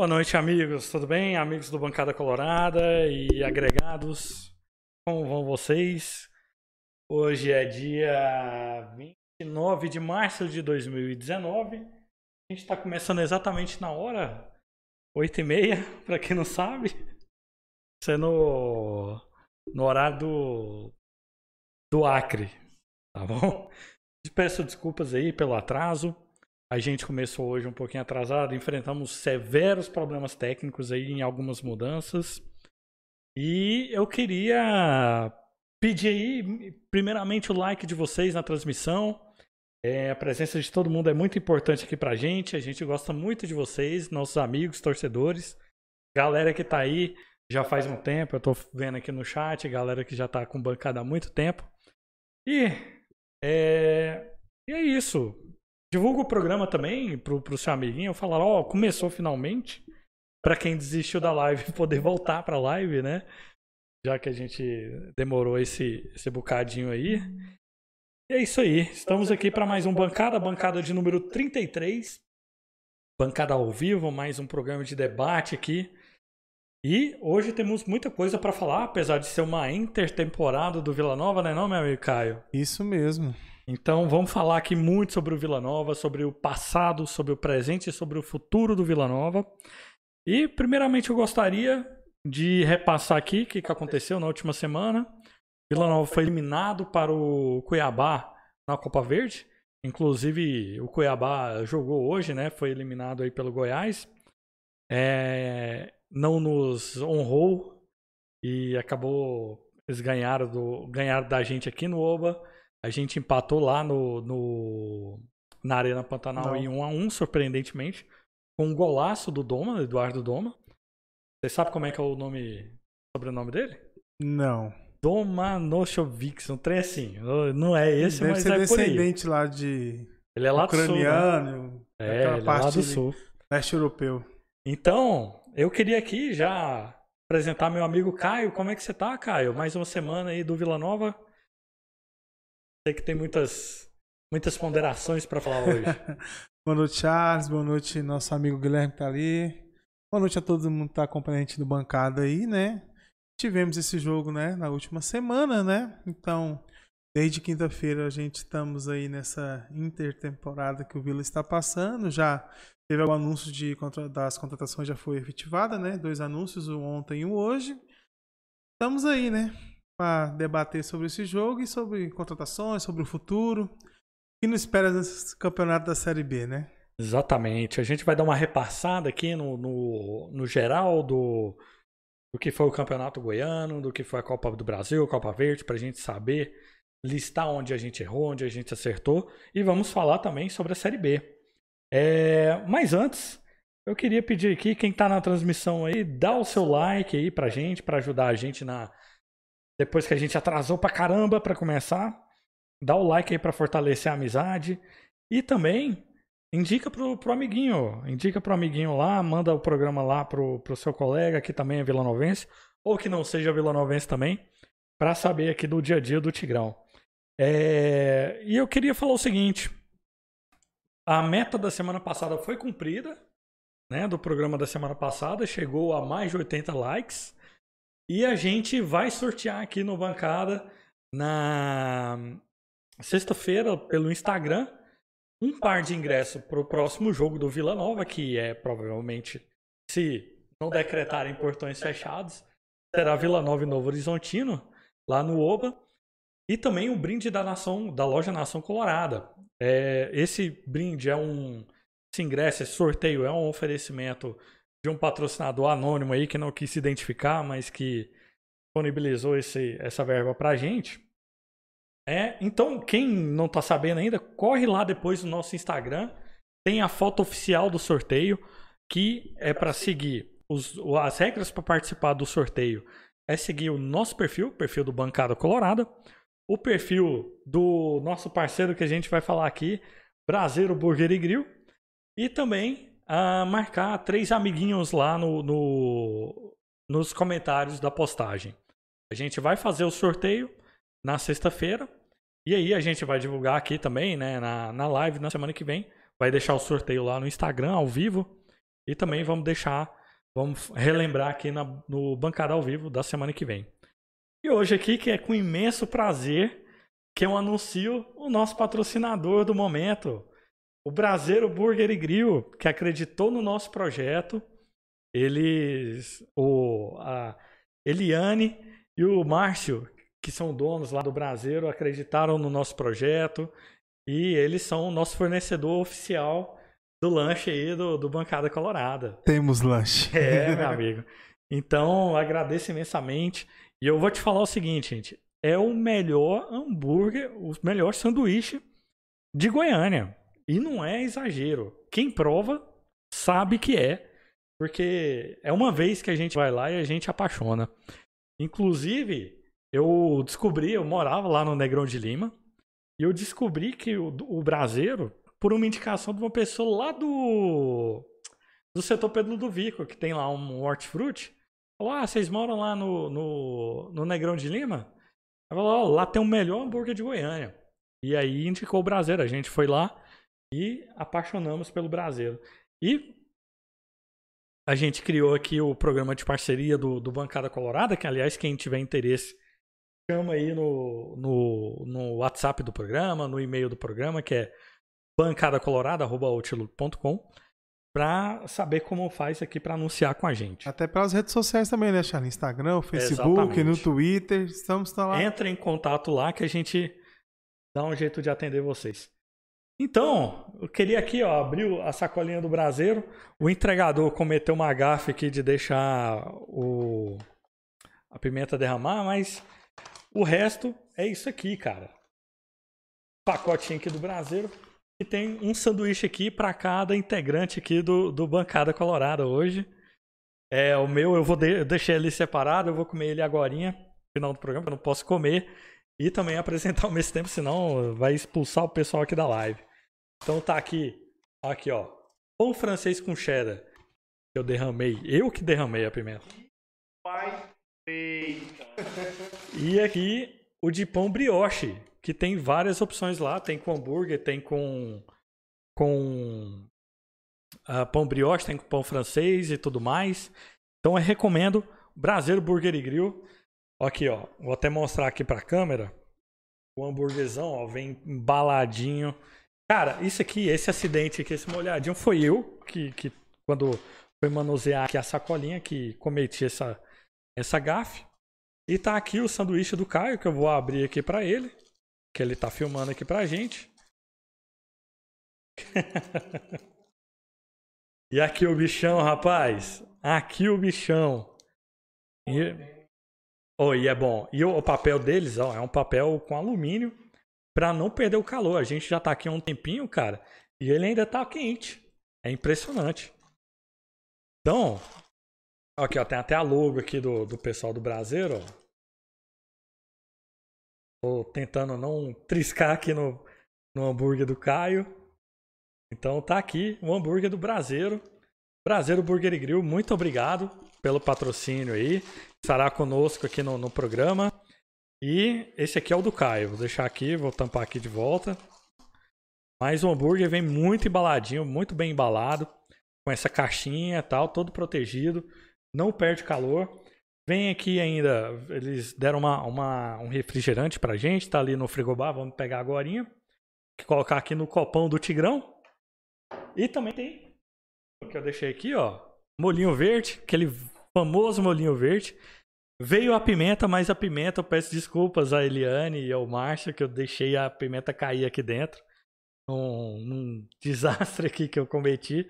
Boa noite, amigos. Tudo bem? Amigos do Bancada Colorada e agregados. Como vão vocês? Hoje é dia 29 de março de 2019. A gente está começando exatamente na hora, 8h30, para quem não sabe. Sendo no horário do, do Acre, tá bom? Peço desculpas aí pelo atraso. A gente começou hoje um pouquinho atrasado, enfrentamos severos problemas técnicos aí em algumas mudanças. E eu queria pedir aí, primeiramente, o like de vocês na transmissão. É, a presença de todo mundo é muito importante aqui pra gente. A gente gosta muito de vocês, nossos amigos, torcedores. Galera que tá aí já faz um tempo, eu tô vendo aqui no chat, galera que já tá com bancada há muito tempo. E é, e é isso. Divulga o programa também pro, pro seu amiguinho. Falar, ó, oh, começou finalmente. Para quem desistiu da live poder voltar pra live, né? Já que a gente demorou esse, esse bocadinho aí. E é isso aí. Estamos aqui para mais um Bancada, bancada de número 33. Bancada ao vivo, mais um programa de debate aqui. E hoje temos muita coisa para falar, apesar de ser uma intertemporada do Vila Nova, né, não, meu amigo Caio? Isso mesmo. Então vamos falar aqui muito sobre o Vila Nova, sobre o passado, sobre o presente e sobre o futuro do Vila Nova. E primeiramente eu gostaria de repassar aqui o que, que aconteceu na última semana. Vila Nova foi eliminado para o Cuiabá na Copa Verde. Inclusive o Cuiabá jogou hoje, né? Foi eliminado aí pelo Goiás. É... Não nos honrou e acabou eles ganharam do ganharam da gente aqui no Oba. A gente empatou lá no, no na Arena Pantanal Não. em 1 a 1 surpreendentemente, com um golaço do Doma, Eduardo Doma. Você sabe como é que é o nome, sobrenome dele? Não. Doma Noshovic, um trem assim. Não é esse, Deve mas ser é descendente lá de ele é lá ucraniano, do sul, né? É, ele é lá do sul. Leste europeu. Então, eu queria aqui já apresentar meu amigo Caio. Como é que você tá, Caio? Mais uma semana aí do Vila Nova. Sei que tem muitas, muitas ponderações para falar hoje. boa noite, Charles. Boa noite, nosso amigo Guilherme que tá ali. Boa noite a todo mundo que tá acompanhando a gente no bancada aí, né? Tivemos esse jogo, né, na última semana, né? Então, desde quinta-feira a gente estamos aí nessa intertemporada que o Vila está passando. Já teve o anúncio de, das contratações, já foi efetivada, né? Dois anúncios, o ontem e o hoje. Estamos aí, né? Para debater sobre esse jogo e sobre contratações, sobre o futuro. O que nos espera nesse campeonato da Série B, né? Exatamente. A gente vai dar uma repassada aqui no, no, no geral do, do que foi o Campeonato Goiano, do que foi a Copa do Brasil, Copa Verde, para a gente saber listar onde a gente errou, onde a gente acertou. E vamos falar também sobre a Série B. É, mas antes, eu queria pedir aqui, quem está na transmissão aí, dá o seu like aí pra gente, para ajudar a gente na, depois que a gente atrasou pra caramba para começar, dá o like aí para fortalecer a amizade. E também indica pro, pro amiguinho. Indica pro amiguinho lá, manda o programa lá pro, pro seu colega que também é vilanovense, ou que não seja vilanovense também, para saber aqui do dia a dia do Tigrão. É... E eu queria falar o seguinte: a meta da semana passada foi cumprida, né? Do programa da semana passada, chegou a mais de 80 likes. E a gente vai sortear aqui no Bancada na sexta-feira pelo Instagram um par de ingressos para o próximo jogo do Vila Nova, que é provavelmente, se não decretarem portões fechados, será Vila Nova e Novo Horizontino, lá no Oba. E também o brinde da nação, da loja Nação Colorada. É, esse brinde é um. Esse ingresso, esse sorteio é um oferecimento de um patrocinador anônimo aí que não quis se identificar, mas que disponibilizou esse, essa verba pra gente. É, então, quem não tá sabendo ainda, corre lá depois no nosso Instagram. Tem a foto oficial do sorteio, que é para seguir os, as regras para participar do sorteio. É seguir o nosso perfil, perfil do Bancada Colorada, o perfil do nosso parceiro que a gente vai falar aqui, Brasileiro Burger e Grill, e também marcar três amiguinhos lá no, no, nos comentários da postagem. A gente vai fazer o sorteio na sexta-feira. E aí a gente vai divulgar aqui também, né, na, na live na semana que vem. Vai deixar o sorteio lá no Instagram, ao vivo. E também vamos deixar, vamos relembrar aqui na, no Bancada ao Vivo da semana que vem. E hoje aqui, que é com imenso prazer, que eu anuncio o nosso patrocinador do momento, o Brasileiro Burger e Grill, que acreditou no nosso projeto. Eles, o, a Eliane e o Márcio, que são donos lá do Brasileiro, acreditaram no nosso projeto e eles são o nosso fornecedor oficial do lanche aí do, do Bancada Colorada. Temos lanche. É, meu amigo. Então, agradeço imensamente. E eu vou te falar o seguinte, gente. É o melhor hambúrguer, o melhor sanduíche de Goiânia. E não é exagero. Quem prova sabe que é. Porque é uma vez que a gente vai lá e a gente apaixona. Inclusive, eu descobri, eu morava lá no Negrão de Lima. E eu descobri que o, o braseiro por uma indicação de uma pessoa lá do do setor Pedro Ludovico, que tem lá um hortifruti. Falou, ah, vocês moram lá no, no, no Negrão de Lima? Ela falou, oh, lá tem o melhor hambúrguer de Goiânia. E aí indicou o Brasileiro. A gente foi lá e apaixonamos pelo Brasileiro. E a gente criou aqui o programa de parceria do, do Bancada Colorada, que aliás, quem tiver interesse, chama aí no, no, no WhatsApp do programa, no e-mail do programa, que é bancadacolorada.outlook.com para saber como faz aqui para anunciar com a gente. Até pelas redes sociais também, né, Charlie? Instagram, Facebook, Exatamente. no Twitter, estamos lá. Entra em contato lá que a gente dá um jeito de atender vocês. Então, eu queria aqui, ó, abrir a sacolinha do braseiro. O entregador cometeu uma gafe aqui de deixar o a pimenta derramar, mas o resto é isso aqui, cara. Pacotinho aqui do braseiro. E tem um sanduíche aqui para cada integrante aqui do, do Bancada Colorada hoje. É, o meu eu vou de, eu deixei ele separado, eu vou comer ele agora, final do programa, eu não posso comer. E também apresentar ao mesmo tempo, senão vai expulsar o pessoal aqui da live. Então tá aqui, aqui ó, pão francês com cheddar. Eu derramei, eu que derramei a pimenta. Pai feita. E aqui o de pão brioche, que tem várias opções lá. Tem com hambúrguer, tem com, com uh, pão brioche, tem com pão francês e tudo mais. Então eu recomendo Brasileiro Burger e Grill. Aqui, ó. Vou até mostrar aqui pra câmera. O hambúrguerzão, ó, vem embaladinho. Cara, isso aqui, esse acidente aqui, esse molhadinho, foi eu que, que quando foi manusear aqui a sacolinha, que cometi essa, essa gafe. E tá aqui o sanduíche do Caio, que eu vou abrir aqui para ele que ele tá filmando aqui pra gente. e aqui o bichão, rapaz. Aqui o bichão. E, oh, e é bom. E o, papel deles, ó, é um papel com alumínio para não perder o calor. A gente já tá aqui há um tempinho, cara, e ele ainda tá quente. É impressionante. Então, aqui ó, tem até a logo aqui do, do pessoal do Brasileiro, ó. Tô tentando não triscar aqui no, no hambúrguer do Caio. Então tá aqui o hambúrguer do Braseiro. Braseiro Burger Grill, muito obrigado pelo patrocínio aí. Estará conosco aqui no, no programa. E esse aqui é o do Caio. Vou deixar aqui, vou tampar aqui de volta. Mas o hambúrguer vem muito embaladinho, muito bem embalado. Com essa caixinha e tal, todo protegido. Não perde calor. Vem aqui ainda, eles deram uma, uma, um refrigerante pra gente, tá ali no frigobar, vamos pegar agora. Colocar aqui no copão do Tigrão. E também tem o que eu deixei aqui, ó. Molinho verde, aquele famoso molinho verde. Veio a pimenta, mas a pimenta, eu peço desculpas a Eliane e ao Márcio, que eu deixei a pimenta cair aqui dentro. Um, um desastre aqui que eu cometi.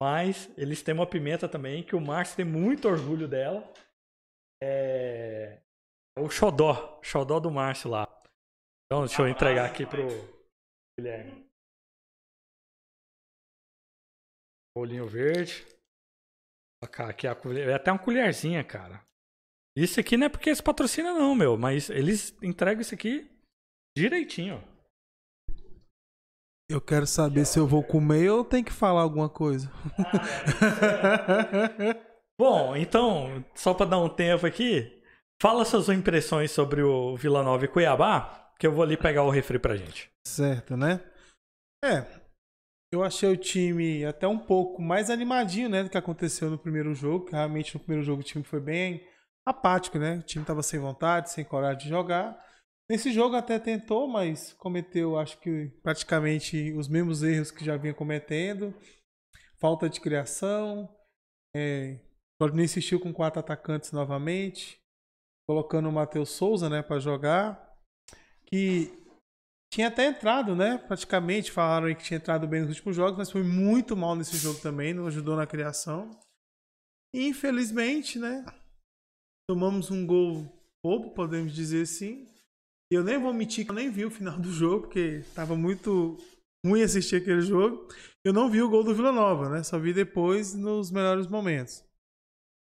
Mas eles têm uma pimenta também, que o Márcio tem muito orgulho dela. É, é o Xodó, Xodó do Márcio lá. Então, deixa eu entregar aqui pro Guilherme. Olhinho verde. Aqui a colher. É até uma colherzinha, cara. Isso aqui não é porque eles patrocinam, não, meu. Mas eles entregam isso aqui direitinho. Eu quero saber se eu vou comer ou tem que falar alguma coisa. Bom, então, só para dar um tempo aqui, fala suas impressões sobre o Vila Nova e Cuiabá, que eu vou ali pegar o refri pra gente. Certo, né? É. eu achei o time até um pouco mais animadinho, né, do que aconteceu no primeiro jogo. Realmente no primeiro jogo o time foi bem apático, né? O time estava sem vontade, sem coragem de jogar. Nesse jogo até tentou, mas cometeu, acho que praticamente os mesmos erros que já vinha cometendo. Falta de criação. É, nem insistiu com quatro atacantes novamente, colocando o Matheus Souza, né, para jogar, que tinha até entrado, né? Praticamente falaram aí que tinha entrado bem nos últimos jogos, mas foi muito mal nesse jogo também, não ajudou na criação. E, infelizmente, né? Tomamos um gol bobo, podemos dizer assim. Eu nem vou mentir que eu nem vi o final do jogo, porque estava muito ruim assistir aquele jogo. Eu não vi o gol do Vila Nova, né? Só vi depois nos melhores momentos.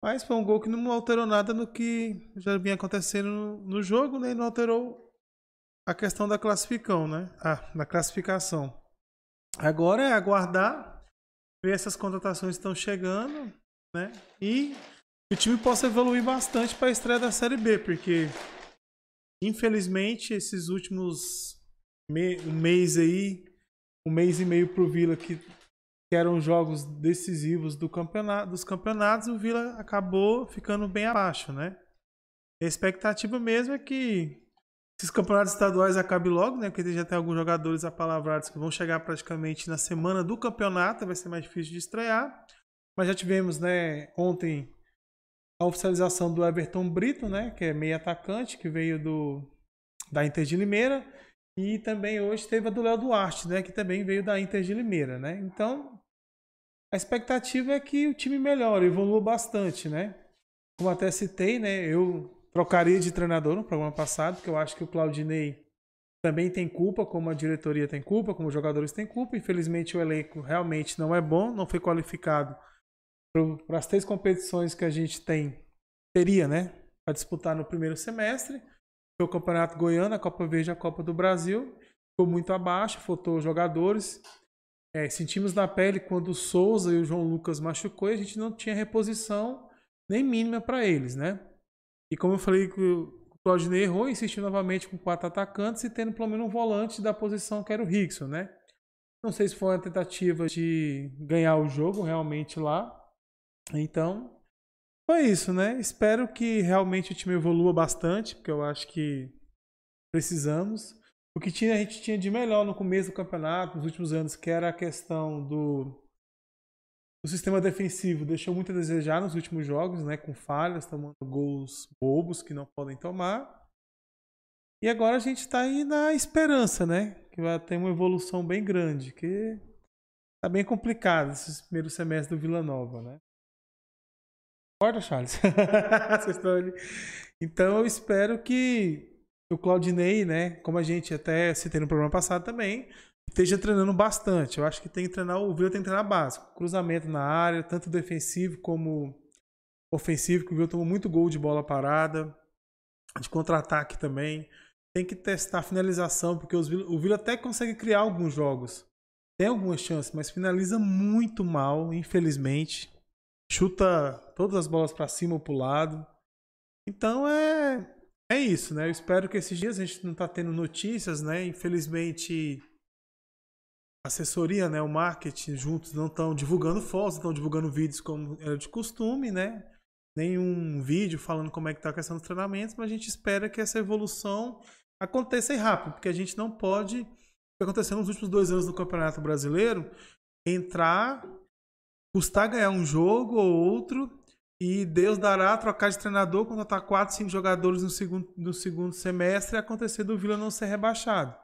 Mas foi um gol que não alterou nada no que já vinha acontecendo no, no jogo, nem né? não alterou a questão da classificação, né? Ah, da classificação. Agora é aguardar, ver essas contratações estão chegando, né? E o time possa evoluir bastante para a estreia da Série B, porque infelizmente esses últimos me um mês aí, um mês e meio pro Vila que, que eram jogos decisivos do campeonato, dos campeonatos, o Vila acabou ficando bem abaixo, né? A expectativa mesmo é que esses campeonatos estaduais acabem logo, né? Porque já tem alguns jogadores apalavrados que vão chegar praticamente na semana do campeonato, vai ser mais difícil de estrear. Mas já tivemos, né, ontem a oficialização do Everton Brito, né, que é meio atacante, que veio do da Inter de Limeira, e também hoje teve a do Léo Duarte, né, que também veio da Inter de Limeira, né? Então, a expectativa é que o time melhore, evolua bastante, né? Como até citei, né, eu trocaria de treinador no programa passado, porque eu acho que o Claudinei também tem culpa, como a diretoria tem culpa, como os jogadores têm culpa. Infelizmente, o elenco realmente não é bom, não foi qualificado para as três competições que a gente tem, teria, né, para disputar no primeiro semestre. Foi o Campeonato Goiano, a Copa Verde e a Copa do Brasil. Ficou muito abaixo, faltou jogadores. É, sentimos na pele quando o Souza e o João Lucas machucou e a gente não tinha reposição nem mínima para eles, né? E como eu falei que o Claudinei errou, insistiu novamente com quatro atacantes e tendo pelo menos um volante da posição que era o Rickson, né? Não sei se foi uma tentativa de ganhar o jogo realmente lá. Então, foi isso, né? Espero que realmente o time evolua bastante, porque eu acho que precisamos. O que tinha, a gente tinha de melhor no começo do campeonato, nos últimos anos, que era a questão do sistema defensivo deixou muito a desejar nos últimos jogos, né, com falhas, tomando gols bobos que não podem tomar. E agora a gente está aí na esperança, né, que vai ter uma evolução bem grande, que tá bem complicado esse primeiro semestre do Vila Nova, né? Acorda, Charles. então eu espero que o Claudinei, né, como a gente até citei no programa passado também, esteja treinando bastante. Eu acho que tem que treinar, o Vila tem que treinar básico. Cruzamento na área, tanto defensivo como ofensivo, que o Vila tomou muito gol de bola parada, de contra-ataque também. Tem que testar a finalização, porque os o Vila até consegue criar alguns jogos. Tem algumas chances, mas finaliza muito mal, infelizmente. Chuta todas as bolas para cima ou para o lado. Então é é isso, né? Eu espero que esses dias a gente não tá tendo notícias, né? Infelizmente assessoria, né, o marketing juntos não estão divulgando fotos, estão divulgando vídeos como era de costume, né? Nenhum vídeo falando como é que está a questão dos treinamentos, mas a gente espera que essa evolução aconteça rápido, porque a gente não pode, o que aconteceu nos últimos dois anos do Campeonato Brasileiro, entrar, custar ganhar um jogo ou outro e Deus dará trocar de treinador, contratar quatro, cinco jogadores no segundo, no segundo semestre e acontecer do Vila não ser rebaixado.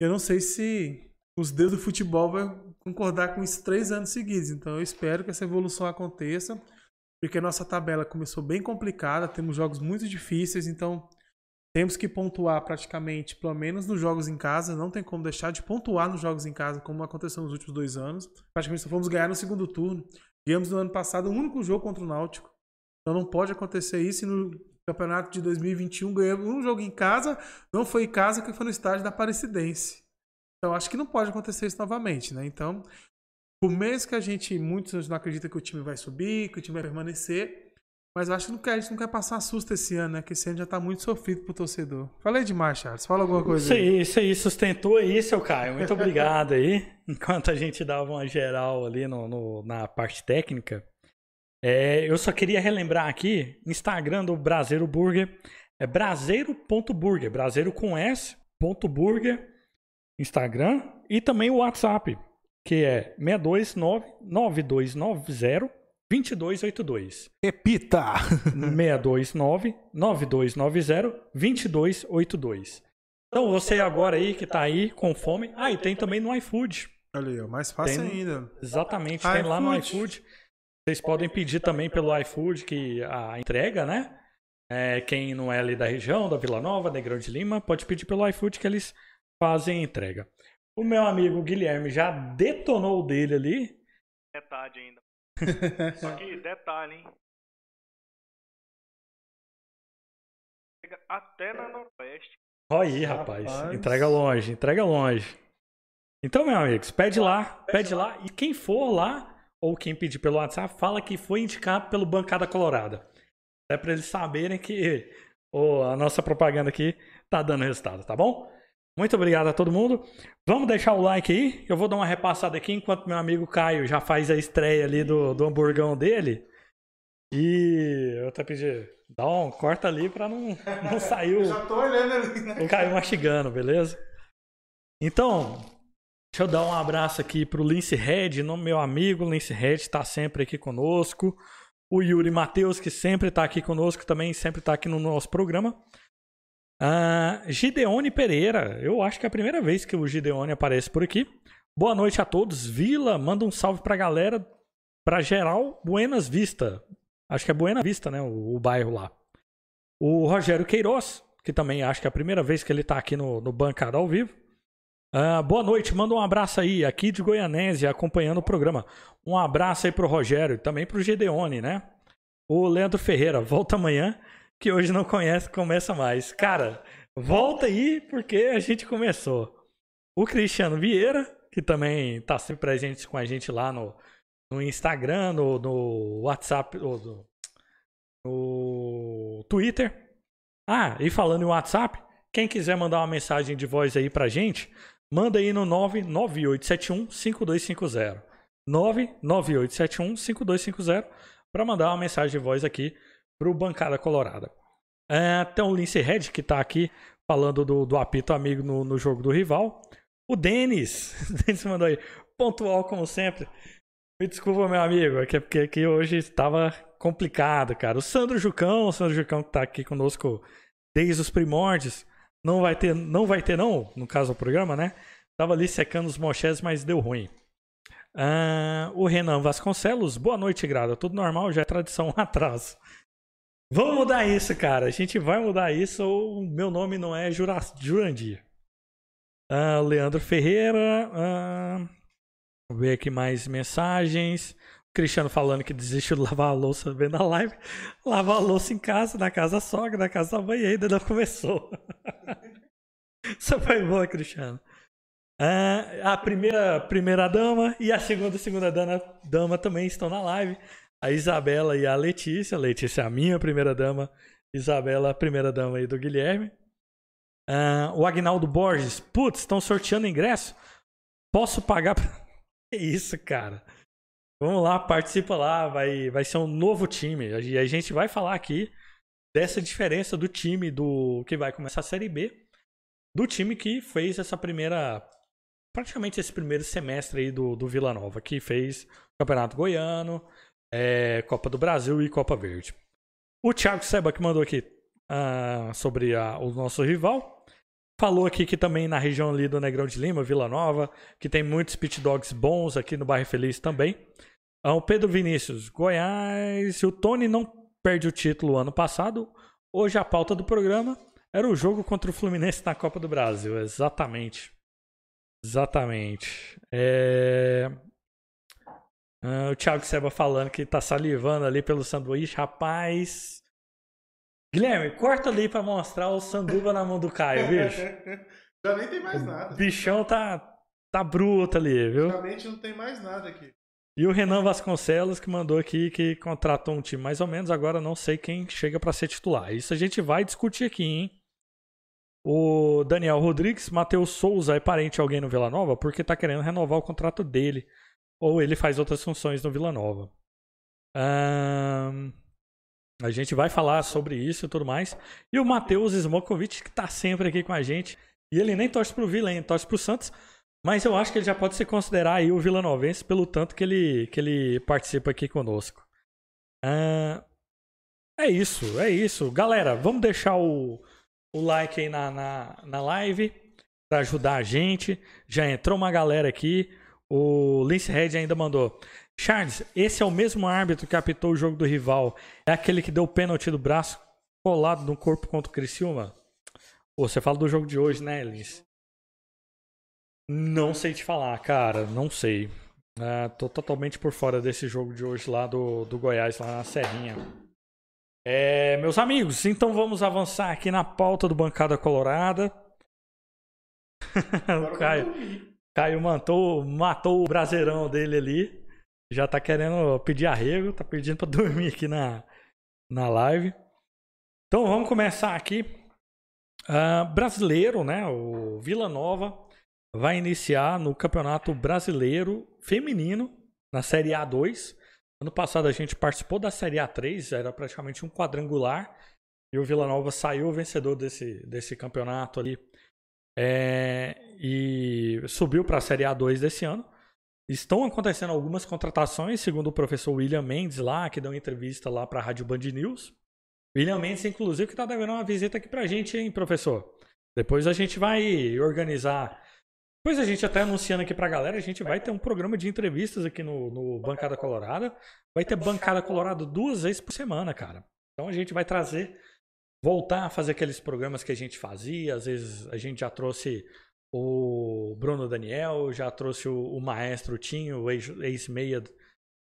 Eu não sei se os deus do futebol vão concordar com isso três anos seguidos. Então eu espero que essa evolução aconteça, porque a nossa tabela começou bem complicada, temos jogos muito difíceis, então temos que pontuar praticamente, pelo menos nos jogos em casa, não tem como deixar de pontuar nos jogos em casa, como aconteceu nos últimos dois anos. Praticamente só fomos ganhar no segundo turno. Ganhamos no ano passado o um único jogo contra o Náutico. Então não pode acontecer isso e no campeonato de 2021 ganhamos um jogo em casa, não foi em casa, que foi no estádio da Aparecidense. Então, acho que não pode acontecer isso novamente, né? Então, por mesmo que a gente, muitos não acreditam que o time vai subir, que o time vai permanecer, Mas acho que não quer, a gente não quer passar susto esse ano, né? Que esse ano já tá muito sofrido pro torcedor. Falei demais, Charles. Fala alguma coisa Isso aí. aí, isso aí, sustentou aí, seu Caio. Muito obrigado aí. Enquanto a gente dava uma geral ali no, no- na parte técnica, é, eu só queria relembrar aqui, Instagram do Braseiro Burger é braseiro.burger, braseiro com S, ponto burger, Instagram, e também o WhatsApp, que é 629-9290-2282. Repita! 629-9290-2282. Então você agora aí que tá aí com fome. Ah, e tem também no iFood. Olha aí, ó, mais fácil Tem- ainda. Exatamente, tem lá no iFood. iFood. Vocês podem pedir também pelo iFood que a entrega, né? É, quem não é ali da região, da Vila Nova, Negrão de Lima, pode pedir pelo iFood que eles fazem a entrega. O meu amigo Guilherme já detonou o dele ali. Metade ainda. Só que detalhe, hein? Até na Noroeste. Olha aí, rapaz. Rapaz. Entrega longe, entrega longe. Então, meus amigos, pede lá, pede lá. E quem for lá, ou quem pedir pelo WhatsApp, fala que foi indicado pelo Bancada Colorada. É para eles saberem que ô, a nossa propaganda aqui tá dando resultado, tá bom? Muito obrigado a todo mundo. Vamos deixar o like aí. Eu vou dar uma repassada aqui enquanto meu amigo Caio já faz a estreia ali do, do hamburgão dele. E eu até pedi, dá um corta ali pra não, não sair o, tô olhando ali, né? o Caio mastigando, beleza? Então, deixa eu dar um abraço aqui pro Lince Red, meu amigo Lince Red, tá sempre aqui conosco. O Yuri Matheus, que sempre tá aqui conosco, também sempre tá aqui no nosso programa. Ah, Gideone Pereira, eu acho que é a primeira vez que o Gideone aparece por aqui. Boa noite a todos. Vila, manda um salve pra galera, pra geral, Buenas Vista. Acho que é Buena Vista, né? O, o bairro lá. O Rogério Queiroz, que também acho que é a primeira vez que ele tá aqui no, no Bancada ao vivo. Ah, boa noite, manda um abraço aí, aqui de Goianésia, acompanhando o programa. Um abraço aí pro Rogério e também pro Gedeone, né? O Leandro Ferreira, volta amanhã, que hoje não conhece, começa mais. Cara, volta aí, porque a gente começou. O Cristiano Vieira, que também tá sempre presente com a gente lá no, no Instagram, no, no WhatsApp, no, no Twitter. Ah, e falando em WhatsApp, quem quiser mandar uma mensagem de voz aí pra gente, manda aí no 99871 5250. 99871 5250 para mandar uma mensagem de voz aqui pro Bancada Colorada. É, tem o Lince Red que tá aqui falando do, do apito amigo no, no jogo do rival. O Denis, o Denis mandou aí, pontual como sempre. Me desculpa, meu amigo, é que, é porque aqui hoje estava complicado, cara. O Sandro Jucão, o Sandro Jucão que tá aqui conosco desde os primórdios, não vai ter, não vai ter não, no caso do programa, né? Tava ali secando os mochés, mas deu ruim. Ah, o Renan Vasconcelos, boa noite, Grada. Tudo normal, já é tradição um atraso. Vamos mudar isso, cara. A gente vai mudar isso o meu nome não é Jura, Jurandir. Ah, Leandro Ferreira. ah, Vou ver aqui mais mensagens. O Cristiano falando que desistiu de lavar a louça vendo a live. Lavar a louça em casa, na casa da sogra, na casa da mãe, ainda não começou. Isso foi boa, Cristiano. Ah, a primeira, primeira dama e a segunda, segunda dama, dama também estão na live. A Isabela e a Letícia. Letícia é a minha primeira dama. Isabela, a primeira dama aí do Guilherme. Ah, o Agnaldo Borges. Putz, estão sorteando ingresso? Posso pagar? Pra... Que isso, cara. Vamos lá, participa lá. Vai, vai ser um novo time. E a gente vai falar aqui dessa diferença do time do que vai começar a Série B. Do time que fez essa primeira. Praticamente esse primeiro semestre aí do, do Vila Nova, que fez Campeonato Goiano, é, Copa do Brasil e Copa Verde. O Thiago Seba que mandou aqui ah, sobre a- o nosso rival. Falou aqui que também na região ali do Negrão de Lima, Vila Nova, que tem muitos pit dogs bons aqui no Bairro Feliz também. Ah, o Pedro Vinícius, Goiás. O Tony não perde o título ano passado, hoje a pauta do programa era o jogo contra o Fluminense na Copa do Brasil. Exatamente. Exatamente. É... Ah, o Thiago Seba falando que tá salivando ali pelo sanduíche. Rapaz. Guilherme, corta ali pra mostrar o sanduba na mão do Caio, bicho. Já nem tem mais O nada. bichão tá, tá bruto ali, viu? Realmente não tem mais nada aqui. E o Renan Vasconcelos que mandou aqui que contratou um time mais ou menos, agora não sei quem chega para ser titular. Isso a gente vai discutir aqui, hein? O Daniel Rodrigues, Matheus Souza é parente de alguém no Vila Nova porque tá querendo renovar o contrato dele. Ou ele faz outras funções no Vila Nova. Ahn, a gente vai falar sobre isso e tudo mais. E o Matheus Smokovic, que tá sempre aqui com a gente. E ele nem torce pro Vila, hein? Torce pro Santos. Mas eu acho que ele já pode se considerar aí o Vila Novense pelo tanto que ele, que ele participa aqui conosco. Ahn, é isso, é isso. Galera, vamos deixar o, o like aí na, na, na live para ajudar a gente. Já entrou uma galera aqui. O Lince Red ainda mandou. Charles, esse é o mesmo árbitro que apitou o jogo do rival. É aquele que deu o pênalti do braço colado no corpo contra o Criciúma? Pô, você fala do jogo de hoje, né, Lince? Não sei te falar, cara. Não sei. É, tô totalmente por fora desse jogo de hoje lá do, do Goiás, lá na Serrinha. É, meus amigos, então vamos avançar aqui na pauta do Bancada Colorada. o Caio, Caio matou, matou o braseirão dele ali. Já tá querendo pedir arrego, tá pedindo pra dormir aqui na, na live. Então vamos começar aqui. Ah, brasileiro, né? O Vila Nova vai iniciar no Campeonato Brasileiro Feminino, na Série A2. Ano passado a gente participou da Série A3, era praticamente um quadrangular. E o Vila Nova saiu vencedor desse, desse campeonato ali. É, e subiu para a Série A2 desse ano. Estão acontecendo algumas contratações, segundo o professor William Mendes lá, que deu uma entrevista lá para a Rádio Band News. William Mendes, inclusive, que está devendo uma visita aqui para a gente, hein, professor? Depois a gente vai organizar. Depois a gente até anunciando aqui para a galera, a gente vai ter um programa de entrevistas aqui no, no Bancada Colorada. Vai ter Bancada Colorada duas vezes por semana, cara. Então a gente vai trazer, voltar a fazer aqueles programas que a gente fazia. Às vezes a gente já trouxe o Bruno Daniel, já trouxe o, o maestro Tim, o ex- ex-meia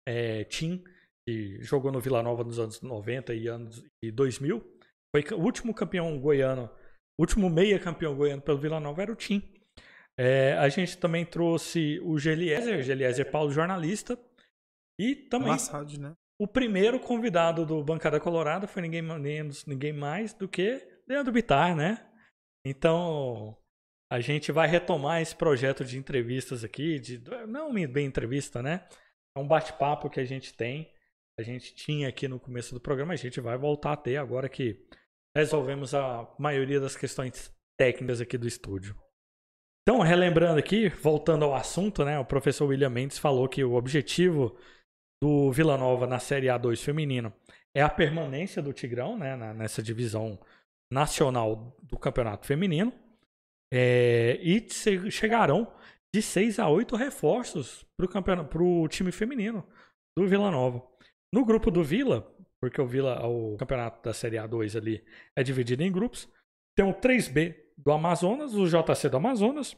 é, Tim, que jogou no Vila Nova nos anos 90 e anos e 2000. Foi o último campeão goiano, o último meia campeão goiano pelo Vila Nova era o Tim. É, a gente também trouxe o Geliezer, Geliezer Paulo, jornalista. E também Massad, né? o primeiro convidado do Bancada Colorada foi ninguém menos, ninguém mais do que Leandro Bittar, né? Então, a gente vai retomar esse projeto de entrevistas aqui, de não bem entrevista, né? É um bate-papo que a gente tem, a gente tinha aqui no começo do programa, a gente vai voltar a ter agora que resolvemos a maioria das questões técnicas aqui do estúdio. Então, relembrando aqui, voltando ao assunto, né? O professor William Mendes falou que o objetivo do Vila Nova na Série A2 feminino é a permanência do Tigrão, né? nessa divisão nacional do campeonato feminino. É, e chegarão de 6 a 8 reforços para o time feminino do Vila Nova. No grupo do Vila, porque o Vila, o campeonato da Série A2 ali é dividido em grupos, tem o 3B do Amazonas, o JC do Amazonas.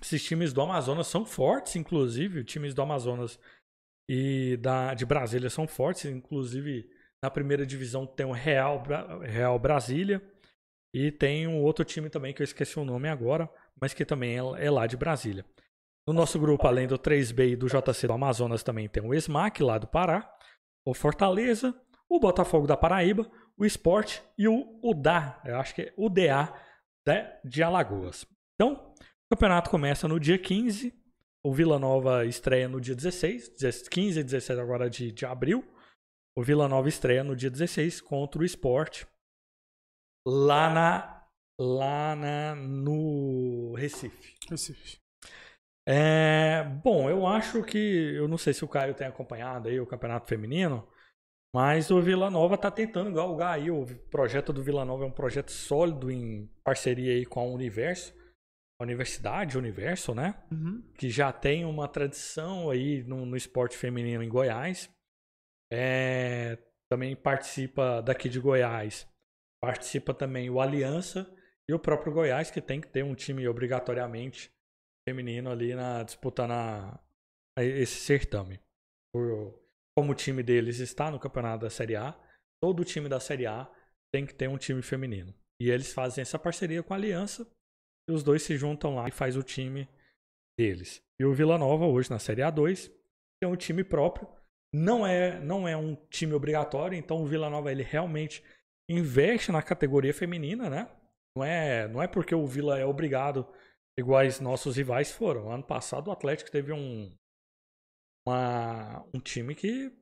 Esses times do Amazonas são fortes, inclusive, times do Amazonas e da, de Brasília são fortes, inclusive na primeira divisão tem o Real, Real Brasília e tem um outro time também que eu esqueci o nome agora, mas que também é, é lá de Brasília. No nosso grupo, além do 3B e do JC do Amazonas, também tem o SMAC lá do Pará, o Fortaleza, o Botafogo da Paraíba, o Sport e o UDA, eu acho que é UDA de, de Alagoas. Então, o campeonato começa no dia 15, o Vila Nova estreia no dia 16, 15 e 16 agora de, de abril. O Vila Nova estreia no dia 16 contra o Sport lá na lá na, no Recife. Recife. É, bom, eu acho que eu não sei se o Caio tem acompanhado aí o campeonato feminino, mas o Vila Nova tá tentando galgar aí o projeto do Vila Nova é um projeto sólido em parceria aí com a Universo, a Universidade Universo, né? Uhum. que já tem uma tradição aí no, no esporte feminino em Goiás. É, também participa daqui de Goiás. Participa também o Aliança e o próprio Goiás, que tem que ter um time obrigatoriamente feminino ali na disputando a- a esse certame. Por- como o time deles está no campeonato da Série A, todo time da Série A tem que ter um time feminino. E eles fazem essa parceria com a Aliança e os dois se juntam lá e faz o time deles. E o Vila Nova hoje na Série A2 ter um time próprio. Não é, não é um time obrigatório, então o Vila Nova ele realmente investe na categoria feminina, né? Não é, não é porque o Vila é obrigado, iguais nossos rivais foram. Ano passado o Atlético teve um, uma, um time que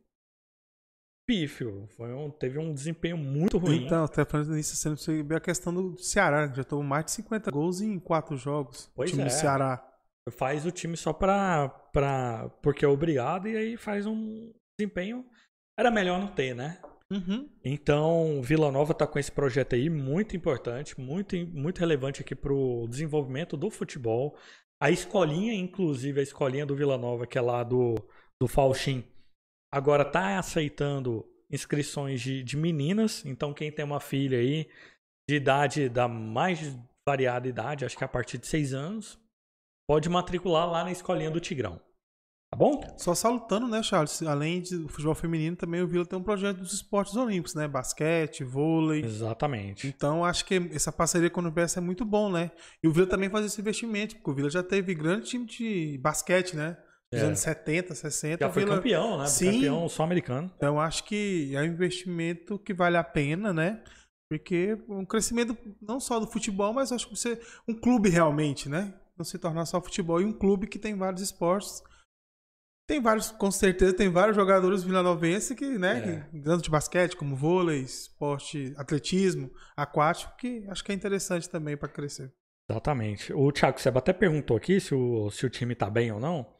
pífio. Foi um, teve um desempenho muito ruim. Então, até falando nisso, você não percebe a questão do Ceará, já tomou mais de 50 gols em quatro jogos. Pois o time é. do Ceará. Faz o time só pra, pra. porque é obrigado e aí faz um desempenho. Era melhor não ter, né? Uhum. Então, Vila Nova tá com esse projeto aí muito importante, muito, muito relevante aqui pro desenvolvimento do futebol. A escolinha, inclusive, a escolinha do Vila Nova, que é lá do, do Falchim, agora tá aceitando inscrições de, de meninas. Então, quem tem uma filha aí de idade da mais variada idade, acho que a partir de 6 anos, pode matricular lá na escolinha do Tigrão. Tá bom? Só salutando, né, Charles? Além do futebol feminino, também o Vila tem um projeto dos esportes olímpicos, né? Basquete, vôlei. Exatamente. Então, acho que essa parceria com o UBS é muito bom, né? E o Vila também faz esse investimento, porque o Vila já teve grande time de basquete, né? Nos É. anos 70, 60. Já o foi Vila... campeão, né? Sim. Campeão sul-americano. Então, acho que é um investimento que vale a pena, né? Porque um crescimento não só do futebol, mas acho que você. Um clube realmente, né? Não se tornar só futebol. E um clube que tem vários esportes. Tem vários, com certeza, tem vários jogadores vilanovenses que, né? É. que- tanto de basquete como vôlei, esporte, atletismo, aquático, que acho que é interessante também para crescer. Exatamente. O Thiago Seba até perguntou aqui se o, se o time tá bem ou não.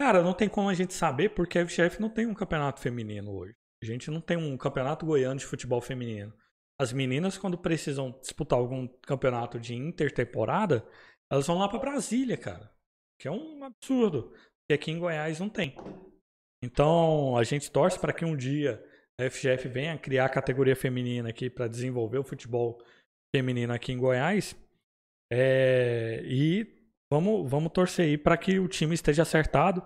Cara, não tem como a gente saber porque a FGF não tem um campeonato feminino hoje. A gente não tem um campeonato goiano de futebol feminino. As meninas, quando precisam disputar algum campeonato de intertemporada, elas vão lá pra Brasília, cara. Que é um absurdo. E aqui em Goiás não tem. Então, a gente torce para que um dia a FGF venha criar a categoria feminina aqui para desenvolver o futebol feminino aqui em Goiás. É, e vamos, vamos torcer aí para que o time esteja acertado.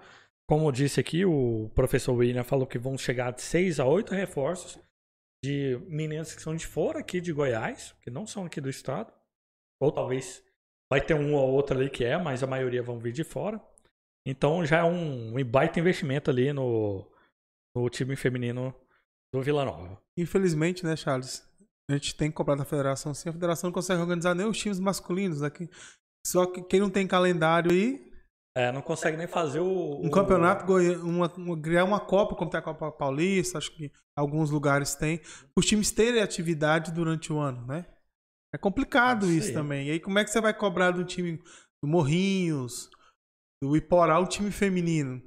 Como eu disse aqui, o professor William falou que vão chegar de 6 a 8 reforços de meninas que são de fora aqui de Goiás, que não são aqui do estado. Ou talvez vai ter um ou outro ali que é, mas a maioria vão vir de fora. Então já é um, um baita investimento ali no, no time feminino do Vila Nova. Infelizmente, né, Charles? A gente tem que cobrar da federação sim. A federação não consegue organizar nem os times masculinos aqui. Só que quem não tem calendário aí, É, não consegue nem fazer o. um o- campeonato, uma, uma- criar uma Copa, como tem a Copa Paulista, acho que alguns lugares tem, os times terem atividade durante o ano, né? É complicado Isso também. E aí, como é que você vai cobrar do time do Morrinhos, do Iporá, o time feminino?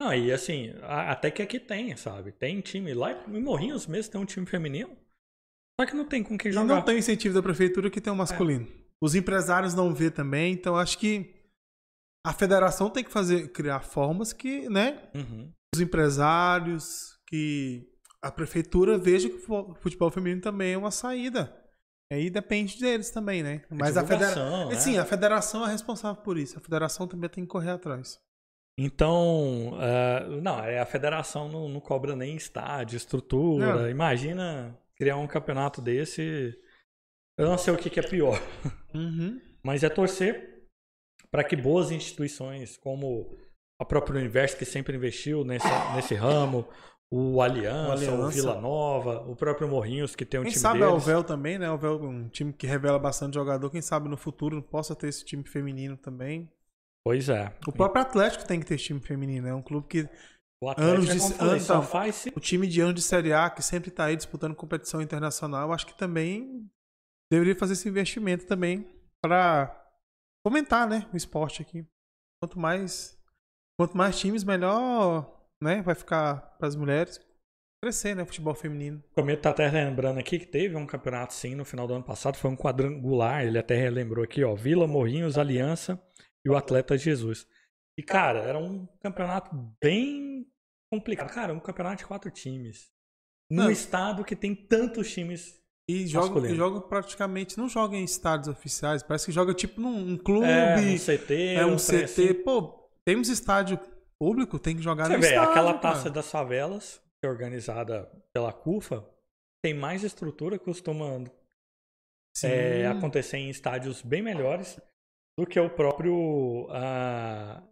Não, e assim, a- até que aqui tem, sabe? Tem time. Lá em Morrinhos mesmo tem um time feminino. Só que não tem com quem jogar. não tem incentivo da prefeitura que tem o masculino. Os empresários não vê também, então acho que a federação tem que fazer criar formas que, né, Uhum. os empresários, que a prefeitura veja que o fu- futebol feminino também é uma saída. Aí depende deles também, né? Mas a federação, né? sim, a federação é responsável por isso. A federação também tem que correr atrás. Então, ah, não, é, a federação não, não cobra nem estádio, estrutura. Não. Imagina criar um campeonato desse. Eu não sei o que, que é pior. Uhum. Mas é torcer para que boas instituições, como a própria Universo, que sempre investiu nesse, nesse ramo, o Aliança, O o, Aliança. Vila Nova, o próprio Morrinhos, que tem um Quem time sabe a deles. Alvel também, né? A Alvel é um time que revela bastante jogador. Quem sabe no futuro possa ter esse time feminino também. Pois é. O próprio Atlético tem que ter time feminino. É um clube que O Atlético, anos é de- anos- só então, faz o time de ano de Série A, que sempre tá aí disputando competição internacional, acho que também deveria fazer esse investimento também para fomentar, né, o esporte aqui. Quanto mais quanto mais times, melhor, né, vai ficar para as mulheres crescer, né, futebol feminino. O Cometa tá até lembrando aqui que teve um campeonato sim no final do ano passado, foi um quadrangular, ele até relembrou aqui, ó, Vila, Morrinhos, Aliança e o Atleta Jesus. E cara, era um campeonato bem complicado. Cara, um campeonato de quatro times. Num Não. estado que tem tantos times. E joga, Masculino. e praticamente, não joga em estádios oficiais, parece que joga tipo num um clube, É, um CT, é um trem CT. assim. Pô, temos estádio público, tem que jogar Você no vê, estádio. aquela cara. taça das favelas, que é organizada pela CUFA, tem mais estrutura, costuma Sim. é, acontecer em estádios bem melhores do que o próprio ah,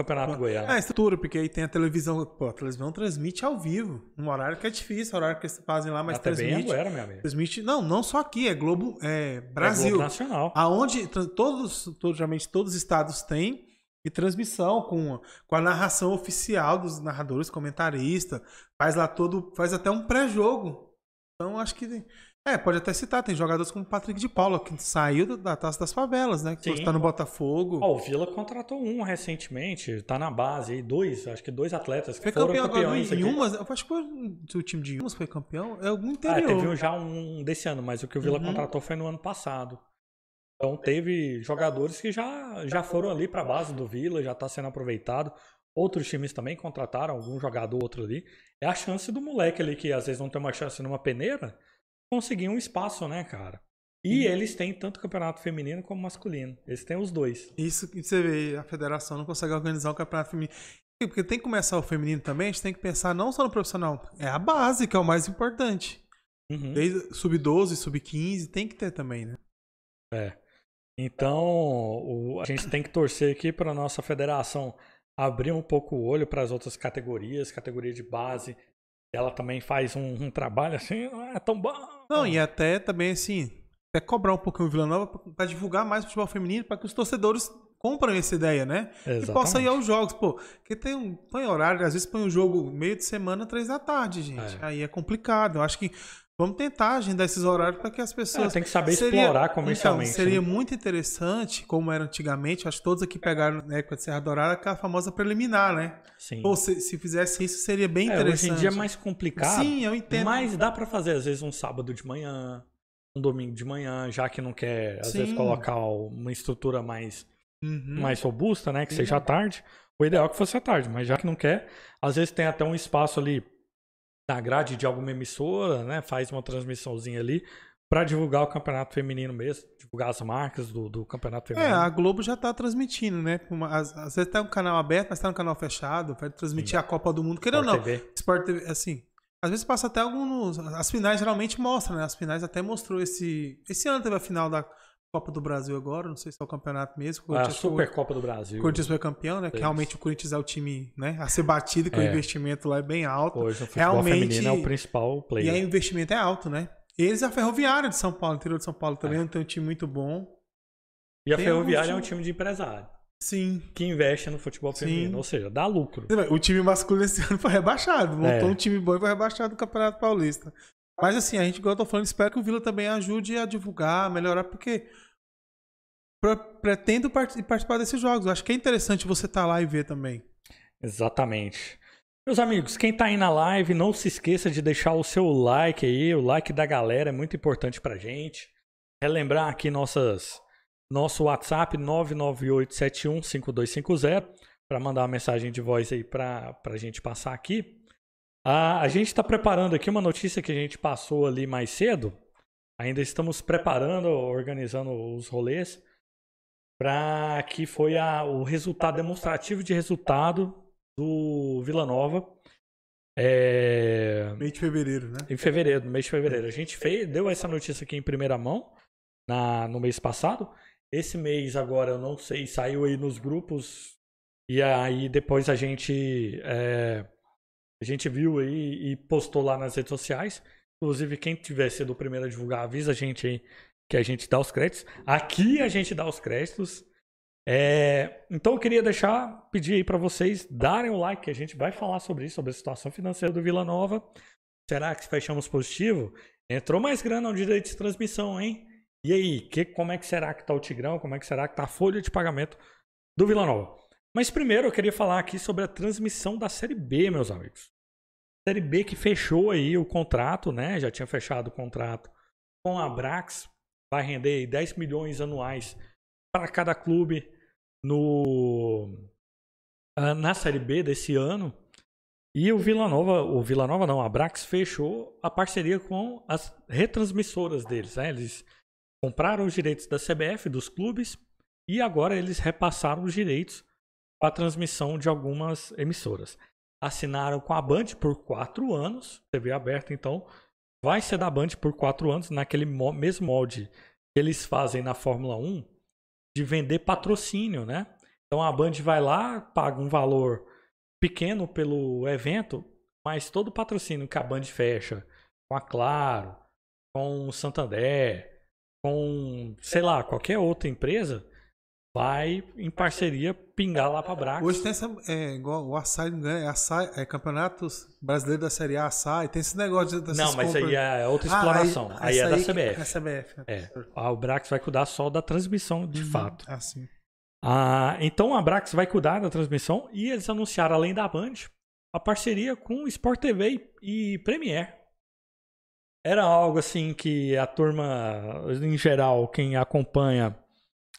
Campeonato Goiano. É, a estrutura, porque aí tem a televisão. Pô, a televisão transmite ao vivo. Um horário que é difícil, horário que eles fazem lá, mas Até bem transmite. agora, meu amigo. Transmite. Não, não só aqui, é Globo. É É Brasil. Globo Nacional. aonde todos, geralmente todos os estados têm e transmissão com, com a narração oficial dos narradores, comentarista, faz lá todo, faz até um pré-jogo. Então acho que é, pode até citar, tem jogadores como o Patrick de Paula que saiu da, Taça das Favelas, né? Que Sim. hoje tá no Botafogo. Ó, o Vila contratou um recentemente, tá na base aí, dois, acho que dois atletas que foi foram campeão campeões em. Umas, eu acho que foi, o time de Umas foi campeão, é algum Ah, interior. teve um- já um desse ano, mas o que o Vila Uhum. contratou foi no ano passado. Então teve jogadores que já, já foram ali para a base do Vila, já está sendo aproveitado. Outros times também contrataram algum jogador outro ali. É a chance do moleque ali que às vezes não tem uma chance numa peneira, conseguir um espaço, né, cara? E Uhum. eles têm tanto campeonato feminino como masculino. Eles têm os dois. Isso que você vê, a federação não consegue organizar o campeonato feminino. Porque tem que começar o feminino também, a gente tem que pensar não só no profissional, é a base que é o mais importante. Uhum. Desde sub-12, sub-15, tem que ter também, né? É. Então, o- a gente tem que torcer aqui para nossa federação abrir um pouco o olho para as outras categorias, categoria de base. Ela também faz um, um trabalho assim, não é tão bom. Não, e até também assim, até cobrar um pouquinho o Vila Nova para divulgar mais o futebol feminino, para que os torcedores comprem essa ideia, né? E possam ir Exatamente. aos jogos, pô. Porque tem um põe horário, às vezes põe um jogo meio de semana, três da tarde, gente. É. Aí é complicado. Eu acho que vamos tentar agendar esses horários para que as pessoas É, tem que saber Seria- explorar comercialmente. Então, seria né? muito interessante, como era antigamente, acho que todos aqui pegaram na época de Serra Dourada aquela famosa preliminar, né? Sim. Pô, se, se fizesse isso, seria bem É, interessante. hoje em dia é mais complicado. Sim, eu entendo. Mas dá pra fazer, às vezes, um sábado de manhã, um domingo de manhã, já que não quer, às vezes, Sim. colocar uma estrutura mais, Uhum. mais robusta, né? Que seja à tarde. O ideal é que fosse à tarde, mas já que não quer, às vezes tem até um espaço ali na grade de alguma emissora, né? Faz uma transmissãozinha ali pra divulgar o campeonato feminino mesmo, divulgar as marcas do, do campeonato É, feminino. a Globo já tá transmitindo, né? Uma- Às, às vezes tá um canal aberto, mas tá um canal fechado, vai transmitir a Copa do Mundo. Querendo ou não, TV. Sport TV, assim, às vezes passa até alguns. As finais geralmente mostram, né? As finais até mostrou esse. Esse ano teve a final da Copa do Brasil agora, não sei se é o campeonato mesmo. o A foi- Supercopa do Brasil. O Corinthians foi campeão, né? Que realmente o Corinthians é o time né, a ser batido, que o É. investimento lá é bem alto. Hoje o futebol Realmente- feminino é o principal E player. aí o investimento é alto, né? Eles e a Ferroviária de São Paulo, interior de São Paulo também tem um time muito bom. E a tem Ferroviária é um time de empresário Sim. que investe no futebol Sim. feminino, ou seja, dá lucro. O time masculino esse ano foi rebaixado. Montou É. um time bom e foi rebaixado do Campeonato Paulista. Mas assim, a gente, igual eu tô falando, espero que o Vila também ajude a divulgar, a melhorar, porque pre- pretendo part- participar desses jogos. Eu acho que é interessante você estar lá e ver também. Exatamente. Meus amigos, quem tá aí na live, não se esqueça de deixar o seu like aí, o like da galera é muito importante pra gente. Relembrar aqui nossas nosso WhatsApp 998715250 para mandar uma mensagem de voz aí pra, pra gente passar aqui. Ah, a gente está preparando aqui uma notícia que a gente passou ali mais cedo. Ainda estamos preparando, organizando os rolês para que foi a- o resultado demonstrativo de resultado do Vila Nova é, Meio de fevereiro, né? em fevereiro, no mês de fevereiro. A gente fez, deu essa notícia aqui em primeira mão na, no mês passado. Esse mês agora eu não sei, saiu aí nos grupos e aí depois a gente é, a gente viu aí e postou lá nas redes sociais. Inclusive quem tiver sido o primeiro a divulgar avisa a gente aí que a gente dá os créditos. Aqui a gente dá os créditos. É, então eu queria deixar, pedir aí para vocês darem o like, que a gente vai falar sobre isso, sobre a situação financeira do Vila Nova. Será que fechamos positivo? Entrou mais grana no direito de transmissão, hein? E aí, que, como é que será que tá o Tigrão? Como é que será que tá a folha de pagamento do Vila Nova? Mas primeiro eu queria falar aqui sobre a transmissão da Série B, meus amigos. Série B que fechou aí o contrato, né? Já tinha fechado o contrato com a Brax. Vai render aí 10 milhões anuais para cada clube no ah, na Série B desse ano. E o Vila Nova, o Vila Nova não, a Brax fechou a parceria com as retransmissoras deles, né? Eles compraram os direitos da CBF, dos clubes, e agora eles repassaram os direitos para transmissão de algumas emissoras. Assinaram com a Band por quatro anos, TV aberta, então vai ser da Band por quatro anos, naquele mo- mesmo molde que eles fazem na Fórmula 1, de vender patrocínio, né? Então a Band vai lá, paga um valor pequeno pelo evento, mas todo patrocínio que a Band fecha com a Claro, com o Santander, com, sei lá, qualquer outra empresa, vai em parceria pingar lá pra Brax. Hoje tem essa. É igual o Açaí não ganha. É, açaí, é campeonatos brasileiro da Série A Açaí. Tem esse negócio de. Não, mas compras. aí é outra Ah, exploração. aí, é da CBF. É CBF. É. Ah, O Brax vai cuidar só da transmissão de fato. Ah, sim. Ah, então a Brax vai cuidar da transmissão e eles anunciaram, além da Band, a parceria com Sport TV e Premiere. Era algo assim que a turma, em geral, quem acompanha,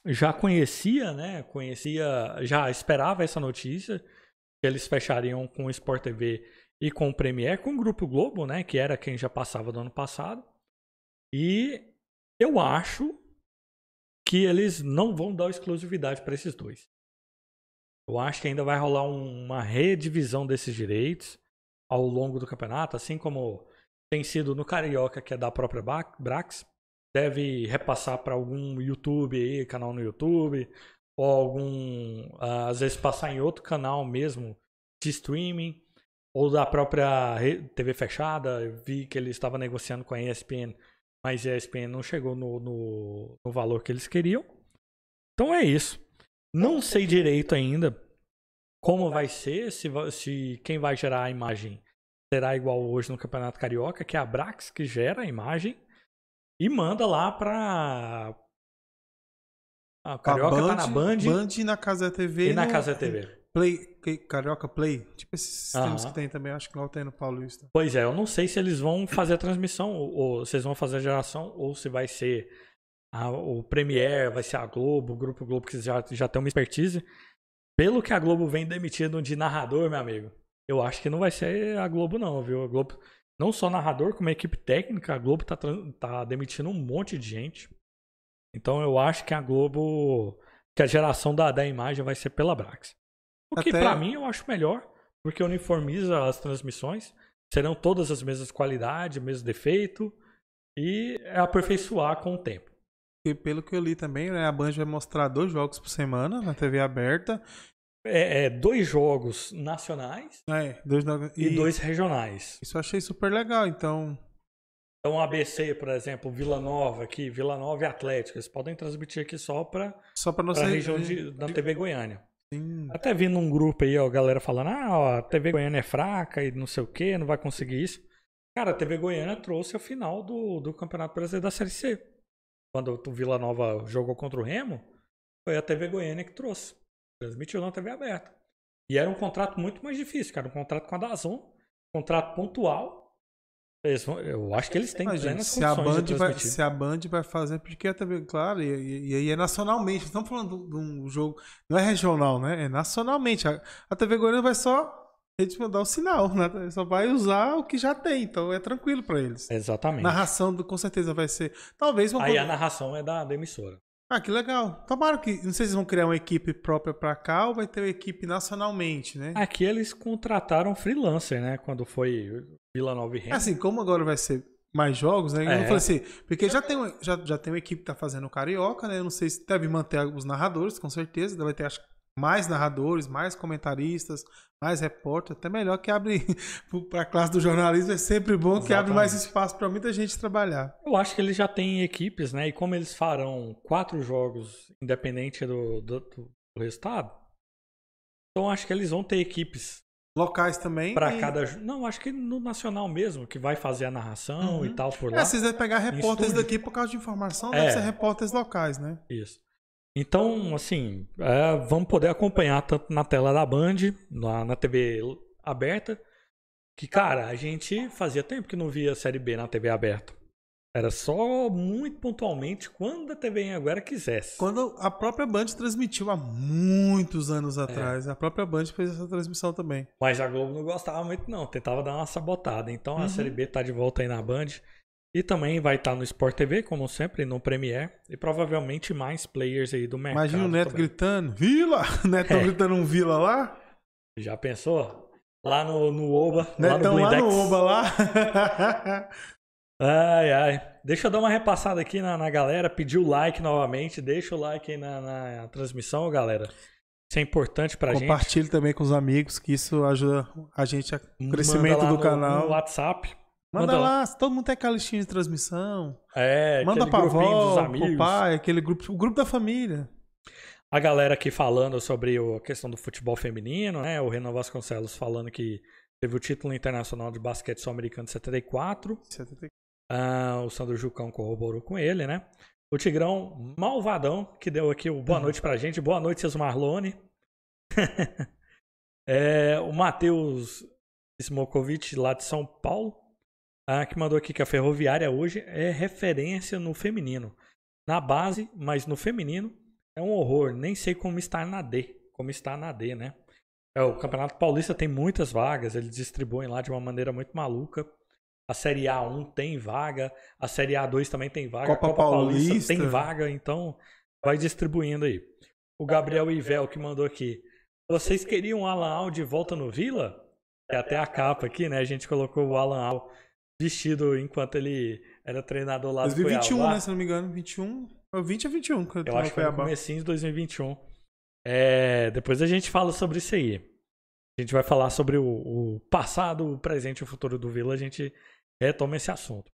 já conhecia, né? Conhecia, já esperava essa notícia, que eles fechariam com o Sport TV e com o Premiere, com o Grupo Globo, né? Que era quem já passava do ano passado. E eu acho que eles não vão dar exclusividade para esses dois. Eu acho que ainda vai rolar um- uma redivisão desses direitos ao longo do campeonato, assim como tem sido no Carioca, que é da própria Brax. Deve repassar para algum YouTube aí, canal no YouTube, ou algum, ah, às vezes passar em outro canal mesmo de streaming, ou da própria TV fechada. Eu vi que ele estava negociando com a ESPN mas a ESPN não chegou no, no, no valor que eles queriam. Então é isso. Não sei direito ainda como vai ser, se, se quem vai gerar a imagem será igual hoje no Campeonato Carioca, que é a Brax que gera a imagem e manda lá pra. A Carioca tá na Band, Band na Casa TV. e na no- Casa TV. Play, Carioca Play. Tipo esses sistemas Aham. que tem também. Acho que igual tem no Paulista. Pois é, eu não sei se eles vão fazer a transmissão, ou, ou eles vão fazer a geração, ou se vai ser a- o Premiere, vai ser a Globo, o Grupo Globo, que já, já tem uma expertise. Pelo que a Globo vem demitindo de narrador, meu amigo, eu acho que não vai ser a Globo, não, viu? A Globo, não só narrador, como a equipe técnica, a Globo tá, tran- tá demitindo um monte de gente. Então eu acho que a Globo, que a geração da, da imagem vai ser pela Brax. O que Até- pra mim eu acho melhor, porque uniformiza as transmissões, serão todas as mesmas qualidades, mesmo defeito, e é aperfeiçoar com o tempo. E pelo que eu li também, né, a Band vai mostrar dois jogos por semana na TV aberta. É, é dois jogos nacionais É, dois no- e, dois regionais. Isso eu achei super legal. Então, Então, ABC, por exemplo, Vila Nova aqui, Vila Nova e Atlético, eles podem transmitir aqui só para só pra a nossa região de, da TV Goiânia. Sim. Até vi num grupo aí, ó, a galera falando, ah, ó, a TV Goiânia é fraca e não sei o que, não vai conseguir isso. Cara, a TV Goiânia trouxe a final do, do Campeonato Brasileiro da Série C. Quando o Vila Nova jogou contra o Remo, foi a TV Goiânia que trouxe. Transmitiu na TV aberta. E era um contrato muito mais difícil, cara. Um contrato com a Dazon, contrato pontual. Eles eu acho que eles têm gente, plenas se a, Band de vai, se a Band vai fazer, porque a TV, claro, e, aí é nacionalmente. Estamos falando de um jogo, não é regional, né? É nacionalmente. A, a TV Goiânia vai só eles vão dar o sinal, né? Só vai usar o que já tem, então é tranquilo pra eles. Exatamente. Narração, do- com certeza vai ser. Talvez uma Aí coisa- a narração é da, da emissora. Ah, que legal. Tomara que. Não sei se vão criar uma equipe própria pra cá ou vai ter uma equipe nacionalmente, né? Aqui eles contrataram freelancer, né? Quando foi Vila Nova e Remo. Assim, como agora vai ser mais jogos, né? Eu É. falei assim, porque já tem, uma- já, já tem uma equipe que tá fazendo o Carioca, né? Eu não sei se deve manter os narradores, com certeza. Vai ter, acho, mais narradores, mais comentaristas, mais repórter. Até melhor que abre pra classe do jornalismo. É sempre bom que abre mais Exatamente. espaço pra muita gente trabalhar. Eu acho que eles já têm equipes, né? E como eles farão quatro jogos independente do, do, do resultado, então acho que eles vão ter equipes Locais também. para e- cada. Não, acho que no nacional mesmo, que vai fazer a narração Uhum. e tal por É, lá. vocês devem pegar repórteres daqui por causa de informação, É. deve ser repórteres locais, né? Isso. Então, assim, é, vamos poder acompanhar tanto na tela da Band, na, na TV aberta, que, cara, a gente fazia tempo que não via Série B na TV aberta. Era só muito pontualmente quando a TV agora quisesse. Quando a própria Band transmitiu há muitos anos É. atrás, a própria Band fez essa transmissão também. Mas a Globo não gostava muito, não. Tentava dar uma sabotada. Então a Uhum. Série B tá de volta aí na Band. E também vai estar no Sport TV, como sempre, no Premiere. E provavelmente mais players aí do mercado. Imagina o Neto também. gritando, Vila! Neto É. gritando um Vila lá, Já pensou? Lá no, no Oba, lá no Netão lá no Oba lá. Ai, ai. Deixa eu dar uma repassada aqui na, na galera. Pedir o like novamente. Deixa o like aí na, na transmissão, galera. Isso é importante pra gente. Compartilhe também com os amigos, que isso ajuda a gente a crescimento do no- canal. No WhatsApp. Manda, manda lá, todo mundo tem aquela listinha de transmissão. É, Manda pra dos avó, amigos. pro pai, aquele grupo, o grupo da família. A galera aqui falando sobre a questão do futebol feminino, né? O Renan Vasconcelos falando que teve o título internacional de basquete sul-americano de 74. Ah, o Sandro Jucão corroborou com ele, né? O Tigrão Malvadão, que deu aqui o boa noite pra gente. Boa noite, seus Marlone. É, o Matheus Smokovic, lá de São Paulo, ah, que mandou aqui que a Ferroviária hoje é referência no feminino. Na base, mas no feminino é um horror. Nem sei como está na D. Como está na D, né? É, o Campeonato Paulista tem muitas vagas, eles distribuem lá de uma maneira muito maluca. A Série A1 tem vaga, a Série A2 também tem vaga, Copa a Copa Paulista, Paulista. tem vaga, então vai distribuindo aí. O Gabriel Ivel que mandou aqui. Vocês queriam o Alan Al de volta no Vila? É até a capa aqui, né? A gente colocou o Alan Al vestido enquanto ele era treinador lá do 2021, Cuiabá. né? Se não me engano, 21. Foi 20 a 21 que eu, acho que foi no comecinho de 2021. É, depois a gente fala sobre isso aí. A gente vai falar sobre o, o passado, o presente e o futuro do Vila. A gente retoma esse assunto.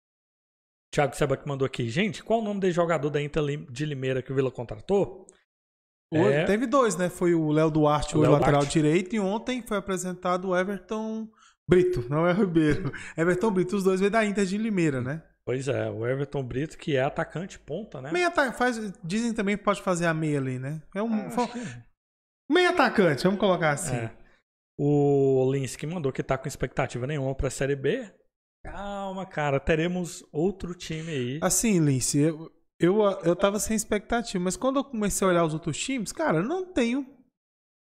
Thiago Seba que mandou aqui. Gente, qual o nome desse jogador da Inter de Limeira que o Vila contratou? Hoje É. Teve dois, né? Foi o Léo Duarte, O o lateral Duarte. direito, e ontem foi apresentado o Everton Brito, não é Ribeiro. Everton Brito, os dois veio da Inter de Limeira, né? Pois é, o Everton Brito, que é atacante ponta, né? Meia faz, dizem também que pode fazer a meia ali, né? É um Ah, que- meia atacante, vamos colocar assim. É. O Linsky mandou que tá com expectativa nenhuma pra Série B. Calma, cara, teremos outro time aí. Assim, Lince, eu, eu, eu tava sem expectativa, mas quando eu comecei a olhar os outros times, cara, eu não tenho.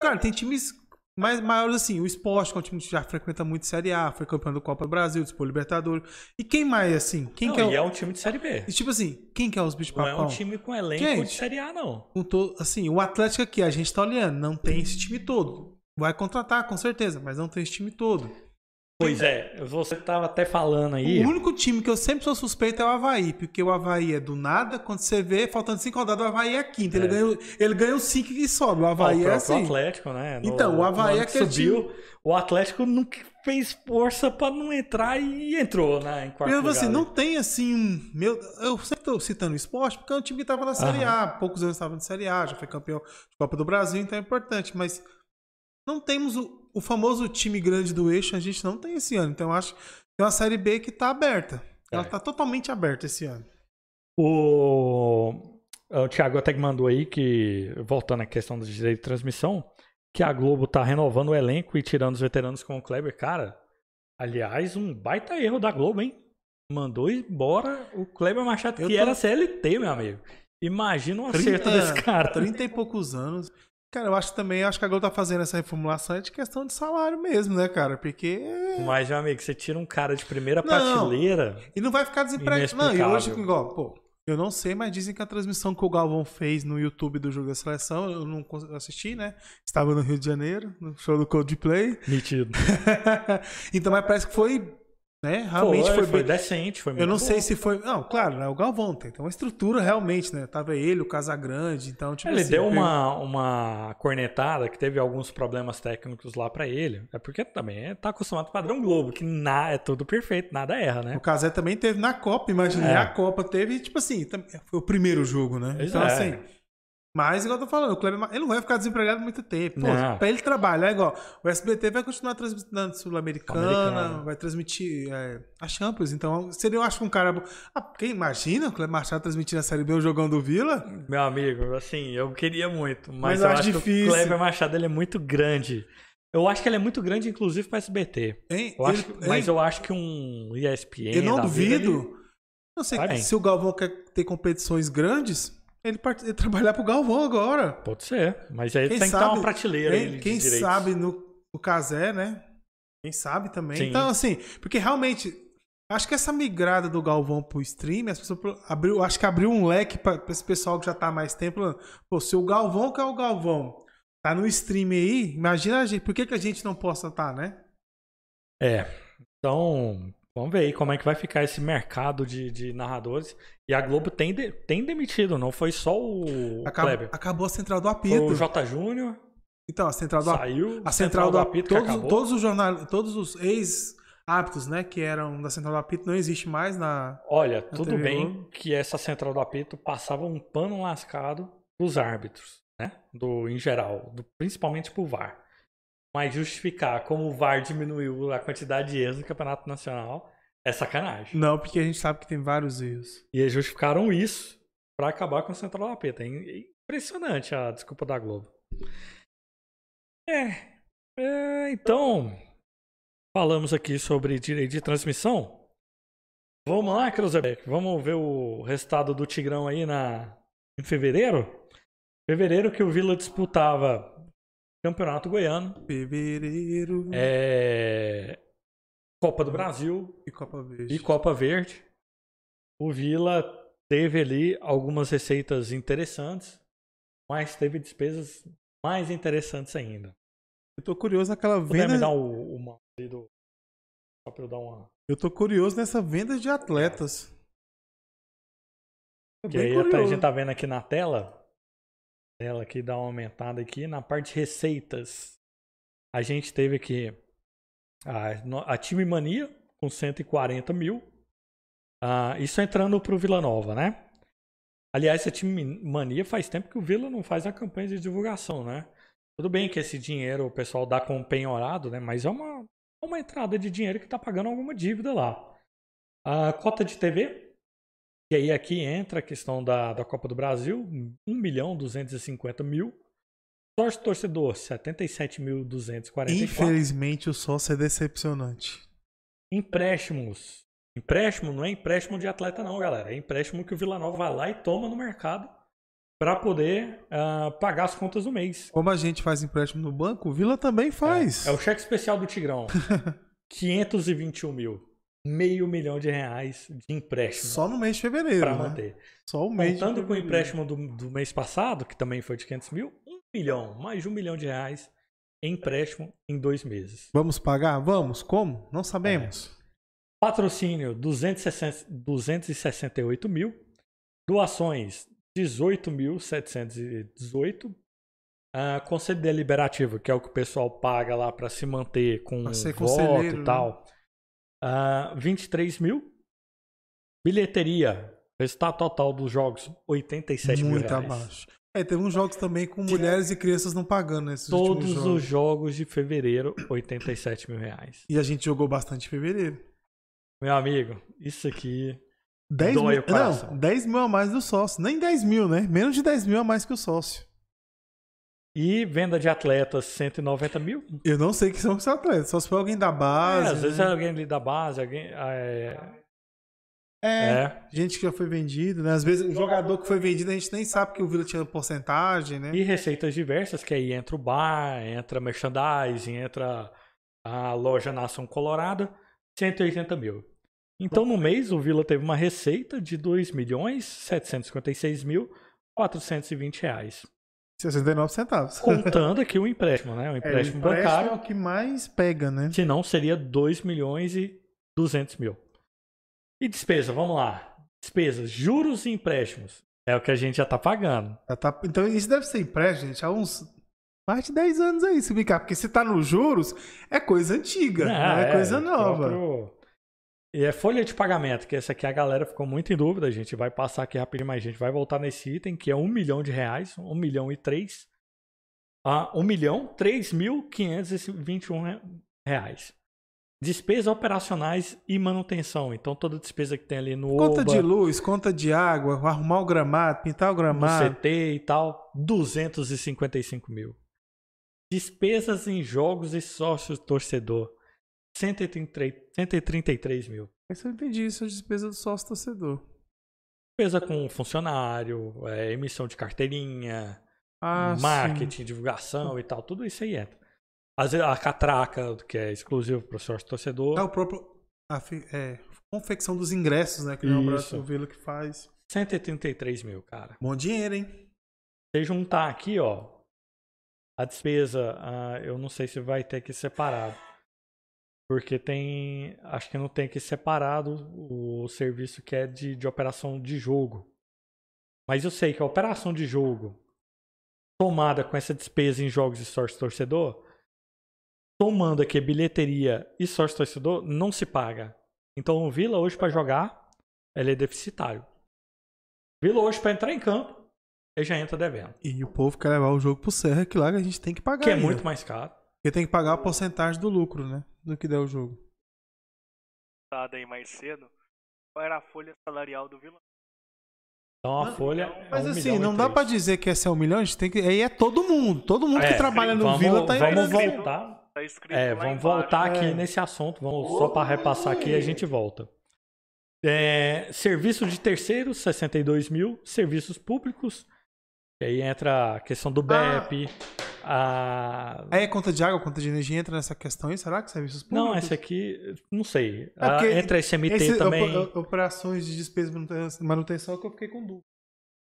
Cara, tem times mais maiores assim. O Esporte, que é um time que já frequenta muito Série A, foi campeão do Copa do Brasil, disputou Libertadores. E quem mais, assim? Quem Não, que é o. é um time de Série B. E, tipo assim, quem que é os bichos Não é papão? um time com elenco Gente. de Série A, não. To- Assim, o Atlético aqui, a gente tá olhando, não tem esse time todo. Vai contratar, com certeza, mas não tem esse time todo. Pois é, você tava até falando aí. O único time que eu sempre sou suspeito é o Havaí, porque o Havaí é do nada, quando você vê, faltando cinco rodadas, o Havaí é quinta. Ele É. ganha, ele ganha os cinco e sobe. O Ó, o Havaí é assim. Atlético, né? No- Então, o Avaí no ano é que subiu. O Atlético nunca fez força pra não entrar e entrou, né? Em quarto Eu, lugar assim, não tem assim um. Meu, eu sempre tô citando o esporte porque é um time que tava na Série A. Poucos anos estava na Série A, já foi campeão de Copa do Brasil, então é importante. Mas não temos o, o famoso time grande do eixo, a gente não tem esse ano. Então eu acho que é uma Série B que tá aberta. Ela É. tá totalmente aberta esse ano. O, o Thiago até que mandou aí que, voltando à questão do direito de transmissão, que a Globo tá renovando o elenco e tirando os veteranos com o Kleber. Cara, aliás, um baita erro da Globo, hein? Mandou embora o Kleber Machado, Eu que tô- era CLT, meu amigo. Imagina um acerto 30, desse cara. 30 e poucos anos. Cara, eu acho também, acho que a Globo tá fazendo essa reformulação é de questão de salário mesmo, né, cara? Porque. Mas, meu amigo, você tira um cara de primeira Não. prateleira. E não vai ficar desempregado. Não, e hoje, igual, pô, eu não sei, mas dizem que a transmissão que o Galvão fez no YouTube do jogo da seleção, eu não assisti, né? Estava no Rio de Janeiro, no show do Coldplay. Nítido. então, mas parece que foi, né? Realmente foi, foi, foi decente, foi Eu não sei bom. se foi. Não, claro, né? O Galvão tem, tem uma estrutura realmente, né? Tava ele, o Casagrande, então, tipo Ele assim, deu eu- uma, uma cornetada que teve alguns problemas técnicos lá pra ele. É porque também tá acostumado com o padrão Globo, que na, é tudo perfeito, nada erra, né? O Casé também teve na Copa, imagina. É. A Copa teve, tipo assim, foi o primeiro jogo, né? Pois então, é. assim. Mas, igual eu tô falando, o Kleber, ele não vai ficar desempregado muito tempo. Pô, Não. pra ele trabalhar, igual, o SBT vai continuar transmitindo Sul-Americana, vai transmitir é, a Champions. Então, seria, eu acho, um cara. Ah, porque imagina o Kleber Machado transmitindo a Série B, o jogão do Vila? Meu amigo, assim, eu queria muito, mas, Mas eu acho acho que difícil. o Kleber Machado ele é muito grande. Eu acho que ele é muito grande, inclusive, pra SBT. Hein? Eu acho Ele- que- mas eu acho que um ESPN. Eu não da vida, duvido. ele- Não sei se o Galvão quer ter competições grandes, ele, part... ele trabalhar pro Galvão agora. Pode ser, mas aí Quem tem que sabe- dar uma prateleira Quem, quem sabe no, no Casé, né? Quem sabe também. Sim. Então, assim, porque realmente, acho que essa migrada do Galvão pro stream, as pessoas abriu, acho que abriu um leque pra, pra esse pessoal que já tá há mais tempo. falando, Pô, se o Galvão, que é o Galvão, tá no stream aí, imagina a gente, por que, que a gente não possa estar, né? É. Então, vamos ver aí como é que vai ficar esse mercado de, de narradores. E a Globo tem, de- tem demitido, não foi só o Acabou, Kleber. acabou a central do Foi apito. o J. Júnior, Então, a central do apito. Saiu, A central do apito todos, acabou. todos os jornal, todos os ex-hábitos, né, que eram da central do apito, não existe mais na. Olha, tudo TV bem Globo. que essa central do apito passava um pano lascado dos árbitros, né? Do, em geral, do, principalmente pro VAR. Mas justificar como o VAR diminuiu a quantidade de erros no Campeonato Nacional é sacanagem. Não, porque a gente sabe que tem vários erros. E eles justificaram isso pra acabar com a central do apito. É impressionante a desculpa da Globo. É, é, então, falamos aqui sobre direito de transmissão. Vamos lá, Cruzebeck, vamos ver o resultado do Tigrão aí na, em fevereiro. Fevereiro que o Vila disputava Campeonato Goiano, Fevereiro é, Copa do Brasil e Copa Verde. e Copa Verde. O Vila teve ali algumas receitas interessantes, mas teve despesas mais interessantes ainda. Eu tô curioso naquela Puder venda. me dar o, o mouse do. Só pra eu dar uma. Eu tô curioso nessa venda de atletas. Tô Que aí até a curioso. gente tá vendo aqui na tela. Tela aqui dá uma aumentada aqui. Na parte receitas, a gente teve aqui a, a Time Mania com 140 mil. Ah, isso entrando pro Vila Nova, né? Aliás, a Time Mania faz tempo que o Vila não faz a campanha de divulgação, né? Tudo bem que esse dinheiro o pessoal dá com penhorado, né? Mas é uma, uma entrada de dinheiro que tá pagando alguma dívida lá. A cota de TV, e aí aqui entra a questão da, da Copa do Brasil, 1 milhão 250 mil. Sócio torcedor, 77.244. Infelizmente, o sócio é decepcionante. Empréstimos. Empréstimo não é empréstimo de atleta não, galera. É empréstimo que o Vila Nova vai lá e toma no mercado para poder ah, pagar as contas do mês. Como a gente faz empréstimo no banco, o Vila também faz. É o cheque especial do Tigrão. 521 mil. Meio milhão de reais de empréstimo Só no mês de fevereiro. para né? manter. Só o mês. de Contando com o empréstimo do, do mês passado, que também foi de 500 mil, um milhão, mais de um milhão de reais em empréstimo em dois meses. Vamos pagar? Vamos. Como? Não sabemos. Patrocínio 260 268 mil. Doações 18.718. Ah, conselho deliberativo, que é o que o pessoal paga lá para se manter com voto e né? tal. Ah, 23 mil. Bilheteria. Resultado total dos jogos, 87 mil Muito reais. abaixo. É, teve uns jogos também com mulheres e crianças não pagando nesses Todos últimos os jogos. jogos de fevereiro, 87 mil reais. E a gente jogou bastante em fevereiro. Meu amigo, isso aqui 10 Dói mil, o coração. não, 10 mil a mais do sócio. Nem 10 mil, né? Menos de 10 mil a mais que o sócio. E venda de atletas, 190 mil. Eu não sei que são os atletas. Só se for alguém da É, base. às vezes né? é alguém ali da base, alguém. É, É, é. gente que já foi vendido, né? Às vezes o jogador que foi vendido a gente nem sabe que o Vila tinha porcentagem, né? E receitas diversas, que aí entra o bar, entra merchandising, entra a loja Nação Colorada, 180 mil. Então, no mês, o Vila teve uma receita de 2 milhões 756 mil 420 reais. 69 centavos. Contando aqui o empréstimo, né? O É, o empréstimo empréstimo bancário. é o que mais pega, né? Se não, seria 2 milhões e 200 mil. E despesa, vamos lá. Despesas, juros e empréstimos. É o que a gente já tá pagando. Já tá- Então isso deve ser empréstimo, gente, há uns mais de 10 anos aí, se brincar. Porque se tá nos juros, é coisa antiga, não, é, coisa nova. próprio- E é folha de pagamento, que essa aqui a galera ficou muito em dúvida. A gente vai passar aqui rapidinho, mas a gente vai voltar nesse item, que é 1 milhão de reais, 1 milhão e 3. Ah, 1 milhão 3.521 re- reais. Despesas operacionais e manutenção. Então, toda despesa que tem ali no Conta OBA, de luz, conta de água, arrumar o gramado, pintar o no gramado. CT e tal, 255 mil. Despesas em jogos e sócios torcedor, 133, 133 mil. Esse eu entendi, isso é despesa do sócio torcedor. Despesa com funcionário, é, emissão de carteirinha, Ah, marketing, divulgação e tal, tudo isso aí entra. Às vezes a catraca, que é exclusivo para o sócio torcedor, É o próprio. A é, confecção dos ingressos, né? Que não é o Isso. Brasil Vila que faz. 133 mil, cara. Bom dinheiro, hein? Se juntar aqui, ó, a despesa, ah, eu não sei se vai ter que ir separado. Porque tem. Acho que não tem que separado o serviço que é de, de operação de jogo. Mas eu sei que a operação de jogo, somada com essa despesa em jogos e sócio torcedor, somando aqui bilheteria e sócio torcedor, não se paga. Então o Vila hoje para jogar, ele é deficitário. Vila hoje para entrar em campo, ele já entra devendo. E o povo quer levar o jogo pro Serra, que lá a gente tem que pagar. Que é ainda. muito mais caro. Porque tem que pagar a porcentagem do lucro, né? Do que der o jogo. Aí mais cedo. Qual era a folha salarial do Vila? Então a Não, folha. é Mas um assim, não dá pra dizer que esse é um milhão, a gente tem que. Aí é todo mundo. Todo mundo que É, trabalha no vamos, Vila tá Vamos voltar. Tá escrito É, vamos embaixo. voltar aqui É. nesse assunto. Vamos só para repassar aqui e a gente volta. É, serviços de terceiros, 62 mil. Serviços públicos. E aí entra a questão do BEP. A... Aí é conta de água, conta de energia entra nessa questão aí? Será que serviços públicos? Não, essa aqui, não sei. É porque Ah, entra SMT Esse- também. op- operações de despesa de manutenção- que eu fiquei com dúvida.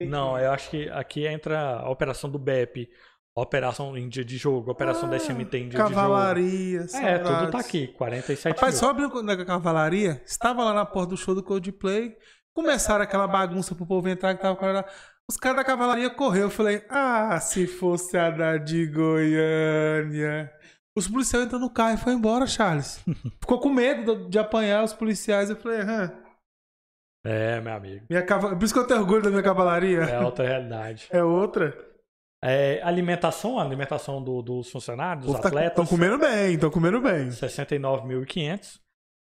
Não, eu acho que aqui entra a operação do BEP, a operação em dia de jogo, a operação da SMT em dia Cavalaria, de jogo. É, tudo tá aqui, 47 Rapaz, mil. só abrindo na cavalaria, estava lá na porta do show do Coldplay, começaram aquela bagunça pro povo entrar que tava com a galera. Os caras da cavalaria correu, eu falei, ah, se fosse a da de Goiânia. Os policiais entrou no carro e foi embora, Charles. Ficou com medo de- apanhar os policiais. Eu falei, aham. É, meu amigo. Minha cava... Por isso que eu tenho orgulho da minha cavalaria. É outra realidade. É outra. É, alimentação, a alimentação do- dos funcionários, dos Estão atletas, comendo bem, estão comendo bem. 69.500.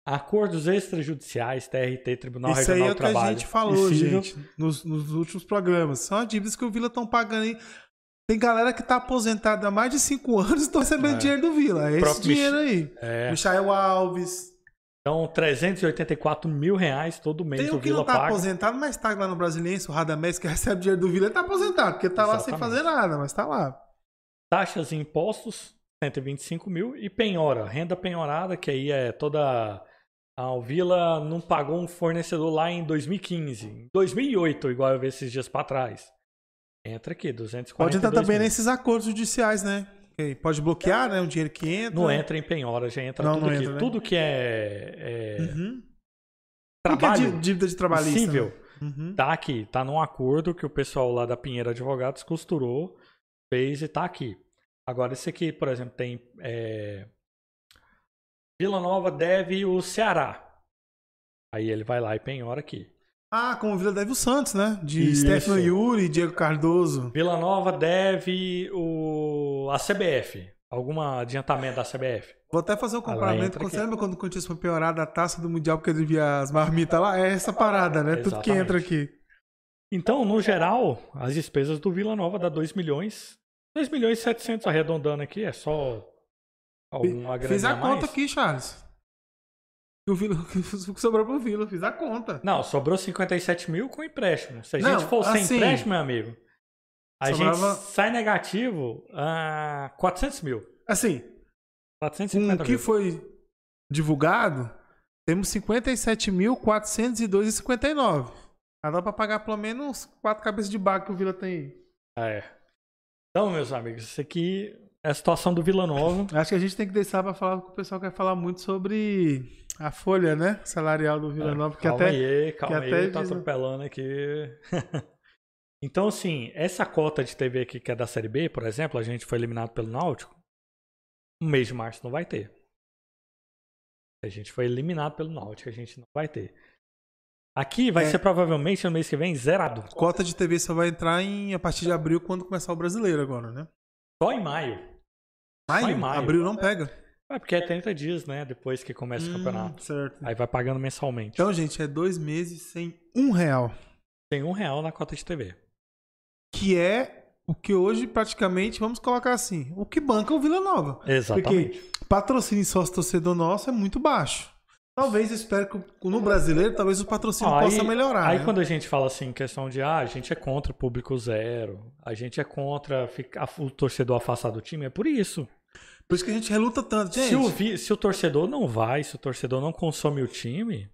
Acordos extrajudiciais, TRT, Tribunal Isso aí Regional é do o que a Trabalho. gente falou, Incível. gente, nos, nos últimos programas. São as dívidas que o Vila estão pagando aí. Tem galera que tá aposentada há mais de cinco anos e estão recebendo É. dinheiro do Vila. É esse dinheiro aí. É, Michael Alves. então, 384 mil reais todo mês Tem o um que Vila não tá paga. aposentado, mas tá lá no Brasiliense, o Radamés, que recebe dinheiro do Vila, ele tá aposentado, porque tá lá sem fazer nada, mas tá lá. Taxas e impostos, 125 mil. E penhora, renda penhorada, que aí é toda. A Vila não pagou um fornecedor lá em 2015. Em 2008, igual eu vi esses dias pra trás. Entra aqui, 242 Pode entrar também mil. nesses acordos judiciais, né? Que Pode bloquear, né? O dinheiro que entra. Não entra em penhora, já entra Não, tudo não aqui. entra, né? Tudo que é, é Uhum. Tudo que é trabalho dí- dívida de trabalhista. possível, né? Uhum. tá aqui. Tá num acordo que o pessoal lá da Pinheiro Advogados costurou, fez e tá aqui. Agora, esse aqui, por exemplo, tem. é, Vila Nova deve o Ceará. Aí ele vai lá e penhora aqui. Ah, como Vila deve o Santos, né? De Isso. Stefano Yuri, Diego Cardoso. Vila Nova deve o a CBF. Algum adiantamento da CBF. Vou até fazer um comparamento. você lembra quando o Corinthians foi piorar da taça do Mundial porque devia as marmitas lá? É essa parada, né? Tudo que Exatamente. entra aqui. Então, no geral, as despesas do Vila Nova dá 2 milhões. 2 milhões e 700 arredondando aqui, é só alguma Fiz a a conta mais. aqui, Charles. O, Vila, o que sobrou pro Vila, fiz a conta. Não, sobrou 57 mil com empréstimo. Se a Não, gente for sem assim, empréstimo, meu amigo, a sobrava- gente sai negativo a 400 mil. Assim, com 450 o que mil. foi divulgado, temos 57.402,59. Dá pra pagar pelo menos quatro cabeças de bago que o Vila tem aí. É. Então, meus amigos, isso aqui é a situação do Vila Nova. Acho que a gente tem que deixar pra falar que o pessoal quer falar muito sobre a folha, né? Salarial do Vila Nova, porque É, calma até. aí, calma que aí, até tá diz- atropelando aqui. então, assim, essa cota de TV aqui que é da Série B, por exemplo, a gente foi eliminado pelo Náutico. No mês de março não vai ter. A gente foi eliminado pelo Náutico, a gente não vai ter. Aqui vai É. ser provavelmente no mês que vem zerado. Cota de TV só vai entrar em, a partir de abril, quando começar o brasileiro agora, né? Só em maio. Maio? maio. Abril não pega. É porque é 30 dias, né? Depois que começa o Hum, campeonato. certo. Aí vai pagando mensalmente. Então, gente, é dois meses sem um real. Tem um real na cota de TV. Que é o que hoje, praticamente, vamos colocar assim, o que banca o Vila Nova. Exatamente. Porque patrocínio sócio torcedor nosso é muito baixo. Talvez, espero que no brasileiro, talvez o patrocínio Ó, possa melhorar. Aí né? quando a gente fala assim, questão de ah, a gente é contra o público zero, a gente é contra ficar, o torcedor afastado do time, é por isso. Por isso que a gente reluta tanto. Gente, Se o, vi- se o torcedor não vai, se o torcedor não consome o time,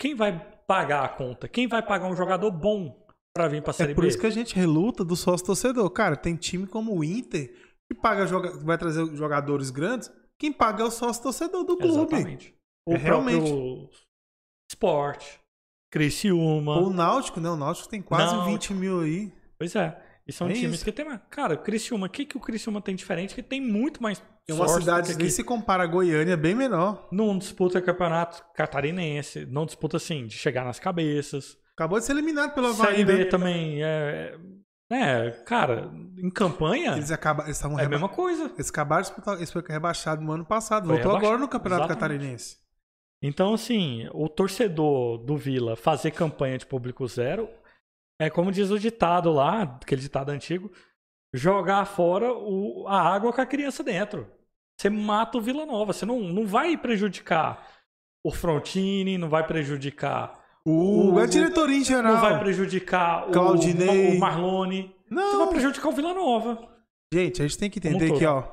quem vai pagar a conta? Quem vai pagar um jogador bom pra vir pra Série É por B? isso que a gente reluta do sócio torcedor. Cara, tem time como o Inter que paga vai trazer jogadores grandes. Quem paga é o sócio torcedor do clube. Exatamente. O É, realmente. próprio Sport, Criciúma. O Náutico, né? O Náutico tem quase Náutico. 20 mil aí. Pois é. E são É times isso. que tem. mais- Cara, o Criciúma, o que, que o Criciúma tem diferente? Que tem muito mais. É uma cidade, que se compara a Goiânia, bem menor. Não disputa campeonato catarinense, não disputa assim, de chegar nas cabeças. Acabou de ser eliminado pelo Havaí, Série B né? também é. É, cara, em campanha Eles acabam, eles é a reba... mesma coisa. Eles acabaram de disputar, eles foram rebaixados no ano passado. Foi Voltou rebaixado, agora no Campeonato exatamente. Catarinense. Então, assim, o torcedor do Vila fazer campanha de público zero é como diz o ditado lá, aquele ditado antigo, jogar fora o- a água com a criança dentro. Você mata o Vila Nova. Você não, não vai prejudicar o Frontini, não vai prejudicar. O, O- a diretoria em geral. Não vai prejudicar o, Claudinei. o Marlone. Você vai Não, prejudicar o Vila Nova. gente, a gente tem que entender que, ó,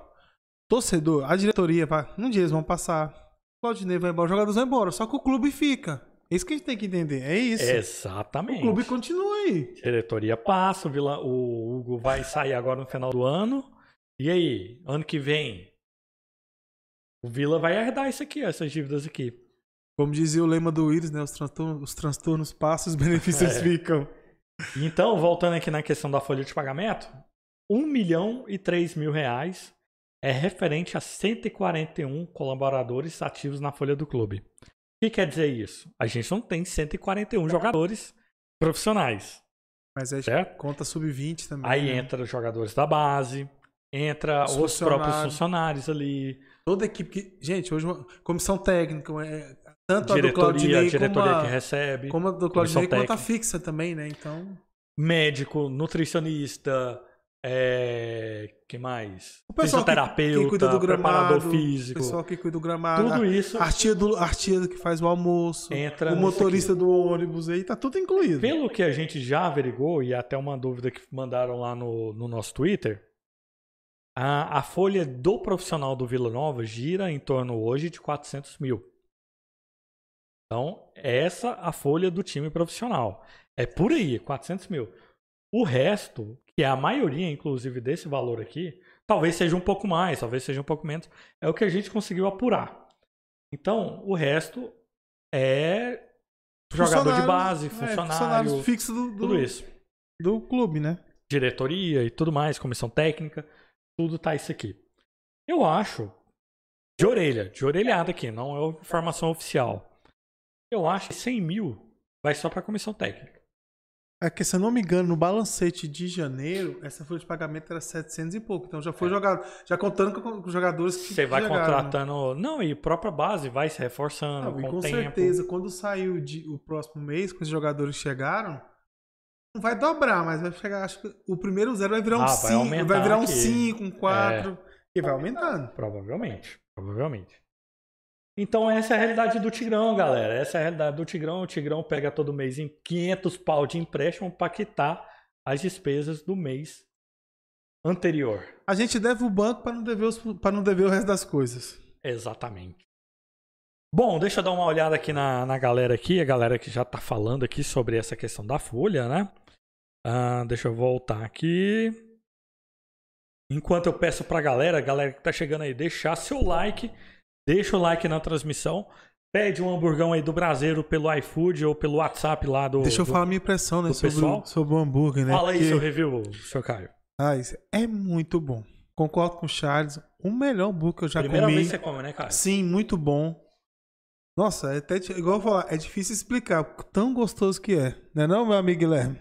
torcedor, a diretoria, um dia eles vão passar. Claudinei vai embora, os jogadores vão embora, só que o clube fica. É isso que a gente tem que entender. É isso. Exatamente. o clube continua aí. Diretoria passa, o, Vila, o Hugo vai sair agora no final do ano. E aí, ano que vem, o Vila vai herdar isso aqui, essas dívidas aqui. Como dizia o lema do Iris, né? Os transtornos, os transtornos passam, os benefícios É. ficam. Então, voltando aqui na questão da folha de pagamento, 1 milhão e 3 mil reais é referente a 141 colaboradores ativos na folha do clube. O que quer dizer isso? A gente não tem 141 jogadores profissionais, Mas aí certo? conta sub-20 também. Aí né? entra os jogadores da base, entra Os os, próprios funcionários. ali, Toda a equipe que. Gente, hoje, uma comissão técnica, é, tanto a do diretoria, Claudinei diretoria como que a, recebe, como a do Claudinei, quanto a fixa também, né? Então. médico, nutricionista, é... que mais? O pessoal Fisioterapeuta, que cuida do preparador gramado, físico, O pessoal que cuida do gramado. tudo isso a tia do, a tia que faz o almoço. entra o motorista do ônibus aí, tá tudo incluído. Pelo que a gente já averigou, e até uma dúvida que mandaram lá no, no nosso Twitter, a, a folha do profissional do Vila Nova gira em torno hoje de 400 mil. Então, essa a folha do time profissional. É por aí, 400 mil. O resto, que é a maioria, inclusive, desse valor aqui, talvez seja um pouco mais, talvez seja um pouco menos, é o que a gente conseguiu apurar. Então, o resto é jogador de base, é, funcionário, funcionários fixos do, do, tudo isso. do clube, né? Diretoria e tudo mais, comissão técnica, tudo tá isso aqui. Eu acho, de orelha, de orelhada aqui, não é informação oficial. Eu acho que 100 mil vai só pra comissão técnica. É que, se eu não me engano, no balancete de janeiro, essa folha de pagamento era 700 e pouco. Então já foi jogado, já contando com, os jogadores que Você vai chegaram, né? contratando. Não, e a própria base vai se reforçando Não, e com com certeza, quando sair o, di- o próximo mês, com os jogadores que chegaram, não vai dobrar, mas vai chegar, acho que o primeiro zero vai virar um Ah, vai 5, vai, virar um aqui. 5, um 4, e vai aumentando. Provavelmente. Provavelmente. Então essa é a realidade do Tigrão, galera. Essa é a realidade do Tigrão. O Tigrão pega todo mês em 500 pau de empréstimo para quitar as despesas do mês anterior. A gente deve o banco para não dever os, para não dever o resto das coisas. Exatamente. Bom, deixa eu dar uma olhada aqui na, na galera aqui, a galera que já tá falando aqui sobre essa questão da folha, né? Ah, deixa eu voltar aqui. Enquanto eu peço pra galera, a galera que tá chegando aí, deixar seu like, deixa o like na transmissão, pede um hamburgão aí do Braseiro pelo iFood ou pelo WhatsApp lá do. Deixa eu do- falar minha impressão, né, sobre, pessoal? o- sobre o hambúrguer, né? Fala aí Porque- seu review, seu Caio. Ah, isso é muito bom. Concordo com o Charles. O melhor hambúrguer que eu já Primeira comi. vez que você come, né, Caio? Sim, muito bom. Nossa, é até, igual eu falar, é difícil explicar o tão gostoso que é. Não é não, meu amigo Guilherme?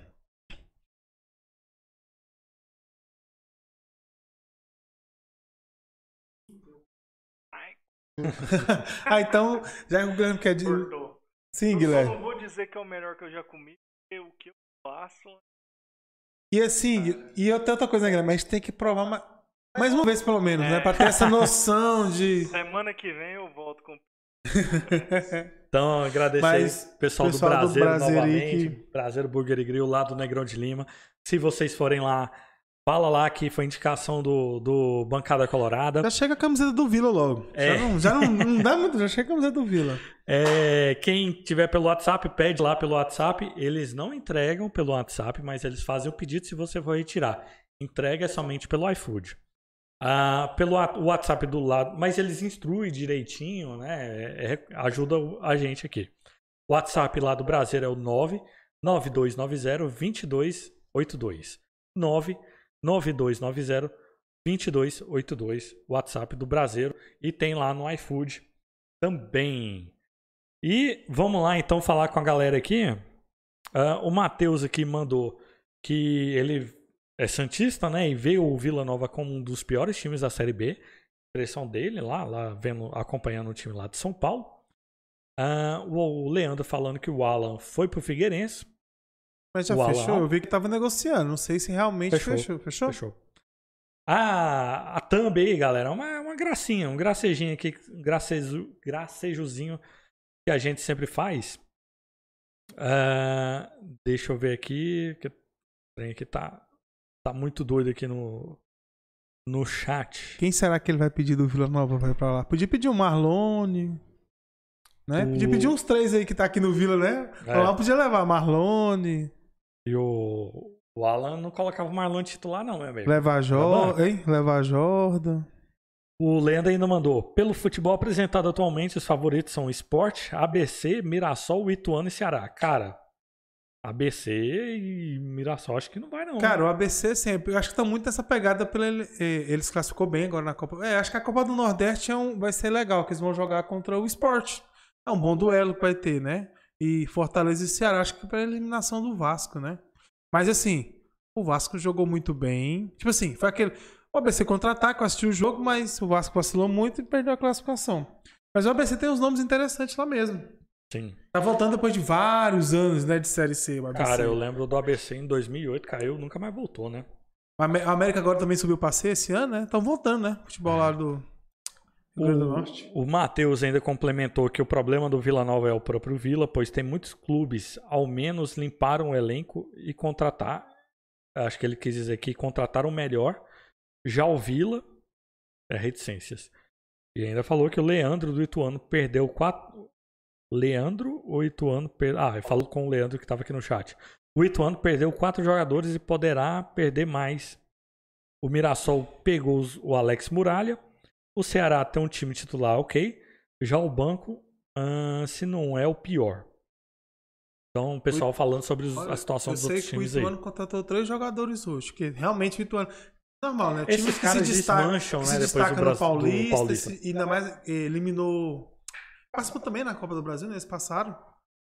Ah, então, já que o Guilherme quer dizer... Cortou. Sim, Eu Guilherme. não vou dizer que é o melhor que eu já comi, porque o que eu faço E assim, e outra outra coisa, né, Guilherme? A gente tem que provar mais, mais uma vez, pelo menos, né? Pra ter essa noção de... Semana que vem eu volto com. Então, agradecer Mas, aí, pessoal, pessoal do do Brasileiro Brasileiro aí novamente. Brasileiro Burger e Grill lá do Negrão de Lima. Se vocês forem lá, fala lá que foi indicação do, do Bancada Colorada. Já chega a camiseta do Vila logo. É. Já, não, já não, não dá muito, já chega a camiseta do Vila. É, quem tiver pelo WhatsApp, pede lá pelo WhatsApp. Eles não entregam pelo WhatsApp, mas eles fazem o pedido se você for retirar. Entrega é somente pelo iFood. Ah, pelo WhatsApp do lado, mas eles instruem direitinho, né? É- é- ajuda a gente aqui. O WhatsApp lá do Brasil é o 99290 2282. 99290 2282, WhatsApp do Brasileiro. E tem lá no iFood também. E vamos lá então falar com a galera aqui. Uh, o Matheus aqui mandou que ele é Santista, né? E vê o Vila Nova como um dos piores times da Série B. Impressão dele lá, lá vendo, acompanhando o time lá de São Paulo. Uh, o Leandro falando que o Alan foi pro Figueirense. Mas já fechou? Eu vi que tava negociando. Não sei se realmente Fechou. fechou. Fechou? Fechou. A, a thumb aí, galera, é uma, uma gracinha, um gracejinho aqui, um gracejo, gracejozinho que a gente sempre faz. Ah, deixa eu ver aqui, que o trem aqui tá, tá muito doido aqui no, no chat. Quem será que ele vai pedir do Vila Nova vai pra lá? Podia pedir o Marlone. Né? O- Podia pedir uns três aí que tá aqui no Vila, né? É. Lá podia levar Marlone, E o, o Alan não colocava o Marlon titular não, meu amigo. levar Jordan, hein? Levar Jordan. O Lenda ainda mandou. Pelo futebol apresentado atualmente, os favoritos são Sport, ABC, Mirassol, Ituano e Ceará. Cara, ABC e Mirassol acho que não vai não. Cara, o ABC sempre. Eu acho que tá muito nessa pegada pela. ele- Eles classificou bem agora na Copa. É, acho que a Copa do Nordeste é um- vai ser legal, que eles vão jogar contra o Sport. É um bom duelo que vai ter, né? E Fortaleza e Ceará, acho que pra eliminação do Vasco, né? Mas assim, o Vasco jogou muito bem. Tipo assim, foi aquele. O ABC contra-ataque, eu assisti o jogo, mas o Vasco vacilou muito e perdeu a classificação. Mas o ABC tem uns nomes interessantes lá mesmo. Sim. Tá voltando depois de vários anos, né, de Série C. o ABC. Cara, eu lembro do ABC em 2008, caiu, nunca mais voltou, né? A Amé- a América agora também subiu pra C esse ano, né? Estão voltando, né? Futebol lá do Rio Grande do Norte. O, o Matheus ainda complementou que o problema do Vila Nova é o próprio Vila, pois tem muitos clubes, ao menos limparam o elenco e contratar. Acho que ele quis dizer que contrataram melhor. Já o Vila, é reticências. E ainda falou que o Leandro do Ituano perdeu quatro. Leandro ou Ituano? Per... Ah, eu falo com o Leandro que estava aqui no chat. O Ituano perdeu quatro jogadores e poderá perder mais. O Mirassol pegou o Alex Muralha. O Ceará tem um time titular ok. Já o banco, se não é o pior. Então, o pessoal falando sobre os- a situação eu dos sei outros que o times aí. Ituano contratou três jogadores hoje, que realmente o Ituano. Normal, né? Times Esses que caras se destacam, desmancham, que né, se depois do Brasil- do Paulista, Paulista. se- e ainda mais eh, eliminou. Participou também na Copa do Brasil, né? Eles passaram.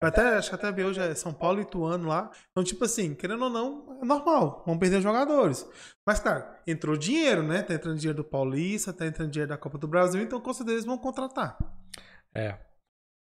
Até, acho que até ver hoje é São Paulo e Ituano lá. Então, tipo assim, querendo ou não, é normal. Vão perder jogadores. Mas, cara, entrou dinheiro, né? Tá entrando dinheiro do Paulista, tá entrando dinheiro da Copa do Brasil, então com certeza eles vão contratar. É.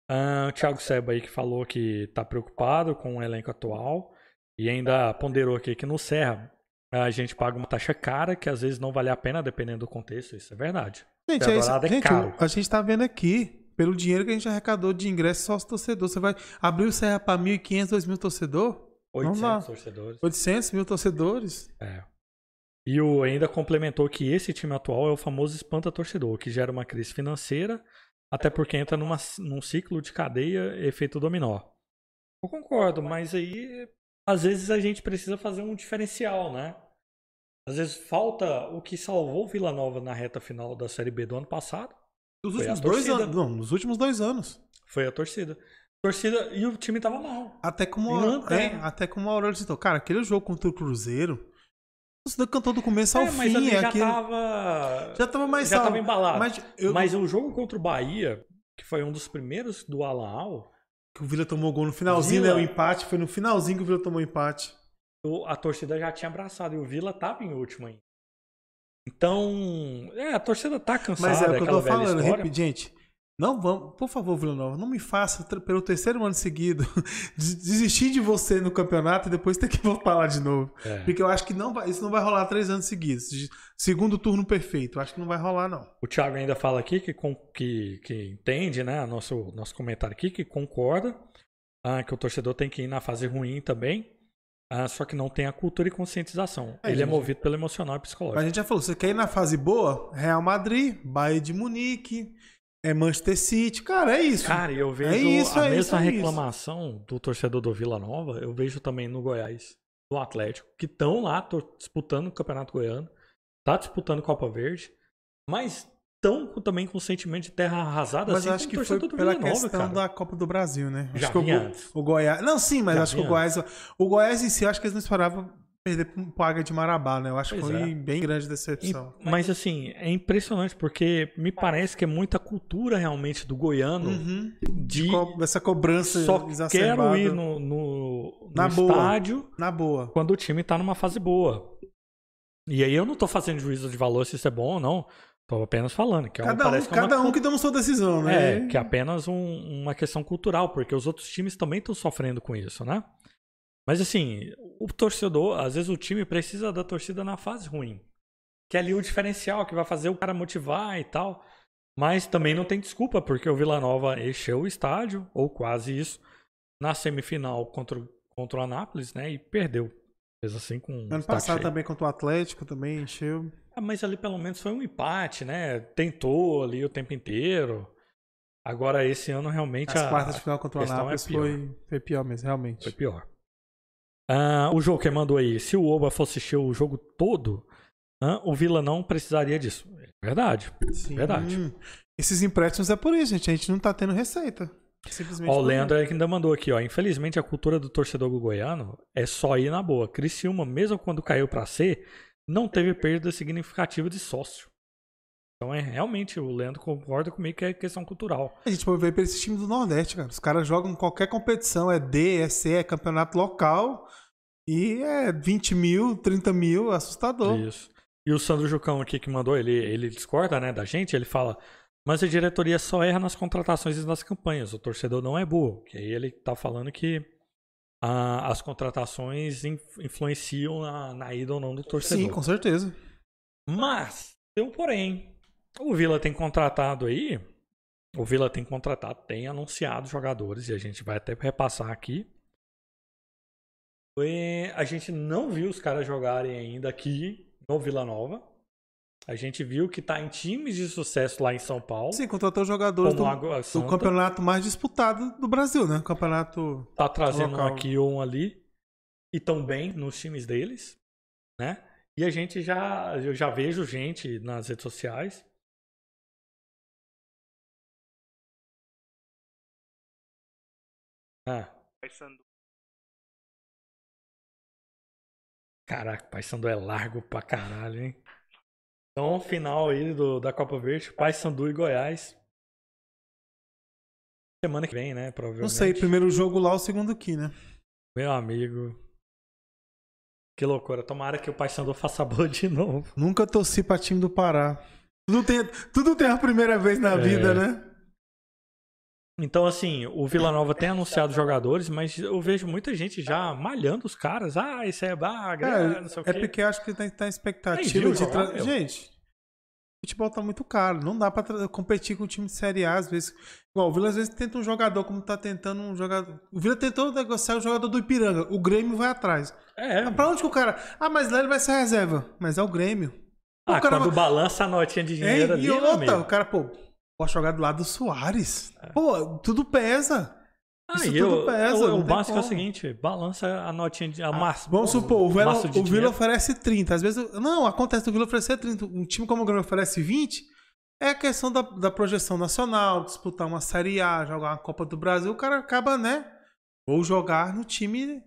Ah, o Thiago Seba aí que falou que tá preocupado com o elenco atual e ainda ponderou aqui que no Serra a gente paga uma taxa cara que às vezes não vale a pena dependendo do contexto. Isso é verdade. Gente, é isso. é gente caro. a gente tá vendo aqui, pelo dinheiro que a gente arrecadou de ingresso sócio torcedor. Você vai abrir o Serra pra 1.500, 2.000 torcedor? 800 lá. torcedores. 800 mil torcedores? É. E o ainda complementou que esse time atual é o famoso espanta torcedor, que gera uma crise financeira, até porque entra numa, num ciclo de cadeia efeito dominó. Eu concordo, mas aí às vezes a gente precisa fazer um diferencial, né? Às vezes falta o que salvou o Vila Nova na reta final da Série B do ano passado, Nos últimos dois anos. Não, nos últimos dois anos. foi a torcida. Torcida e o time tava mal. Até como, não a, tem. é, até como a Aurélio citou. Cara, aquele jogo contra o Cruzeiro, o torcedor cantou do começo ao É, mas fim. ali é já aquele- tava já tava mais já salvo. tava embalado. Mas, eu, Mas o jogo contra o Bahia, que foi um dos primeiros do Alan Al, que o Vila tomou gol no finalzinho, Vila. né? O empate. Foi no finalzinho que o Vila tomou empate. a torcida já tinha abraçado e o Vila tava em último ainda. Então, é, a torcida tá cansada, Mas é o que eu tô falando. Repito, gente, não vamos, por favor, Vila Nova, não me faça pelo terceiro ano seguido des- desistir de você no campeonato e depois ter que voltar lá de novo. É. Porque eu acho que não vai- isso não vai rolar três anos seguidos. Segundo turno perfeito. Eu acho que não vai rolar, não. O Thiago ainda fala aqui que, que, que entende, né, nosso, nosso comentário aqui, que concorda ah, que o torcedor tem que ir na fase ruim também, ah, só que não tem a cultura e conscientização. É, Ele é gente. movido pelo emocional e psicológico. a gente já falou, você quer ir na fase boa? Real Madrid, Bayern de Munique, é Manchester City. Cara, é isso. Cara, e eu vejo isso, a é isso, mesma é isso. reclamação do torcedor do Vila Nova, eu vejo também no Goiás, do Atlético, que estão lá disputando o Campeonato Goiano, tá disputando Copa Verde, mas estão também com sentimento de terra arrasada, Mas assim acho que o foi pela Nova, questão cara. da Copa do Brasil, né? Já acho que o, o Goiás. Não, sim, mas Já acho que o Goiás. O Goiás em si, eu acho que eles não esperavam perder pro Águia de Marabá, né? Eu acho que Pois foi é. bem grande decepção. Mas assim, é impressionante porque me parece que é muita cultura realmente do goiano Uhum. de Co- Essa cobrança só quero ir no, no, Na no boa. estádio Na boa. quando o time tá numa fase boa. E aí eu não tô fazendo juízo de valor se isso é bom ou não. Tô apenas falando. Que é uma- Cada um, que é uma cada um cu- que toma sua decisão, né? É, que é apenas um- uma questão cultural, porque os outros times também estão sofrendo com isso, né? Mas assim, o torcedor, às vezes o time precisa da torcida na fase ruim. Que é ali o diferencial que vai fazer o cara motivar e tal. Mas também não tem desculpa, porque o Vila Nova encheu o estádio, ou quase isso, na semifinal contra, o- contra o Anápolis, né? E perdeu. Fez assim com. Ano passado cheio. também contra o Atlético, também encheu. Ah, mas ali pelo menos foi um empate, né? Tentou ali o tempo inteiro. Agora esse ano realmente As a quartas de final contra o é Anápolis pior. foi, foi pior mesmo, realmente. foi pior. Ah, o jogo que mandou aí, se o Oba fosse assistir o jogo todo, ah, o Vila não precisaria disso. É verdade. Sim. Verdade. Esses empréstimos é por isso, gente. A gente não tá tendo receita. Simplesmente Ó, o Leandro é que ainda mandou aqui, ó. Infelizmente a cultura do torcedor goiano é só ir na boa. Criciúma, mesmo quando caiu pra C, não teve perda significativa de sócio. Então é realmente, o Leandro concorda comigo que é questão cultural. A gente pode ver pra esses times do Nordeste, cara. Os caras jogam em qualquer competição, é D, é C, é campeonato local. E é 20 mil, 30 mil, assustador. Isso. E o Sandro Jucão aqui que mandou, ele, ele discorda, né, da gente, ele fala, mas a diretoria só erra nas contratações e nas campanhas, o torcedor não é burro. Que aí ele tá falando que ah, as contratações in- influenciam na, na ida ou não do torcedor. Sim, com certeza. Mas, tem um porém. O Vila tem contratado aí. O Vila tem contratado, tem anunciado jogadores, e a gente vai até repassar aqui. E a gente não viu os caras jogarem ainda aqui no Vila Nova. A gente viu que tá em times de sucesso lá em São Paulo. Sim, contratou jogadores do, do campeonato mais disputado do Brasil, né? Campeonato. tá trazendo um local. aqui ou um ali e tão bem nos times deles, né? E a gente já eu já vejo gente nas redes sociais Ah, Paysandu. caraca, Paysandu é largo pra caralho, hein? Então, final aí do, da Copa Verde, Paysandu e Goiás. Semana que vem, né? Provavelmente. Não sei, primeiro jogo lá, o segundo aqui, né? Meu amigo. Que loucura. Tomara que o Paysandu faça boa de novo. Nunca torci pra time do Pará. Tudo tem, tudo tem a primeira vez na É. vida, né? Então, assim, o Vila Nova tem anunciado jogadores, mas eu vejo muita gente já malhando os caras. Ah, esse é baga, Cara, não sei o é quê. porque eu acho que tá, tá em Nem expectativa de. jogar, Tra... Gente, futebol tá muito caro. Não dá pra tra- competir com o time de Série A, às vezes. Igual, o Vila às vezes tenta um jogador, como tá tentando um jogador. O Vila tentou negociar o jogador do Ipiranga. O Grêmio vai atrás. É. Pra onde que o cara. Ah, mas lá ele vai ser reserva. Mas é o Grêmio. Ah, o cara quando balança a notinha de Hein? dinheiro ali, E outra, o cara, pô, pode jogar do lado do Soares. Pô, tudo pesa. Ah, isso e tudo eu- pesa, o, não o básico é o seguinte, balança a notinha de... A massa, Vamos supor, o o Vila oferece 30. Às vezes. Não, acontece do Vila oferecer 30. Um time como o Grêmio oferece 20. É a questão da, da projeção nacional, disputar uma Série A, jogar uma Copa do Brasil. O cara acaba, né? Ou jogar no time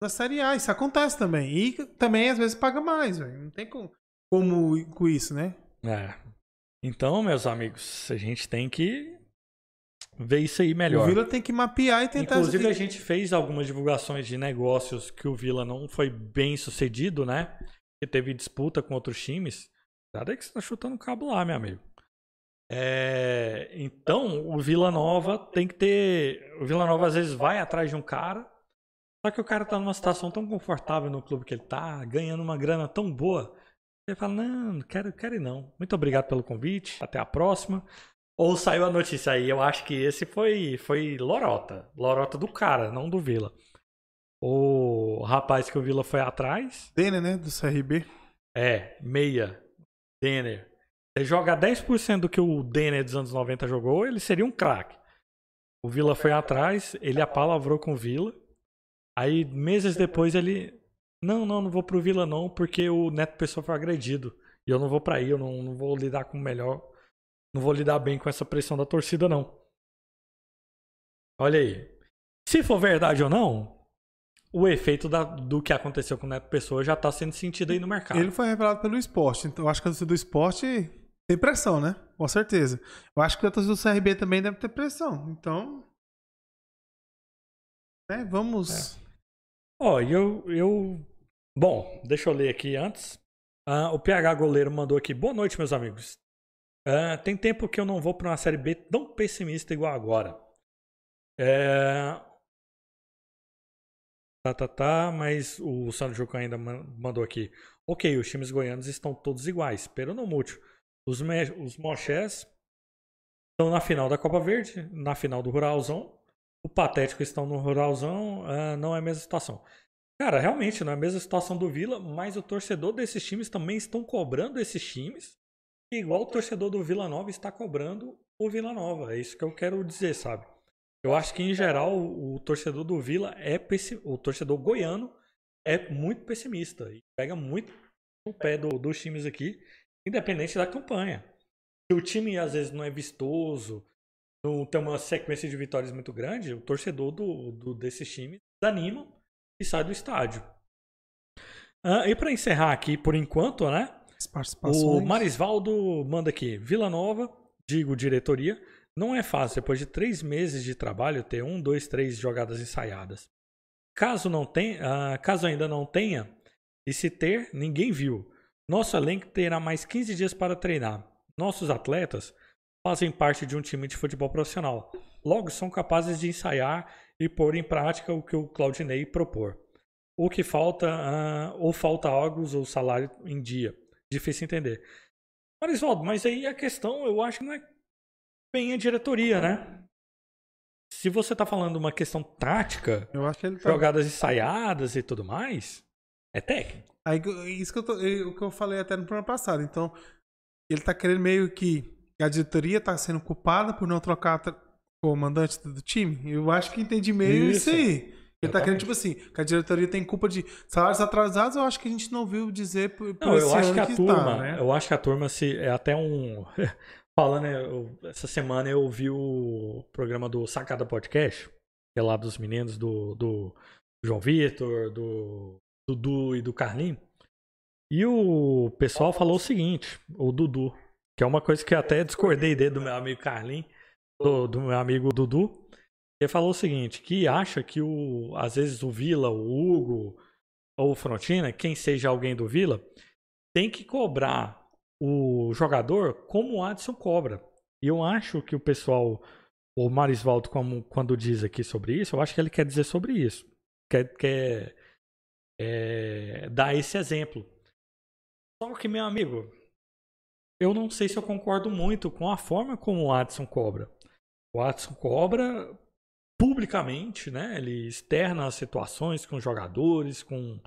da Série A. Isso acontece também. E também, às vezes, paga mais, velho. Não tem como, como ir com isso, né? É. Então, meus amigos, a gente tem que ver isso aí melhor. O Vila tem que mapear e tentar. Inclusive, a gente fez algumas divulgações de negócios que o Vila não foi bem sucedido, né? Que teve disputa com outros times. Cuidado aí que você tá chutando cabo lá, meu amigo. É, Então, o Vila Nova tem que ter. O Vila Nova às vezes vai atrás de um cara, só que o cara tá numa situação tão confortável no clube que ele tá, ganhando uma grana tão boa. Ele fala: Não, não quero, quero ir não. Muito obrigado pelo convite, até a próxima. Ou saiu a notícia aí, eu acho que esse foi, foi lorota. Lorota do cara, não do Vila. O rapaz que o Vila foi atrás, Denner, né? Do CRB. é, meia, Denner. Ele joga 10% do que o Denner dos anos 90 jogou, ele seria um craque. O Vila foi atrás, ele apalavrou com o Vila. Aí, meses depois, ele. Não, não, não vou pro Vila não, porque o Neto Pessoa foi agredido. E eu não vou pra aí, eu não, não vou lidar com o melhor. Não vou lidar bem com essa pressão da torcida, não. Olha aí. Se for verdade ou não, o efeito da- do que aconteceu com o Neto Pessoa já tá sendo sentido aí no mercado. Ele foi revelado pelo esporte. Então, eu acho que a torcida do esporte tem pressão, né? Com certeza. Eu acho que a torcida do CRB também deve ter pressão. Então. Né, vamos. Ó, e eu, eu. Bom, deixa eu ler aqui antes. Ah, o PH Goleiro mandou aqui. Boa noite, meus amigos. Ah, tem tempo que eu não vou para uma série B tão pessimista igual agora. É... Tá, tá, tá, mas o Sandro Juca ainda man- mandou aqui. Ok, os times goianos estão todos iguais, pero não mútil. Os, me... os Mochés estão na final da Copa Verde, na final do Ruralzão. O Patético estão no Ruralzão, ah, não é a mesma situação. Cara, realmente não é a mesma situação do Vila, mas o torcedor desses times também estão cobrando esses times, igual o torcedor do Vila Nova está cobrando o Vila Nova. É isso que eu quero dizer, sabe? Eu acho que em geral o, torcedor do Vila é o torcedor goiano é muito pessimista e pega muito o pé do- dos times aqui, independente da campanha. Se o time às vezes não é vistoso, não tem uma sequência de vitórias muito grande, o torcedor do, do- desses times desanima e sai do estádio. Ah, e para encerrar aqui por enquanto, né? O Marisvaldo manda aqui. Vila Nova, digo diretoria, não é fácil depois de três meses de trabalho ter um, dois, três jogadas ensaiadas. Caso não tenha, ah, caso ainda não tenha, e se ter, ninguém viu. Nosso elenco terá mais 15 dias para treinar. Nossos atletas fazem parte de um time de futebol profissional. Logo, são capazes de ensaiar e pôr em prática o que o Claudinei propor. O que falta, ah, ou falta algo ou salário em dia. Difícil entender. Marisvaldo, mas aí a questão, eu acho que não é bem a diretoria, né? Se você tá falando uma questão tática, que tá. jogadas ensaiadas e tudo mais, é técnico. Aí, isso que eu, tô, eu- o que eu falei até no programa passado. Então, ele tá querendo meio que a diretoria tá sendo culpada por não trocar comandante do time. Eu acho que entendi meio isso, Isso. aí. Ele tá querendo, tipo assim, que a diretoria tem culpa de salários atrasados, eu acho que a gente não viu dizer por, por Não, eu acho que a que turma, tá, né? eu acho que a turma se é até um falando, né, eu- essa semana eu ouvi o programa do Sacada Podcast, que é lá dos meninos do, do João Vitor, do Dudu e do Carlinho. E o pessoal falou o seguinte, o Dudu, que é uma coisa que eu até discordei dele do meu amigo Carlinho, do, do meu amigo Dudu. Ele falou o seguinte, que acha que o às vezes o Vila, o Hugo ou o Frontina, quem seja alguém do Vila, tem que cobrar o jogador como o Adson cobra. E eu acho que o pessoal, o Marisvaldo, como, quando diz aqui sobre isso, eu acho que ele quer dizer sobre isso. Quer, quer é, dar esse exemplo. Só que, meu amigo, eu não sei se eu concordo muito com a forma como o Adson cobra. O Adson cobra publicamente, né? Ele externa as situações com jogadores, com,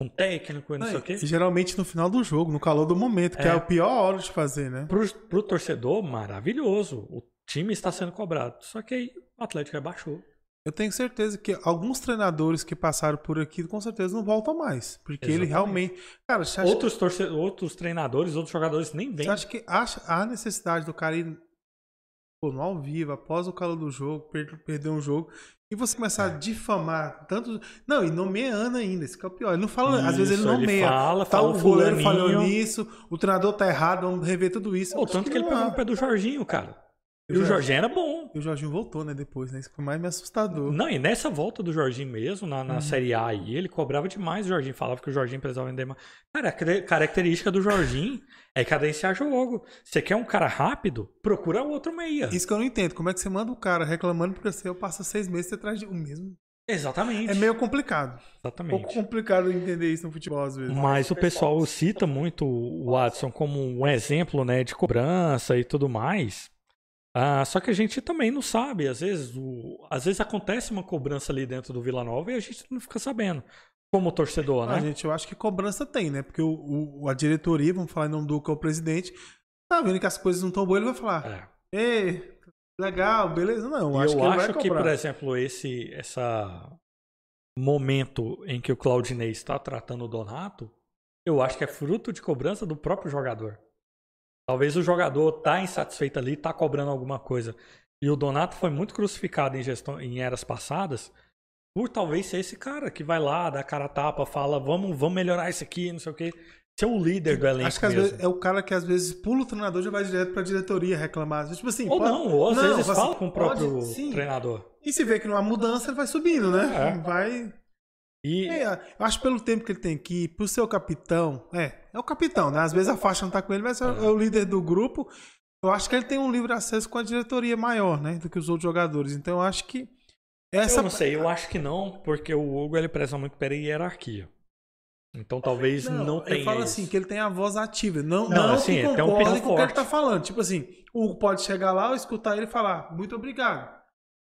com técnico e não sei o quê. E geralmente no final do jogo, no calor do momento, que é, É. a pior hora de fazer, né? Pro, pro torcedor, maravilhoso. O time está sendo cobrado. Só que aí o Atlético rebaixou. Eu tenho certeza que alguns treinadores que passaram por aqui com certeza não voltam mais. Porque ele Exatamente. realmente. Cara, Outros, torce... outros treinadores, outros jogadores nem vêm. você acha que acha, há necessidade do cara ir pô, no ao vivo, após o calor do jogo, per- perder um jogo, e você começar a difamar tanto. Não, e nomeando ainda, esse que é o pior. Ele não fala, às vezes ele Isso, nomeia. fala, tá, fala o goleiro falhou nisso, o treinador tá errado, vamos rever tudo isso. Pô, tanto que ele não pegou no pé do Jorginho, cara. E o já- Jorginho era bom. E o Jorginho voltou, né, depois, né? Isso foi mais me assustador. Não, e nessa volta do Jorginho mesmo, na, na Uhum. Série A aí, ele cobrava demais o Jorginho. Falava que o Jorginho precisava vender mais. Cara, a característica do Jorginho é cadenciar jogo. Você quer um cara rápido? Procura outro meia. Isso que eu não entendo. Como é que você manda o cara reclamando porque você passa seis meses atrás de o mesmo? Exatamente. É meio complicado. Um Exatamente. pouco complicado entender isso no futebol às vezes. Mas o pessoal cita muito o Watson como um exemplo né, de cobrança e tudo mais. Ah, só que a gente também não sabe. Às vezes, o- às vezes acontece uma cobrança ali dentro do Vila Nova e a gente não fica sabendo. Como torcedor, Ah, né? gente, eu acho que cobrança tem, né? Porque o, o- a diretoria, vamos falar em nome do que é o presidente, tá vendo que as coisas não estão boas, ele vai falar: É. Ei, legal, beleza? Não, E acho eu que acho que, por exemplo, esse essa momento em que o Claudinei está tratando o Donato, eu acho que é fruto de cobrança do próprio jogador. Talvez o jogador tá insatisfeito ali, tá cobrando alguma coisa. E o Donato foi muito crucificado em, gestão, em eras passadas por talvez ser esse cara que vai lá, dá cara a tapa, fala, vamos, vamos melhorar isso aqui, não sei o quê. Ser o líder do elenco Acho que vezes é o cara que às vezes pula o treinador e já vai direto pra diretoria reclamar. Tipo assim, Ou pode- não, ou às Não, vezes assim, fala com o próprio pode- treinador. E se vê que não há mudança, ele vai subindo, né? É. Vai. E É, eu acho que pelo tempo que ele tem aqui, por ser o capitão. É, é o capitão, né? Às vezes a faixa não tá com ele, mas é, é o líder do grupo. Eu acho que ele tem um livre acesso com a diretoria maior, né? Do que os outros jogadores. Então eu acho que. Essa eu não sei, eu acho que não, porque o Hugo ele preza muito pela hierarquia. Então talvez não, tenha Ele fala isso. assim, que ele tem a voz ativa. Não, Não, não, assim, que tem um com o que ele forte. tá falando. Tipo assim, o Hugo pode chegar lá, escutar ele e falar, muito obrigado.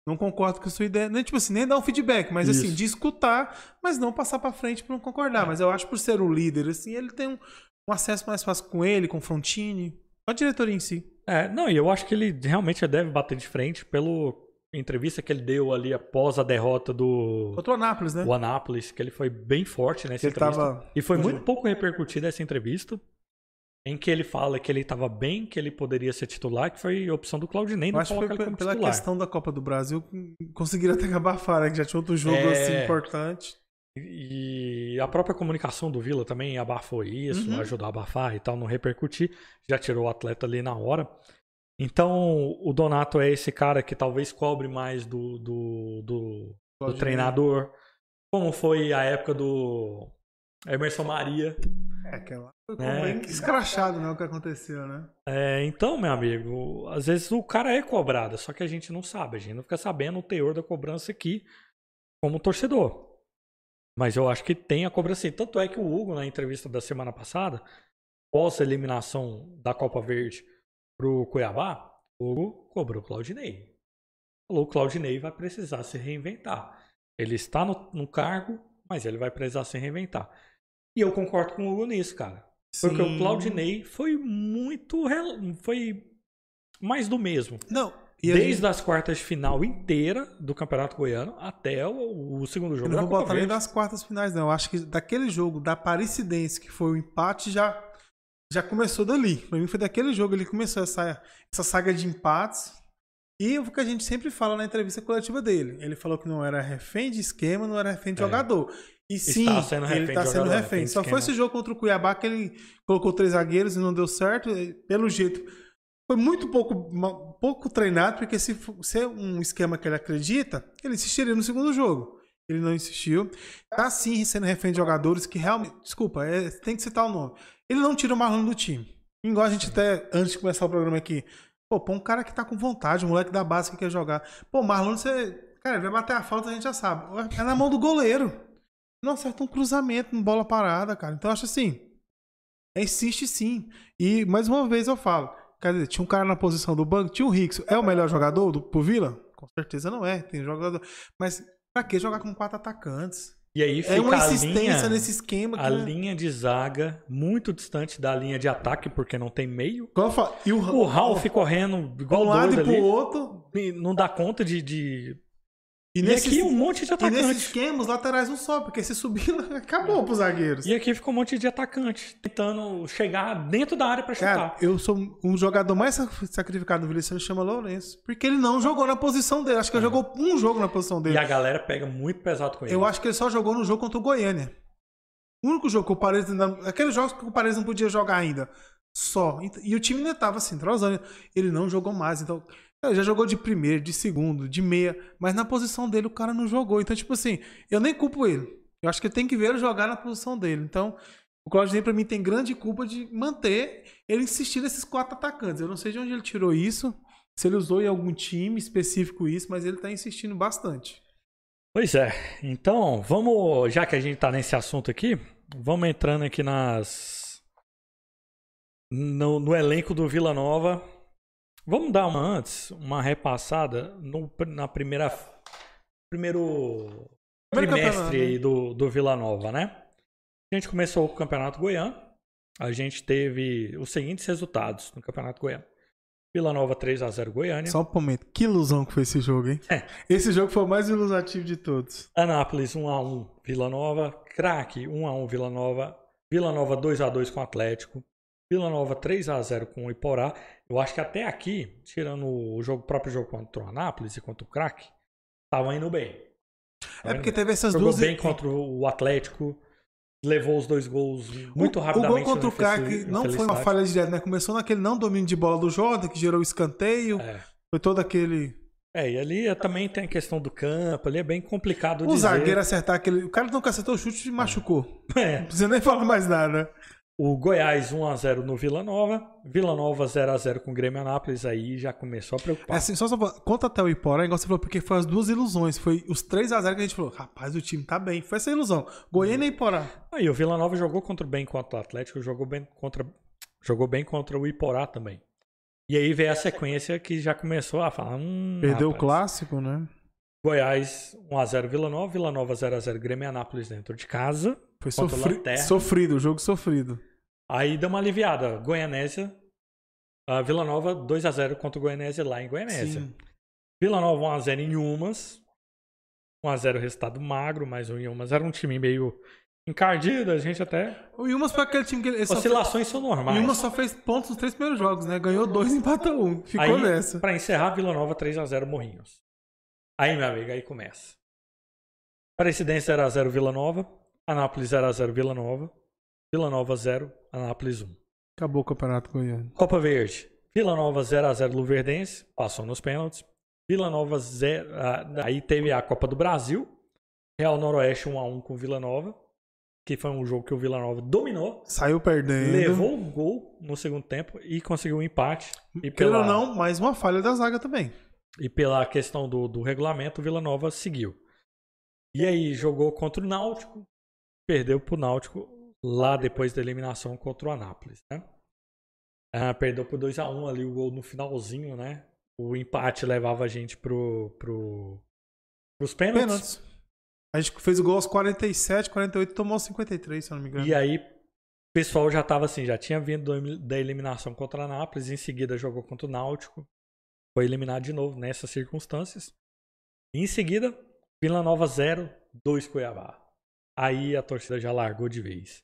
Não concordo com a sua ideia. Nem, tipo assim, nem dar um feedback, mas assim, Isso. de escutar, mas não passar pra frente pra não concordar. Mas eu acho por ser o líder, assim, ele tem um, um acesso mais fácil com ele, com o Frontini, com a diretoria em si. É, não, e eu acho que ele realmente deve bater de frente pelo entrevista que ele deu ali após a derrota do Contra o Anápolis, né? o Anápolis, que ele foi bem forte nessa Ele entrevista. tava. E foi muito pouco repercutida essa entrevista, em que ele fala que ele estava bem, que ele poderia ser titular, que foi a opção do Claudinei não colocar ele como pela titular. questão da Copa do Brasil, conseguiram até abafar, né? Que já tinha outro jogo É. assim importante. E a própria comunicação do Vila também abafou isso, Uhum. ajudou a abafar e tal, não repercutir. Já tirou o atleta ali na hora. Então, o Donato é esse cara que talvez cobre mais do, do, do, do treinador. Como foi a época do Emerson Maria. É, aquela. Foi É. bem escrachado, né? O que aconteceu, né? É, então, meu amigo, às vezes o cara é cobrado, só que a gente não sabe, a gente não fica sabendo o teor da cobrança aqui como torcedor. Mas eu acho que tem a cobrança sim. Tanto é que o Hugo, na entrevista da semana passada, pós a eliminação da Copa Verde pro Cuiabá, o Hugo cobrou o Claudinei. Falou que o Claudinei vai precisar se reinventar. Ele está no, no cargo, mas ele vai precisar se reinventar. E eu concordo com o Hugo nisso, cara. Porque Sim. o Claudinei foi muito. Foi mais do mesmo. Não. E Desde gente- as quartas de final inteira do Campeonato Goiano até o, o segundo Eu jogo não da vou Copa botar nem das quartas finais, não. Eu acho que daquele jogo, da Paricidense, que foi o empate, já, já começou dali. Pra mim foi daquele jogo, ele começou essa, essa saga de empates. E o que a gente sempre fala na entrevista coletiva dele. Ele falou que não era refém de esquema, não era refém de É. jogador. E sim, Está sendo refém ele está sendo refém. Só foi esquema. esse jogo contra o Cuiabá que ele colocou três zagueiros e não deu certo. Pelo jeito, foi muito pouco, pouco treinado, porque se se é um esquema que ele acredita, ele insistiria no segundo jogo. Ele não insistiu. Tá sim sendo refém de jogadores que realmente. Desculpa, é- tem que citar o nome. Ele não tira o Marlon do time. Igual a gente até, antes de começar o programa aqui. Pô, põe um cara que tá com vontade, um moleque da base que quer jogar. Pô, Marlon, você. Cara, ele vai bater a falta, a gente já sabe. É na mão do goleiro. Não acerta um cruzamento, uma bola parada, cara. Então eu acho assim. Insiste sim. E mais uma vez eu falo. Quer dizer, tinha um cara na posição do banco, tinha o Rickson. É o melhor jogador do, pro Vila? Com certeza não é. Tem jogador. Mas pra que jogar com quatro atacantes? E aí fica É uma insistência linha, nesse esquema. a que- linha de zaga muito distante da linha de ataque, porque não tem meio. E o, O Ralf correndo igual um lado e pro ali. outro. Não dá conta de. de... E, E, nesse, aqui um monte de e nesse atacante. esquema, os laterais não sobem, porque se subir, acabou pros zagueiros. E aqui fica um monte de atacante tentando chegar dentro da área pra Cara, chutar. eu sou um jogador mais sac- sacrificado do Vila, chama Lourenço. Porque ele não jogou na posição dele. Acho que ele jogou um jogo na posição E dele. a galera pega muito pesado com ele. Eu acho que ele só jogou no jogo contra o Goiânia. O único jogo que o Paredes ainda. Aqueles jogos que o Paredes não podia jogar ainda. Só. E o time ainda tava assim, entrosando. Ele não jogou mais. Então. Já jogou de primeiro, de segundo, de meia. Mas na posição dele o cara não jogou. Então, tipo assim, eu nem culpo ele. Eu acho que tem que ver ele jogar na posição dele. Então, o Claudinei, pra mim, tem grande culpa de manter ele insistir nesses quatro atacantes. Eu não sei de onde ele tirou isso. Se ele usou em algum time específico isso, mas ele tá insistindo bastante. Pois é. Então, vamos. Já que a gente tá nesse assunto aqui, vamos entrando aqui nas. No, no elenco do Vila Nova. Vamos dar uma antes, uma repassada no, na primeira. Primeiro trimestre campeonato, aí do, do Vila Nova, né? A gente começou o Campeonato Goiano. A gente teve os seguintes resultados no Campeonato Goiano. Vila Nova 3x0 Goiânia. Só um momento. Que ilusão que foi esse jogo, hein? É. Esse jogo foi o mais ilusativo de todos. Anápolis 1x1 Vila Nova. Craque 1x1 Vila Nova. Vila Nova 2x2 com o Atlético. Vila Nova 3x0 com o Iporá. Eu acho que até aqui, tirando o jogo, o próprio jogo contra o Anápolis e contra o Craque, estavam indo bem. É porque teve essas Jogou duas. bem contra o Atlético, levou os dois gols muito o, rapidamente. O gol contra o CAC infelici- não foi uma falha direta, né? Começou naquele não domínio de bola do Jordan, que gerou o escanteio. É. Foi todo aquele. É, e ali também tem a questão do campo, ali é bem complicado O dizer. zagueiro acertar aquele. O cara nunca acertou o chute e machucou. É. Não precisa nem falar mais nada. O Goiás 1x0 no Vila Nova, Vila Nova 0x0 com o Grêmio Anápolis, aí já começou a É preocupar. assim, só, só conta até o Iporá, igual você falou, porque foi as duas ilusões. Foi os 3x0 que a gente falou, rapaz, o time tá bem. Foi essa ilusão. Goiânia e Iporá. Aí o Vila Nova jogou contra bem contra o Atlético, jogou bem contra jogou bem contra o Iporá também. E aí veio a sequência que já começou a falar, hum, Perdeu o rapaz. clássico, né? Goiás 1x0 Vila Nova, Vila Nova 0x0 Grêmio Anápolis dentro de casa. Foi o sofri... Lanterna. sofrido, o jogo sofrido. Aí deu uma aliviada. Goianésia, a Vila Nova 2x0 contra o Goianésia lá em Goianésia. Sim. Vila Nova 1x0 em Umas. 1x0 resultado magro, mas o Umas era um time meio encardido, a gente até. O Ilmas foi aquele time que ele Oscilações são o normais. Ilmas só fez pontos nos três primeiros jogos, né? Ganhou dois e empatou um. Ficou Aí, nessa. Pra encerrar, Vila Nova 3x0 Morrinhos. Aí, meu amigo, aí começa. Presidência 0x0 Vila Nova. Anápolis 0x0 Vila Nova. Vila Nova 0, Anápolis 1. Acabou o campeonato goiano. Copa Verde. Vila Nova 0x0 Luverdense. Passou nos pênaltis. Vila Nova 0. ah, Aí teve a Copa do Brasil. Real Noroeste 1x1 com Vila Nova. Que foi um jogo que o Vila Nova dominou. Saiu perdendo. Levou um gol no segundo tempo e conseguiu um empate. E pela, ou não, mais uma falha da zaga também. E pela questão do, do regulamento, o Vila Nova seguiu. E aí jogou contra o Náutico. Perdeu pro Náutico lá depois da eliminação contra o Anápolis, né? Ah, perdeu por 2 a 1 ali o gol no finalzinho, né? O empate levava a gente pro, pro, pros pênaltis. Pênaltis. A gente fez o gol aos 47, 48 tomou 53, se eu não me engano. E aí, o pessoal já tava assim, já tinha vindo do- da eliminação contra a Nápoles, em seguida jogou contra o Náutico, foi eliminado de novo nessas circunstâncias. Em seguida, Vila Nova 0, 2 Cuiabá. Aí a torcida já largou de vez.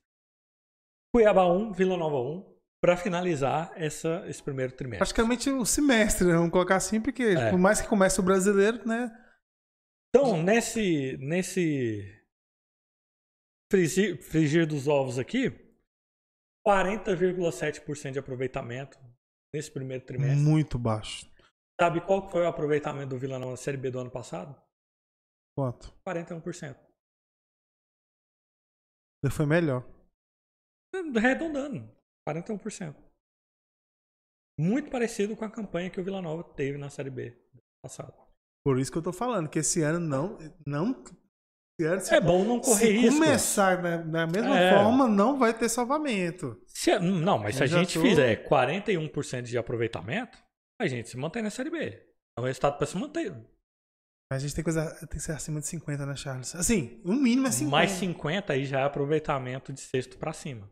Cuiabá 1, Vila Nova 1, para finalizar essa, esse primeiro trimestre. Praticamente o semestre, né? Vamos colocar assim, porque É. por mais que comece o brasileiro, né? Então, nesse, nesse frigir, frigir dos ovos aqui, 40,7% de aproveitamento nesse primeiro trimestre. Muito baixo. Sabe qual foi o aproveitamento do Vila Nova na Série B do ano passado? Quanto? 41%. Ele foi melhor. Redondando, 41%. Muito parecido com a campanha que o Vila Nova teve na Série B do ano passado. Por isso que eu tô falando, que esse ano não. não esse ano, se, É bom não correr se risco. começar da, da mesma É. forma, não vai ter salvamento. Se- não, mas se a gente tô- fizer 41% de aproveitamento, a gente se mantém na Série B. É um resultado para se manter. Mas a gente tem coisa. Tem que ser acima de 50, né, Charles? Assim, o mínimo é 50. Mais 50 aí já é aproveitamento de sexto para cima.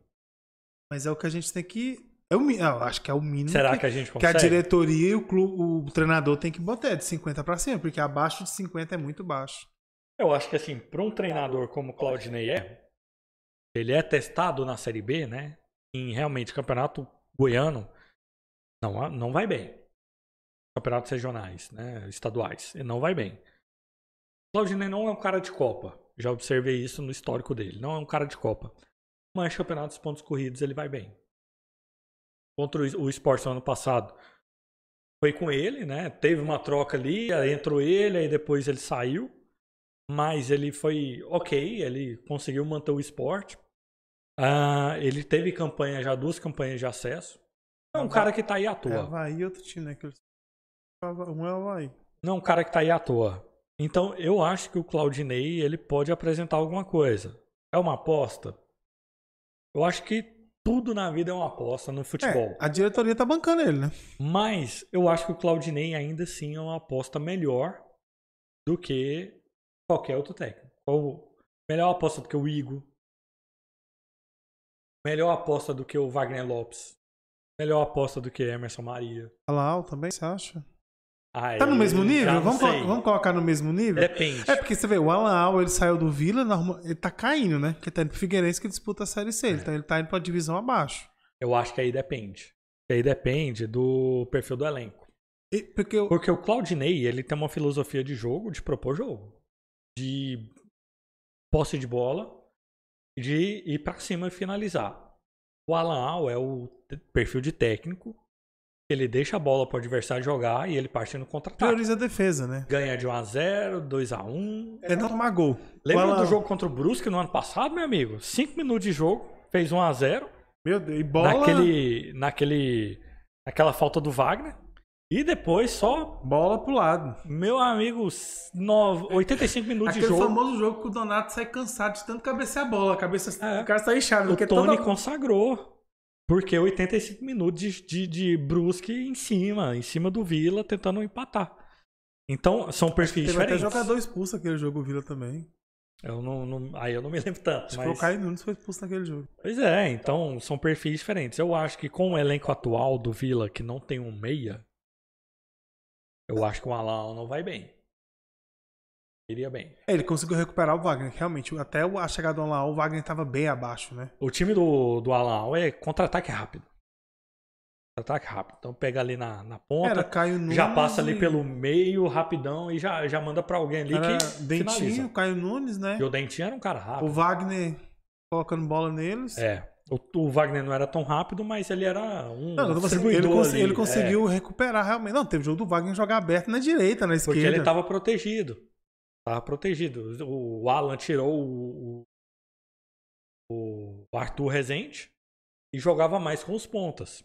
Mas é o que a gente tem que. É o, eu acho que é o mínimo Será que, que a gente que a consegue? diretoria e o, clube, o treinador tem que botar de 50 pra cima, porque abaixo de 50 é muito baixo. Eu acho que assim, para um treinador como o Claudinei é, ele é testado na Série B, né? Em realmente campeonato goiano, não, não vai bem. Campeonatos regionais, né? Estaduais, ele não vai bem. Claudinei não é um cara de Copa. Já observei isso no histórico dele. Não é um cara de Copa. Mas campeonatos pontos corridos ele vai bem. Contra o Sport no ano passado. Foi com ele, né? Teve uma troca ali, entrou ele, aí depois ele saiu. Mas ele foi ok, ele conseguiu manter o esporte. Ah, ele teve campanha já, duas campanhas de acesso. É um cara que tá aí à É toa. Havaí e outro time, né? que eles- Um é o Havaí. Não é um cara que tá aí à toa. Então, eu acho que o Claudinei, ele pode apresentar alguma coisa. É uma aposta? Eu acho que tudo na vida é uma aposta no futebol. É, a diretoria tá bancando ele, né? Mas eu acho que o Claudinei ainda assim é uma aposta melhor do que qualquer outro técnico. Ou melhor aposta do que o Igor. Melhor aposta do que o Wagner Lopes. Melhor aposta do que Emerson Maria. Alau também, você acha? Ah, Tá no eu mesmo nível? Vamos, colo- vamos colocar no mesmo nível? Depende. É porque você vê, o Alan Al, ele saiu do Vila, ele tá caindo, né? Porque tá indo pro Figueirense que disputa a Série C. É. Então ele tá indo pra divisão abaixo. Eu acho que aí depende. Aí depende do perfil do elenco. E- porque o- Porque o Claudinei, ele tem uma filosofia de jogo, de propor jogo. De posse de bola e de ir pra cima e finalizar. O Alan Al é o perfil de técnico. Ele deixa a bola pro adversário jogar e ele parte no contra-ataque. Prioriza a defesa, né? Ganha de 1x0, 2x1. É não tomar gol. Lembra Fala- do jogo contra o Brusque no ano passado, meu amigo? 5 minutos de jogo, fez 1x0. Meu Deus, e bola. Naquele, naquele, naquela falta do Wagner. E depois só, Bola pro lado. meu amigo, nove- 85 minutos Aquele de jogo. famoso jogo que o Donato sai cansado de tanto cabecear a bola. A cabeça, É. O cara sai inchado. O Tony toda- consagrou. Porque 85 minutos de, de, de Brusque em cima, em cima do Vila, tentando empatar. Então, são perfis Teve até diferentes. jogador expulso aquele jogo, o Vila também. Eu não, não- aí eu não me lembro tanto. Acho Mas... que o Caio Nunes foi expulso naquele jogo. Pois é, então são perfis diferentes. Eu acho que com o elenco atual do Vila, que não tem um meia, eu acho que o Alan não vai bem. Iria bem. É, ele conseguiu recuperar o Wagner. Realmente, até a chegada do Alan, o Wagner tava bem abaixo, né? O time do, do Alan é contra-ataque rápido. Contra-ataque rápido. Então pega ali na, na ponta, Era Caio Nunes. já passa ali e- pelo meio rapidão e já, já manda pra alguém ali Era que Dentinho, finaliza. Caio Nunes, né? E o Dentinho era um cara O rápido. Wagner colocando bola neles. É. O, o Wagner não era tão rápido, mas ele era um Não, assim, distribuidor ele, cons- ali. ele É. conseguiu recuperar realmente. Não, teve jogo do Wagner jogar aberto na direita, na esquerda. Porque ele tava protegido. Tava protegido. O Alan tirou o, o, o Arthur Rezende e jogava mais com os pontas.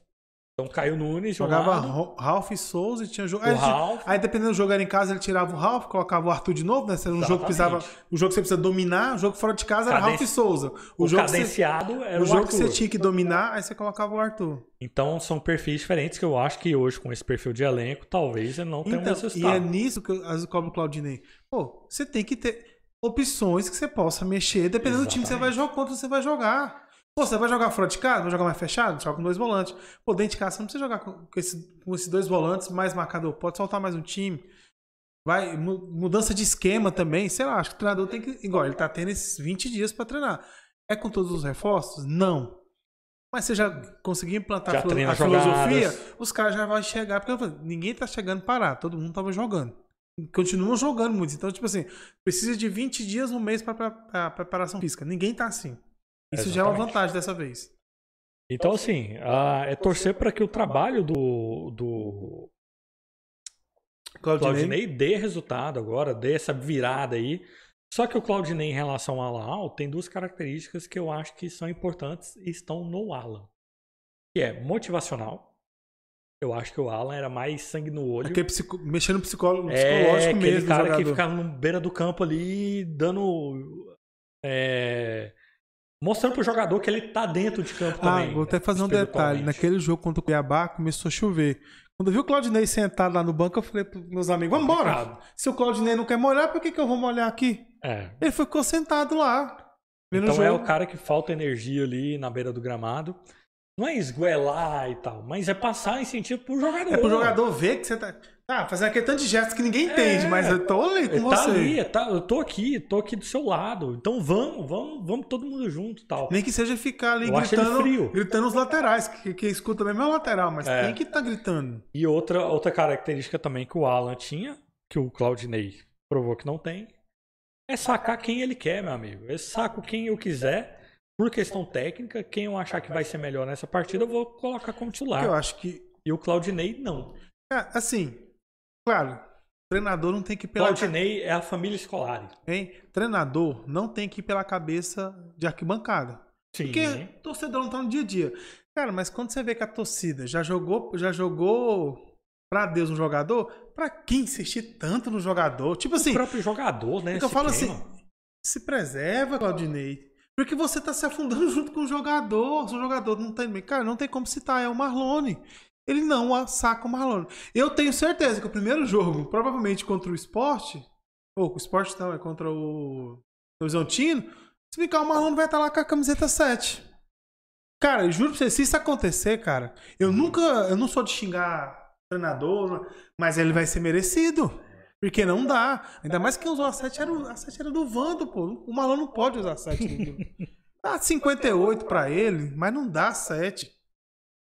Então Caio Nunes Jogava lado, Ralph e Souza e tinha jogo. Aí, Ralf. aí, dependendo do jogo era em casa, ele tirava o Ralph, colocava o Arthur de novo, né? Se era um jogo que precisava. Exatamente. O jogo que você precisa dominar, o jogo fora de casa era Ralph e Souza. O, O, jogo, que você, cadenciado era o o, jogo que você tinha que dominar, aí você colocava o Arthur. Então são perfis diferentes que eu acho que hoje, com esse perfil de elenco, talvez ele não tenha um Então, e é nisso que eu às vezes cobro o Claudinei. Pô, você tem que ter opções que você possa mexer, dependendo do time que você vai jogar, quanto você vai jogar. Pô, você vai jogar fora de casa? Vai jogar mais fechado? Joga com dois volantes. Pô, dentro de casa você não precisa jogar com, esse- com esses dois volantes, mais marcador. Pode soltar mais um time. Vai, mu- mudança de esquema também. Sei lá, acho que o treinador tem que. Igual, ele tá tendo esses 20 dias pra treinar. É com todos os reforços? Não. Mas você já conseguiu implantar Já a, filosofia, os caras já vão chegar. Porque ninguém tá chegando parar, todo mundo tava jogando. Continuam jogando muito. Então, tipo assim, precisa de 20 dias no mês para preparação física. Ninguém tá assim. Isso já é uma Exatamente. vantagem dessa vez. Então, assim, ah, é torcer para que o trabalho do, do Claudinei dê resultado agora, dê essa virada aí. Só que o Claudinei, em relação ao Alan, tem duas características que eu acho que são importantes e estão no Alan. Que é motivacional. Eu acho que o Alan era mais sangue no olho. Aquele psico... mexendo no psicólogo, é psicológico aquele mesmo. cara que jogador. ficava na beira do campo ali, dando. é, mostrando pro jogador que ele tá dentro de campo Ah, também. vou até fazer um detalhe. Naquele jogo contra o Cuiabá, começou a chover. Quando eu vi o Claudinei sentado lá no banco, eu falei pros meus amigos, vamos embora. Se o Claudinei não quer molhar, por que, que eu vou molhar aqui? É. Ele ficou sentado lá. Então é jogo. o cara que falta energia ali na beira do gramado. Não é esguelar e tal, mas é passar incentivo pro jogador. É pro jogador ver que você tá. Ah, fazendo aquele tanto de gestos que ninguém entende, mas eu tô ali com Ele você. tá ali, tá, eu tô aqui, tô aqui do seu lado. Então vamos, vamos, vamos todo mundo junto e tal. Nem que seja ficar ali Eu gritando, frio. gritando os laterais, que quem escuta mesmo é o lateral, mas É. tem que tá gritando. E outra, outra característica também que o Alan tinha, que o Claudinei provou que não tem, é sacar quem ele quer, meu amigo. Eu saco quem eu quiser, por questão técnica. Quem eu achar que vai ser melhor nessa partida, eu vou colocar como titular. Eu acho que. E o Claudinei, não. é, assim, claro, treinador não tem que ir pela. Claudinei é a família escolar. Hein? Treinador não tem que ir pela cabeça de arquibancada. Sim. Porque torcedor não tá no dia a dia. Cara, mas quando você vê que a torcida já jogou, já jogou pra Deus um jogador, pra quem insistir tanto no jogador? Tipo assim, o próprio jogador, né? Que eu falo queima. assim, se preserva, Claudinei. Porque você tá se afundando junto com o jogador. Se o jogador não tem. Cara, não tem como citar, é o Marlone. Ele não saca o Marlone. Eu tenho certeza que o primeiro jogo, provavelmente contra o esporte, ou o esporte não, é contra o Horizontino, se brincar, o Marlone vai estar lá com a camiseta 7. Cara, eu juro pra você, se isso acontecer, cara, eu nunca. Eu não sou de xingar treinador, mas ele vai ser merecido. Porque não dá. Ainda mais que quem usou a 7 era, o- a 7 era do Vando, pô. O Marlon não pode usar a 7. no- Dá 58 pra ele, mas não dá 7.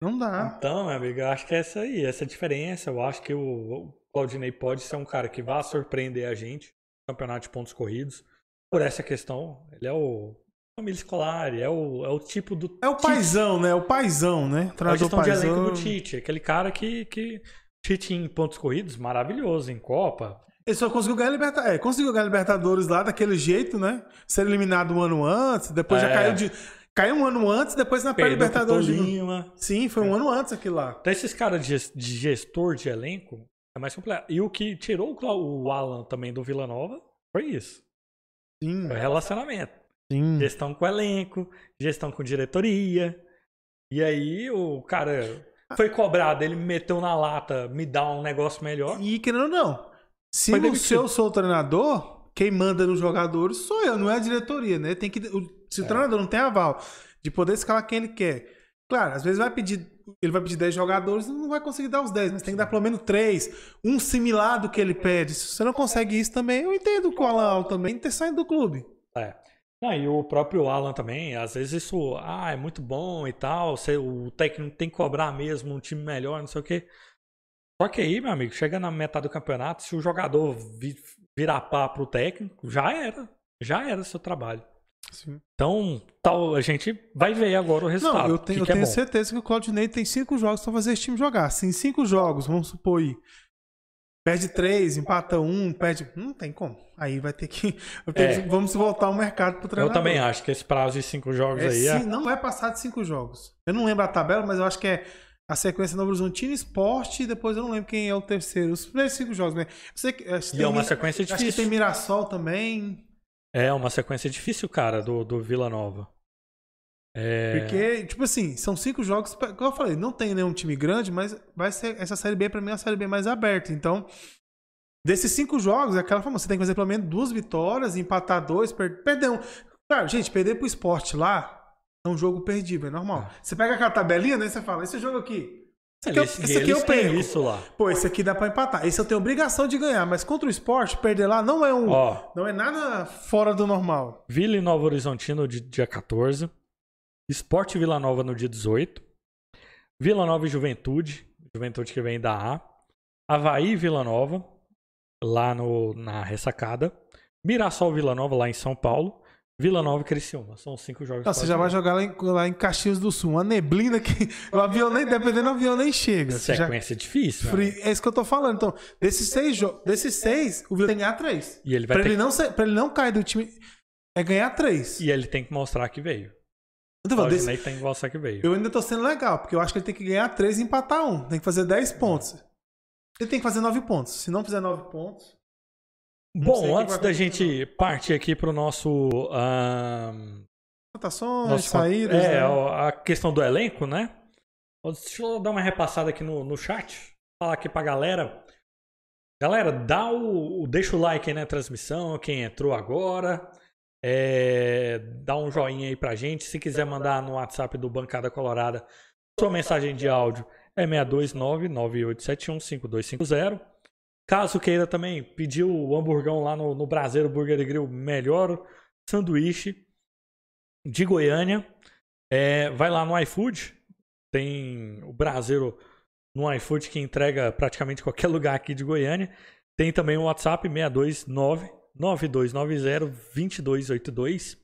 Não dá. Então, meu amigo, eu acho que é essa aí, essa diferença. Eu acho que o, Claudinei pode ser um cara que vá surpreender a gente no campeonato de pontos corridos. por essa questão. Ele é o família escolar, é o, é o tipo do. É o paizão, né? O paizão, né? É a gestão de elenco do Tite. Aquele cara que. que Tite em pontos corridos, maravilhoso, em Copa. Ele só conseguiu ganhar Libertadores. É, conseguiu ganhar Libertadores lá daquele jeito, né? Ser eliminado um ano antes, depois já É. caiu de. Caiu um ano antes, depois na pré-Libertadores. Tolima. Sim, foi um ano antes aquilo lá. Então, esses caras de ges- de gestor de elenco é mais completo. E o que tirou o Alan também do Vila Nova foi isso. Sim, Foi relacionamento. sim. Gestão com elenco, gestão com diretoria. E aí o cara foi cobrado, ele meteu na lata, me dá um negócio melhor. E querendo ou não, se, Foi eu sou o treinador, quem manda nos jogadores sou eu, não é a diretoria, né? Tem que, se o treinador não tem aval de poder escalar quem ele quer. Claro, às vezes vai pedir, ele vai pedir 10 jogadores não vai conseguir dar os 10, mas tem que dar pelo menos 3, um similar do que ele pede. Se você não consegue isso também, eu entendo que o Alan Al também ter saído do clube. É. Não, e o próprio Alan também, às vezes isso, ah, é muito bom e tal, você- o técnico tem que cobrar mesmo um time melhor, não sei o quê. Só que aí, meu amigo, chega na metade do campeonato, se o jogador vi- virar pá pro técnico, já era. Já era seu trabalho. Então, tal, a gente vai ver agora o resultado. Não, eu que tenho, eu que é tenho bom. certeza que o Claudinei tem cinco jogos pra fazer esse time jogar. Se em cinco jogos, vamos supor aí, perde três, empata um, perde. Não tem como. Aí vai ter que. É. que- Vamos voltar ao mercado pro Eu treinador. também acho que esse prazo de cinco jogos É, aí é. sim, não vai passar de cinco jogos. Eu não lembro a tabela, mas eu acho que é a sequência Novo Horizontino Esporte e depois eu não lembro quem é o terceiro. Os primeiros cinco jogos, né? Eu sei que, acho que E tem é uma sequência Acho que tem difícil. Mirassol também. É uma sequência difícil, cara, do, do Vila Nova. É... Porque, tipo assim, são cinco jogos. Como eu falei, não tem nenhum time grande, mas vai ser essa série B pra mim é uma série B mais aberta. Então, desses cinco jogos, é aquela forma, você tem que fazer pelo menos duas vitórias, empatar dois, per... perder um. Claro, gente, perder pro esporte lá é um jogo perdível, é normal. Você pega aquela tabelinha, né? Você fala, esse jogo aqui. Esse aqui, eu- esse aqui eu perco. isso lá. Pô, esse aqui dá pra empatar. Esse eu tenho obrigação de ganhar, mas contra o esporte, perder lá não é um. Ó, Não é nada fora do normal. Vila e Nova Horizontino de dia 14. Esporte Vila Nova no dia 18. Vila Nova e Juventude. Juventude que vem da A. Havaí e Vila Nova. Lá no, na ressacada. Mirassol Vila Nova lá em São Paulo. Vila Nova e Criciúma. São cinco jogos. Não, você já vai jogar lá em, lá em Caxias do Sul. Uma neblina que o avião nem, dependendo do avião, nem chega. Você já- Sequência difícil. né? Fri- É isso que eu tô falando. Então, desses seis jogos, desses seis, o Vila tem que ganhar três. E ele vai Pra ele, não ser, pra ele não cair do time, é ganhar três. E ele tem que mostrar que veio. Então, O falando, desse- tem que mostrar que veio. eu ainda tô sendo legal, porque eu acho que ele tem que ganhar três e empatar um. Tem que fazer dez pontos. Ele tem que fazer nove pontos. Se não fizer nove pontos. Não o Bom, antes da gente partir aqui pro nosso. ahn, Votações, nosso saídas. é, né? a questão do elenco, né? Deixa eu dar uma repassada aqui no, no chat. Falar aqui pra galera. Galera, dá o, o- deixa o like aí na transmissão, quem entrou agora. É, dá um joinha aí pra gente. Se quiser mandar no WhatsApp do Bancada Colorada sua mensagem de áudio, é 629-9871-5250. Caso queira também pedir o hamburgão lá no, no Brasileiro Burger Grill, melhor sanduíche de Goiânia, é, vai lá no iFood. Tem o Brasileiro no iFood que entrega praticamente qualquer lugar aqui de Goiânia. Tem também o WhatsApp 629 9290 2282.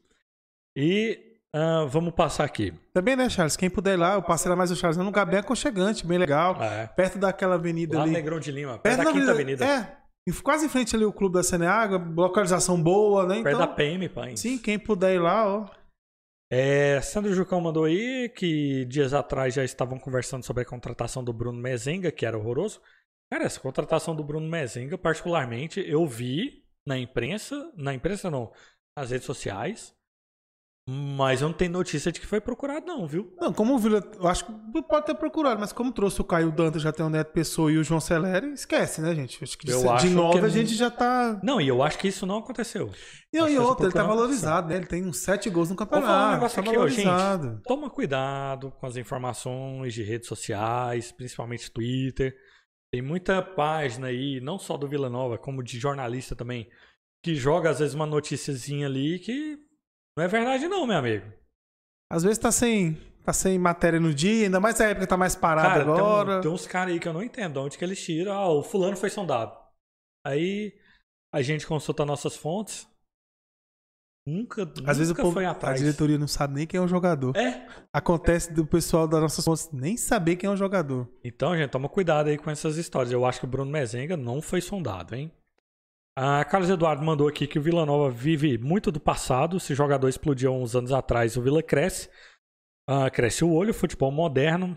E ah, vamos passar aqui. Também, né, Charles? Quem puder ir lá, eu passei lá mais o Charles. É um lugar bem aconchegante, bem legal. É, Perto daquela avenida lá ali. Negrão de Lima, perto Perto da Quinta Avenida. É, em- quase em frente ali o Clube da Seneaga, localização boa, né? Perto Então, da PM, Pães. sim, quem puder ir lá, ó. É, Sandro Jucão mandou aí que dias atrás já estavam conversando sobre a contratação do Bruno Mezenga, que era horroroso. Cara, essa contratação do Bruno Mezenga, particularmente, eu vi na imprensa, na imprensa não, nas redes sociais, mas eu não tenho notícia de que foi procurado não, viu? Não, como o Vila, eu acho que pode ter procurado, mas como trouxe o Caio Dantas, já tem o Neto Pessoa e o João Celeri, esquece, né, gente? Acho que de, Eu de acho nove que- a gente já tá. Não, e eu acho que isso não aconteceu. E, e outra, ele tá valorizado, né? Ele tem uns sete gols no Vou campeonato. falar um negócio tá aqui, ó, gente. Toma cuidado com as informações de redes sociais, principalmente Twitter. Tem muita página aí, não só do Vila Nova, como de jornalista também, que joga às vezes uma noticiazinha ali que não é verdade não, meu amigo. Às vezes tá sem, tá sem matéria no dia, ainda mais a época tá mais parada Cara, tem, agora. tem uns caras aí que eu não entendo de onde que eles tiram. Ah, o fulano foi sondado. Aí a gente consulta nossas fontes. nunca, Às vezes o nunca povo, foi a atrás. diretoria não sabe nem quem é o jogador. É. Acontece do pessoal das nossas fontes nem saber quem é o jogador. Então, gente, toma cuidado aí com essas histórias. Eu acho que o Bruno Mezenga não foi sondado, hein? A Carlos Eduardo mandou aqui que o Vila Nova vive muito do passado. Se jogador explodiu uns anos atrás, o Vila cresce. Ah, cresce o olho, futebol moderno.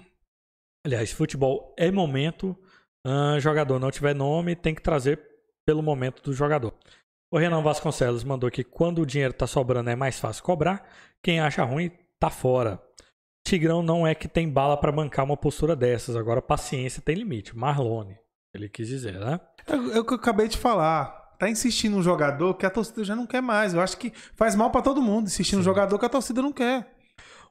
Aliás, futebol é momento. Ah, jogador não tiver nome, tem que trazer pelo momento do jogador. O Renan Vasconcelos mandou que quando o dinheiro tá sobrando é mais fácil cobrar. Quem acha ruim tá fora. Tigrão não é que tem bala pra bancar uma postura dessas. Agora paciência tem limite. Marlone, ele quis dizer, né? É é o que eu acabei de falar. Tá insistindo um jogador que a torcida já não quer mais. Eu acho que faz mal pra todo mundo insistir no jogador que a torcida não quer.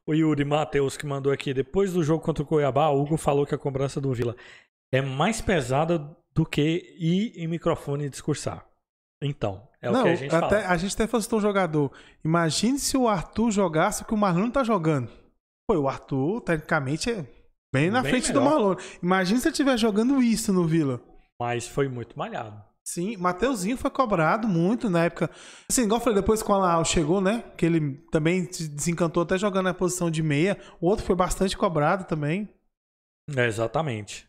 O Yuri Matheus que mandou aqui, depois do jogo contra o Cuiabá, o Hugo falou que a cobrança do Vila é mais pesada do que ir em microfone e discursar. Então, é não, o que a gente até, fala. a gente até facilitou um jogador. Imagine se o Arthur jogasse o que o Marlon tá jogando. Pô, o Arthur, tecnicamente, é bem na Bem frente do melhor. Marlon. Imagine se ele estiver jogando isso no Vila. Mas foi muito malhado. Sim, Mateuzinho foi cobrado muito na época. Assim, igual eu falei, depois que o Alau chegou, né? Que ele também se desencantou até jogando na posição de meia. O outro foi bastante cobrado também. É, exatamente.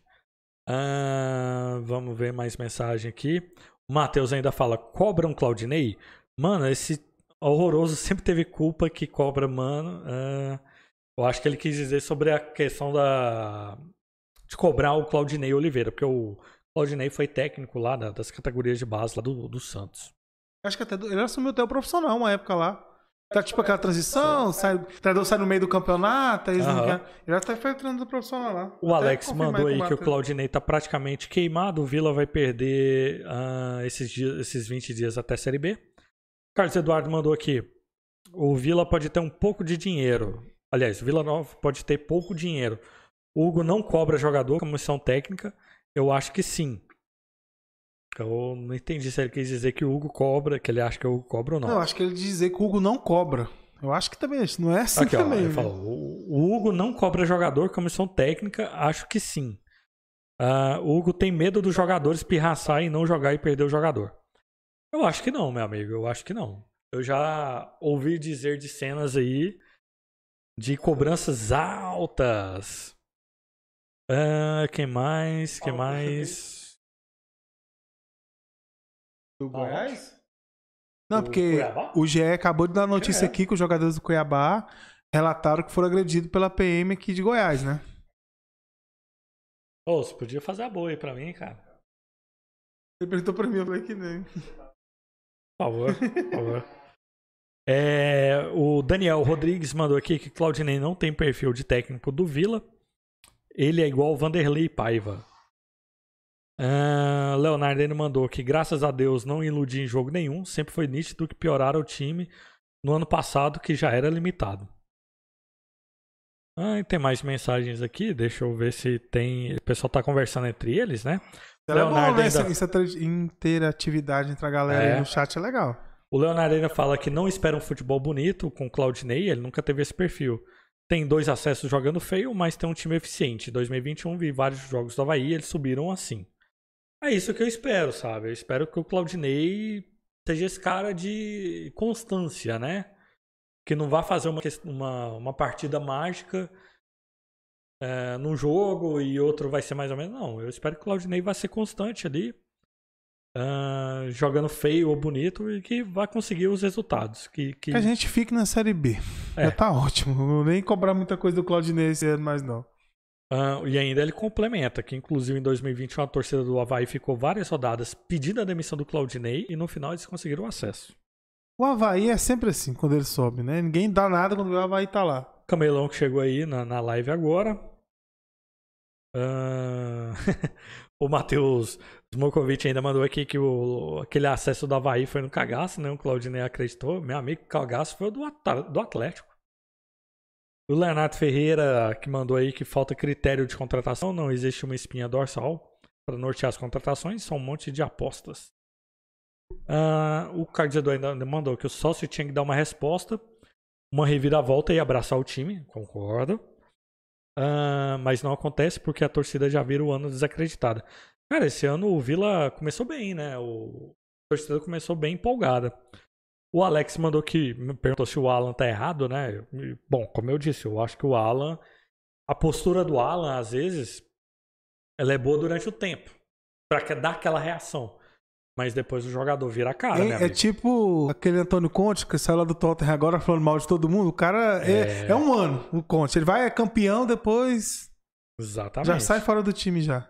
Ah, vamos ver mais mensagem aqui. O Matheus ainda fala: cobram Claudinei? Mano, esse horroroso sempre teve culpa que cobra, mano. Ah, eu acho que ele quis dizer sobre a questão da. de cobrar o Claudinei Oliveira, porque o Claudinei foi técnico lá da- das categorias de base lá do, do Santos. Acho que até do- ele assumiu até o profissional uma época lá. Tá tipo aquela transição, sai, o treinador sai no meio do campeonato, aí eles não querem- Ele até foi treinador profissional lá. O Até Alex mandou aí que o. Claudinei tá praticamente queimado. O Vila vai perder ah, esses, dias, esses 20 dias até a Série B. Carlos Eduardo mandou aqui. O Vila pode ter um pouco de dinheiro. Aliás, o Vila Nova pode ter pouco dinheiro. O Hugo não cobra jogador, comissão técnica. Eu acho que sim. Eu não entendi se ele quis dizer que o Hugo cobra, que ele acha que o Hugo cobra ou não. Não, acho que ele dizer que o Hugo não cobra. Eu acho que também não é assim Aqui, ó, também. ele né? falou, o Hugo não cobra jogador, comissão técnica, acho que sim. Ah, o Hugo tem medo dos jogadores pirraçar e não jogar e perder o jogador. Eu acho que não, meu amigo, eu acho que não. Eu já ouvi dizer de cenas aí de cobranças altas. Ah, quem mais? Quem mais? Do? Goiás? Não, O porque Cuiabá? o GE acabou de dar notícia É. aqui que os jogadores do Cuiabá relataram que foram agredidos pela PM aqui de Goiás, né? Ô, você podia fazer a boa aí pra mim, cara. Ele perguntou pra mim, eu falei que nem. Por favor, por favor. É, o Daniel Rodrigues mandou aqui que Claudinei não tem perfil de técnico do Vila. Ele é igual o Vanderlei Paiva. Ah, Leonardo ele mandou que graças a Deus não iludi em jogo nenhum. Sempre foi nítido que pioraram o time no ano passado, que já era limitado. Ah, e tem mais mensagens aqui. Deixa eu ver se tem. O pessoal tá conversando entre eles, né? Era Leonardo bom, né? ainda- Essa, interatividade entre a galera É. no chat é legal. O Leonardo ainda fala que não espera um futebol bonito com o Claudinei, ele nunca teve esse perfil. Tem dois acessos jogando feio, mas tem um time eficiente. Em 2021 vi vários jogos do Havaí, eles subiram assim. É isso que eu espero, sabe? Eu espero que o Claudinei seja esse cara de constância, né? Que não vá fazer uma, uma, uma partida mágica é, num jogo e outro vai ser mais ou menos. Não, eu espero que o Claudinei vá ser constante ali ah, jogando feio ou bonito e que vai conseguir os resultados. Que, que... Que a gente fique na Série B. É. Já tá ótimo. Não vou nem cobrar muita coisa do Claudinei esse ano mais não. Ah, e ainda ele complementa que, inclusive, em 2021 a torcida do Havaí ficou várias rodadas pedindo a demissão do Claudinei e no final eles conseguiram o acesso. O Havaí é sempre assim, quando ele sobe, né? Ninguém dá nada quando o Havaí tá lá. Camelão que chegou aí na, na live agora. Ah, o Matheus Smokovic ainda mandou aqui que o, aquele acesso do Havaí foi no cagaço, né? O Claudinei acreditou. Meu amigo, cagaço foi do, do Atlético. O Leonardo Ferreira que mandou aí que falta critério de contratação, não existe uma espinha dorsal para nortear as contratações, são um monte de apostas. Ah, o Eduardo ainda mandou que o sócio tinha que dar uma resposta, uma reviravolta e abraçar o time, concordo. Ah, mas não acontece porque a torcida já vira o ano desacreditada. Cara, esse ano o Vila começou bem, né? O... A torcida começou bem empolgada. O Alex mandou que me perguntou se o Alan tá errado, né? Bom, como eu disse, eu acho que o Alan. A postura do Alan, às vezes, ela é boa durante o tempo. Que- dar aquela reação. Mas depois o jogador vira a cara, né? É, é amigo? tipo aquele Antônio Conte que saiu lá do Tottenham agora falando mal de todo mundo. O cara é, É. é humano, o Conte. Ele vai, é campeão, depois Exatamente. já sai fora do time já.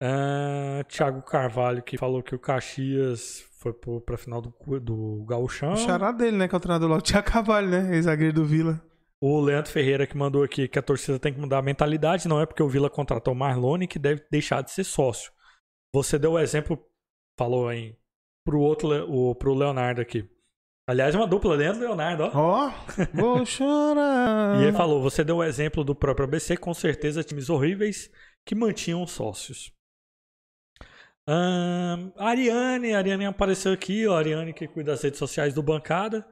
Ah, Thiago Carvalho que falou que o Caxias foi pro, pra final do, do Gauchão. O xará dele, né? Que é o treinador lá, o Tia Cavalho, né? Ex-zagueiro do Vila. O Leandro Ferreira que mandou aqui que a torcida tem que mudar a mentalidade, não é porque o Vila contratou o Marlone que deve deixar de ser sócio. Você deu o exemplo, falou em pro outro, o, pro Leonardo aqui. Aliás, uma dupla Leandro e Leonardo, ó. Ó, vou chorar. E ele falou, você deu o exemplo do próprio ABC, com certeza times horríveis que mantinham sócios. A Ariane, Ariane apareceu aqui, ó, Ariane que cuida das redes sociais do Bancada.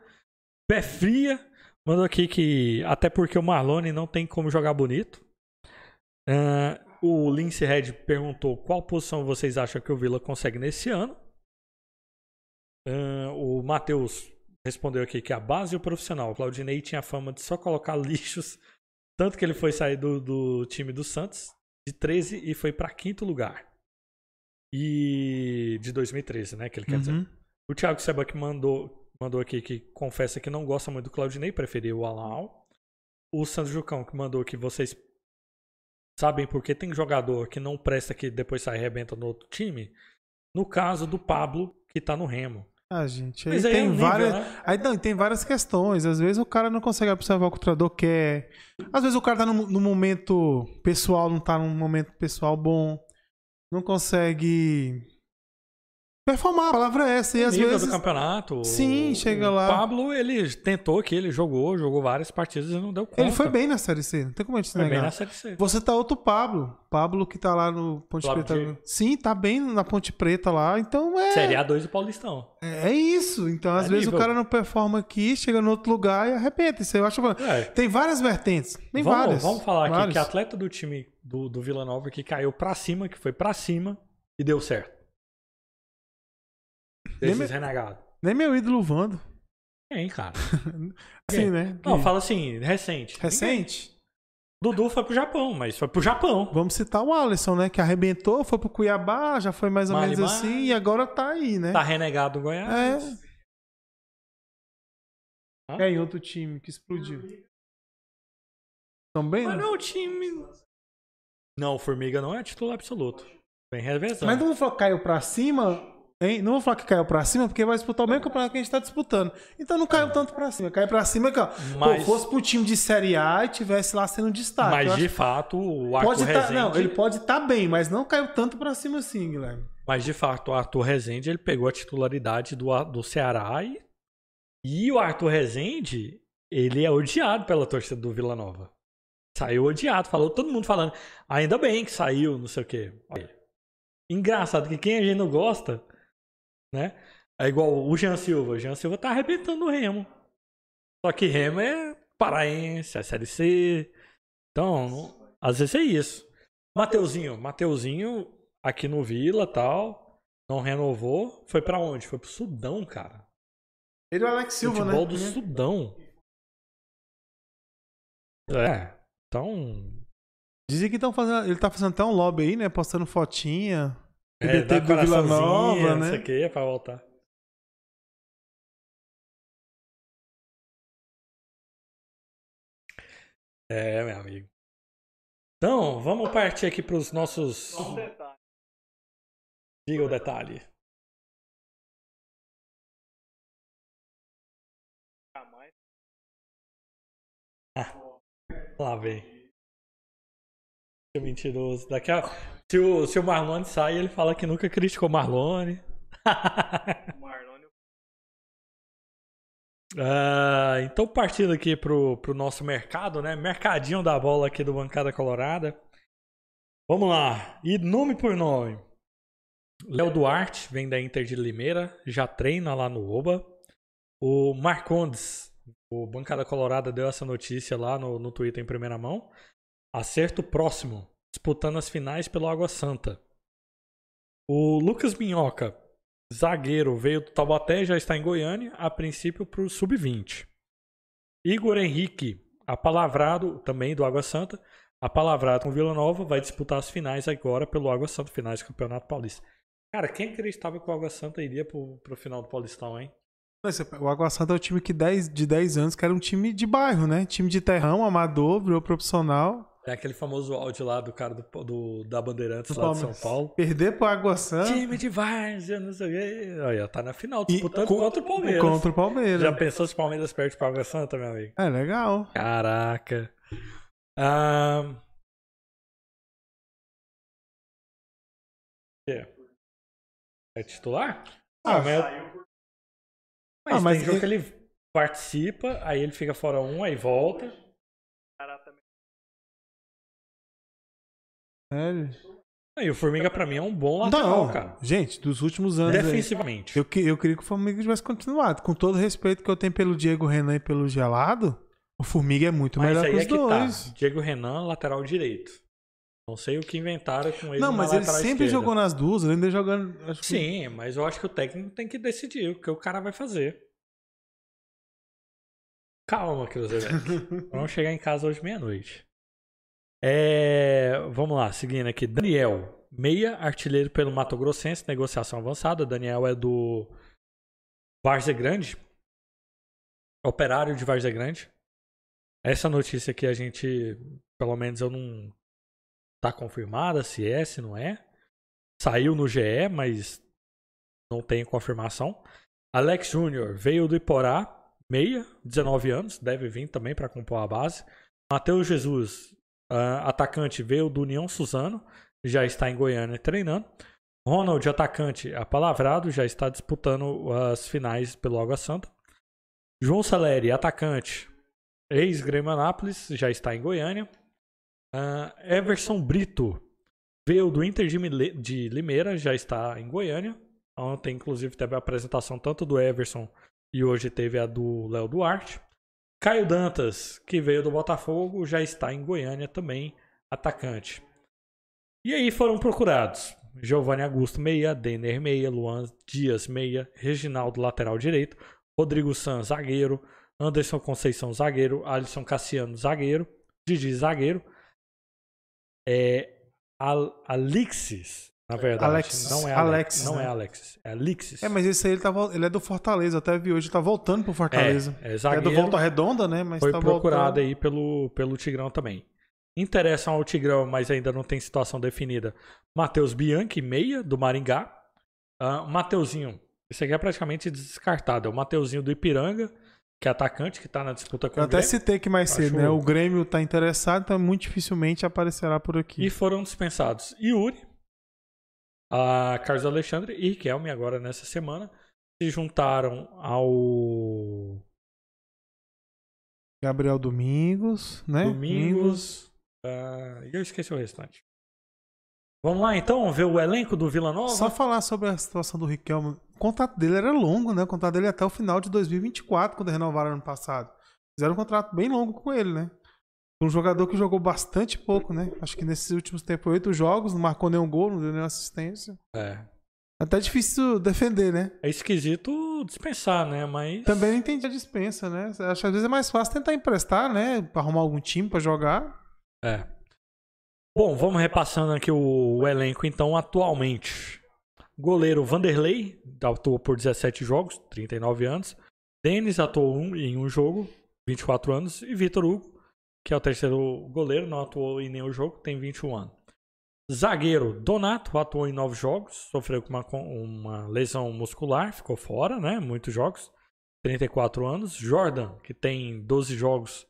Pé fria, mandou aqui que até porque o Marlone não tem como jogar bonito. Ahn, o Lince Red perguntou qual posição vocês acham que o Vila consegue nesse ano. Ahn, o Matheus respondeu aqui que a base e o profissional. O Claudinei tinha fama de só colocar lixos, tanto que ele foi sair do, do time do Santos de 13 e foi para quinto lugar. E de 2013, né? Que ele quer dizer. Uhum. O Thiago Seba que mandou, mandou aqui que confessa que não gosta muito do Claudinei, preferiu o Alau. O Sandro Jucão que mandou que vocês sabem porque tem jogador que não presta que depois sai e arrebenta no outro time. No caso do Pablo, que tá no Remo. Ah, gente, aí aí é tem um nível, várias. né? Aí não, tem várias questões. Às vezes o cara não consegue observar o que o treinador quer. Às vezes o cara tá num, num momento pessoal, não tá num momento pessoal bom. Não consegue performar, a palavra é essa. E às vezes. do campeonato. Sim, o- chega o lá. Pablo, ele tentou que ele jogou, jogou várias partidas e não deu conta. Ele foi bem na Série C, não tem como a gente Foi bem negar. na Série C. Você tá outro Pablo. Pablo que tá lá no Ponte Preta. de- Sim, tá bem na Ponte Preta lá. Então é. Série A2 do Paulistão. É isso. Então, às É vezes nível. o cara não performa aqui, chega no outro lugar e arrebenta. Isso aí eu acho. É. Tem várias vertentes. Tem vamos, várias. vamos falar aqui Várias. que atleta do time do, do Vila Nova que caiu pra cima, que foi pra cima e deu certo. Nem Desses renegados. Nem meu ídolo Vando. Tem, cara. Assim, né? Não, fala assim, recente. Recente. Dudu foi pro Japão, mas foi pro Japão. Vamos citar o Alisson, né? Que arrebentou, foi pro Cuiabá, já foi mais ou menos assim, e agora tá aí, né? Tá renegado no Goiás. É. É em outro time que explodiu. Também? Mas né? não, o time. Não, o Formiga não é titular absoluto. Vem revezando. Mas não que caiu pra cima. Hein? Não vou falar que caiu pra cima, porque vai disputar o mesmo campeonato que a gente tá disputando. Então não caiu tanto pra cima. Caiu pra cima que, ó. Mas- Pô, fosse pro time de Série A e tivesse lá sendo destaque. Mas de fato, o Arthur pode tá, Rezende. Não, ele pode estar bem, mas não caiu tanto pra cima assim, Guilherme. Mas de fato, o Arthur Rezende ele pegou a titularidade do, do Ceará e, e o Arthur Rezende, ele é odiado pela torcida do Vila Nova. Saiu odiado, falou todo mundo falando, ainda bem que saiu, não sei o quê. Engraçado que quem a gente não gosta, né? É igual o Jean Silva. O Jean Silva tá arrebentando o Remo. Só que Remo é paraense, é Série C. Então, não- às vezes é isso. Mateuzinho, Mateuzinho aqui no Vila tal, não renovou. Foi pra onde? Foi pro Sudão, cara. Ele e o Alex Silva, Futebol né? do Sudão. É. Então. Dizem que estão fazendo. Ele tá fazendo até um lobby aí, né? Postando fotinha. É, TBT dá do Vila coraçãozinho, Nova, Não sei né? o que, pra voltar. É, meu amigo. Então, vamos partir aqui pros nossos. Só um detalhe. Diga o detalhe. Jamais. Lá vem. Mentiroso. Daqui a... se, o, se o Marlone sai, ele fala que nunca criticou o Marlone. Ah, então, partindo aqui pro, pro nosso mercado, né? Mercadinho da bola aqui do Bancada Colorada. Vamos lá. E nome por nome. Léo Duarte, vem da Inter de Limeira, já treina lá no Oba. O Marcondes, o Bancada Colorada deu essa notícia lá no, no Twitter em primeira mão. Acerto próximo, disputando as finais pelo Água Santa. O Lucas Minhoca Zagueiro veio do Taubaté, já está em Goiânia, a princípio para o Sub-20. Igor Henrique, apalavrado também do Água Santa, apalavrado com Vila Nova, vai disputar as finais agora pelo Água Santa, finais do Campeonato Paulista. Cara, quem acreditava que o Água Santa iria pro, pro final do Paulistão, hein? O Água Santa é o time que 10, de 10 anos que era um time de bairro, né? Time de terrão, amador, virou profissional. É aquele famoso áudio lá do cara do, do da Bandeirantes lá de São Paulo. Perder pro Água Santa. Time de várzea, não sei o quê. Olha, tá na final, disputando contra o Palmeiras. Contra o Palmeiras. Já pensou se o Palmeiras perde pro Água Santa, meu amigo? É legal. Caraca. Ah... É titular? Ah, ah mas... Mas, ah, mas tem jogo ele... que ele participa, aí ele fica fora um, aí volta. Sério? E o Formiga pra mim é um bom lateral, não, cara. Gente, dos últimos anos. Defensivamente. Aí, eu, eu queria que o Formiga tivesse continuado. Com todo o respeito que eu tenho pelo Diego Renan e pelo Gelado, o Formiga é muito mas melhor que os é que dois. Tá. Diego Renan, lateral direito. Não sei o que inventaram com ele. Não, mas ele sempre esquerda. jogou nas duas, ele ainda jogando. Sim, que... mas eu acho que o técnico tem que decidir o que o cara vai fazer. Calma, Cruzeiro. Vamos chegar em casa hoje meia-noite. É, vamos lá, seguindo aqui. Daniel, meia, artilheiro pelo Mato Grossense, negociação avançada. Daniel é do Várzea Grande, operário de Várzea Grande. Essa notícia aqui a gente, pelo menos eu não tá confirmada se é, se não é. Saiu no GE, mas não tem confirmação. Alex Júnior veio do Iporá, meia, 19 anos, deve vir também para compor a base. Matheus Jesus, Uh, atacante veio do União Suzano, já está em Goiânia treinando. Ronald, atacante apalavrado, já está disputando as finais pelo Água Santa. João Saleri, atacante, ex-Grêmio Anápolis, já está em Goiânia. Uh, Everson Brito veio do Inter de, Limeira, já está em Goiânia. Ontem, inclusive, teve a apresentação tanto do Everson e hoje teve a do Léo Duarte. Caio Dantas, que veio do Botafogo, já está em Goiânia também, atacante. E aí foram procurados Giovanni Augusto meia, Denner meia, Luan Dias meia, Reginaldo lateral direito, Rodrigo San zagueiro, Anderson Conceição zagueiro, Alisson Cassiano zagueiro, Didi zagueiro, é, Al na verdade, Alex, não é Alex, não é né? é Alexis, é Alexis. É, mas esse aí ele, tá, ele é do Fortaleza, até vi hoje, tá voltando pro Fortaleza. É, é, zagueiro, é do Volta Redonda, né? Mas foi tá procurado voltando. aí pelo, pelo Tigrão também. Interessam ao Tigrão, mas ainda não tem situação definida. Matheus Bianchi, meia, do Maringá. Uh, Mateuzinho, esse aqui é praticamente descartado. É o Mateuzinho do Ipiranga, que é atacante, que tá na disputa com Eu o Grêmio. até citei que mais cedo, né? O Grêmio tá interessado, então muito dificilmente aparecerá por aqui. E foram dispensados Yuri, a Carlos Alexandre e Riquelme agora nessa semana se juntaram ao Gabriel Domingos, né? Domingos. Uh, e eu esqueci o restante. Vamos lá então ver o elenco do Vila Nova? Só falar sobre a situação do Riquelme. O contrato dele era longo, né? O contrato dele é até o final de 2024, quando renovaram ano passado. Fizeram um contrato bem longo com ele, né? Um jogador que jogou bastante pouco, né? Acho que nesses últimos tempos, oito jogos, não marcou nenhum gol, não deu nenhuma assistência. É. é até difícil defender, né? É esquisito dispensar, né? Mas. Também não entendi a dispensa, né? Acho que às vezes é mais fácil tentar emprestar, né? Pra arrumar algum time pra jogar. É. Bom, vamos repassando aqui o, o elenco, então, atualmente. Goleiro Vanderlei, atuou por 17 jogos, 39 anos. Denis atuou em um jogo, 24 anos. E Vitor Hugo, que é o terceiro goleiro, não atuou em nenhum jogo, tem 21 anos. Zagueiro Donato atuou em nove jogos, sofreu com uma, uma lesão muscular, ficou fora, né? Muitos jogos, 34 anos. Jordan, que tem 12 jogos,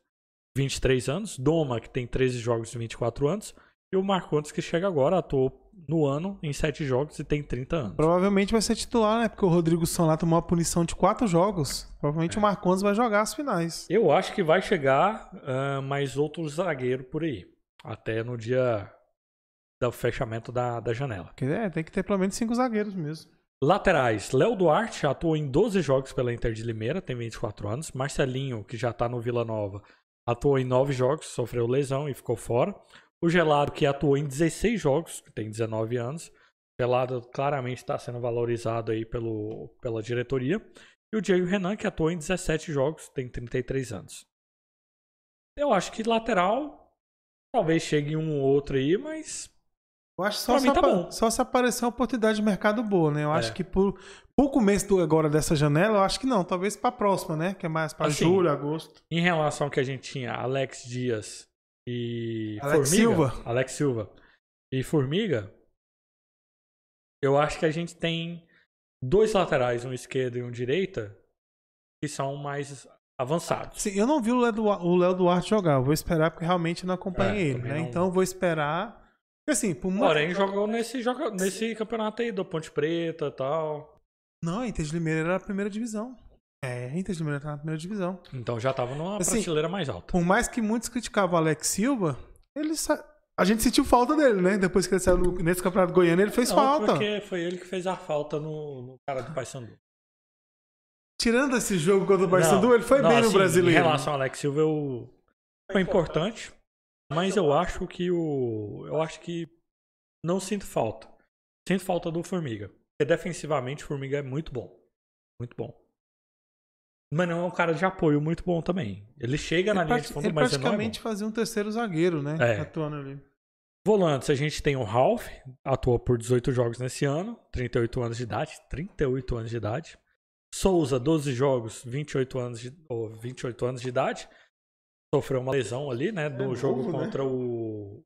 23 anos. Doma, que tem 13 jogos, 24 anos. E o Marcondes, que chega agora, atuou no ano em 7 jogos e tem 30 anos. Provavelmente vai ser titular, né? Porque o Rodrigo lá tomou uma punição de 4 jogos. Provavelmente é. o Marcondes vai jogar as finais. Eu acho que vai chegar uh, mais outro zagueiro por aí. Até no dia do fechamento da, da janela. É, tem que ter pelo menos 5 zagueiros mesmo. Laterais, Léo Duarte atuou em 12 jogos pela Inter de Limeira, tem 24 anos. Marcelinho, que já está no Vila Nova, atuou em 9 jogos, sofreu lesão e ficou fora. O Gelado, que atuou em 16 jogos, que tem 19 anos. Pelada claramente está sendo valorizado aí pelo, pela diretoria. E o Diego Renan, que atuou em 17 jogos, tem 33 anos. Eu acho que lateral talvez chegue um ou outro aí, mas Eu acho que só, se, tá apa- só se aparecer uma oportunidade de mercado boa, né? Eu acho É. que por, por começo do, agora dessa janela, eu acho que não. Talvez pra próxima, né? Que é mais pra Assim, julho, agosto. em relação ao que a gente tinha Alex Dias e Alex Formiga, Silva. Alex Silva e Formiga, eu acho que a gente tem dois laterais, um esquerdo e um direita, que são mais avançados. Sim, eu não vi o Léo, Duarte, jogar. Eu vou esperar porque realmente não acompanhei É, ele, né? não- Então eu vou esperar. Assim, por uma... Porém, jogou nesse, joga, nesse campeonato aí do Ponte Preta e tal. Não, a Inter de Limeira era a primeira divisão. É, Inter de Limeira tá na primeira divisão. Então já tava numa Assim, prateleira mais alta. Por mais que muitos criticavam o Alex Silva, ele sa... a gente sentiu falta dele, né? Depois que ele saiu no- nesse campeonato goiano, ele fez Não, falta. porque foi ele que fez a falta no, no cara do Paysandu. Tirando esse jogo contra o Paysandu, ele foi não, bem no assim, brasileiro. Em relação ao Alex Silva, eu... foi importante, mas eu acho que o. Eu acho que não sinto falta. Sinto falta do Formiga. Porque defensivamente o Formiga é muito bom. Muito bom. Mas não é um cara de apoio muito bom também. Ele chega na ele, linha de fundo, ele mas ele não é praticamente fazia um terceiro zagueiro, né? É. Atuando ali. Volantes, a gente tem o Ralph, atua por 18 jogos nesse ano, 38 anos de idade, 38 anos de idade. Souza, 12 jogos, 28 anos de, ou 28 anos de idade. Sofreu uma lesão ali, né, no novo, jogo né? contra o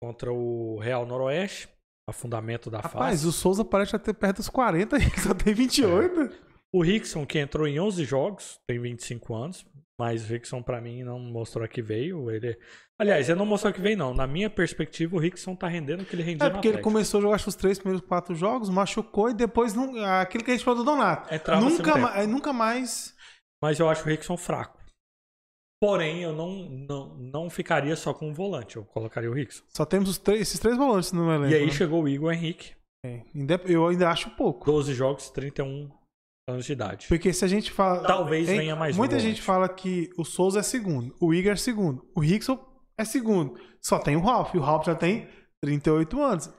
contra o Real Noroeste, afundamento da Rapaz, face. o Souza parece ter perto dos 40 e só tem 28. O Rickson, que entrou em 11 jogos, tem 25 anos, mas o Rickson pra mim não mostrou que veio, ele Aliás, ele não mostrou que veio não. Na minha perspectiva, o Rickson tá rendendo o que ele rendia É porque ele começou a jogar acho, os três primeiros quatro jogos, machucou e depois não, aquele que a gente falou do Donato. Entrava no Nunca, ma- é, nunca mais. Mas eu acho o Rickson fraco. Porém, eu não, não, não ficaria só com o volante. Eu colocaria o Rickson. Só temos os três, esses três volantes no elenco. E aí né? chegou o Igor Henrique. É, Eu ainda acho pouco. 12 jogos, 31 anos de idade. Porque se a gente fala. Talvez Hein, venha mais um Muita volante. gente fala que o Souza é segundo, o Igor é segundo, o Rickson é segundo. Só tem o Ralph, e o Ralph já tem 38 anos.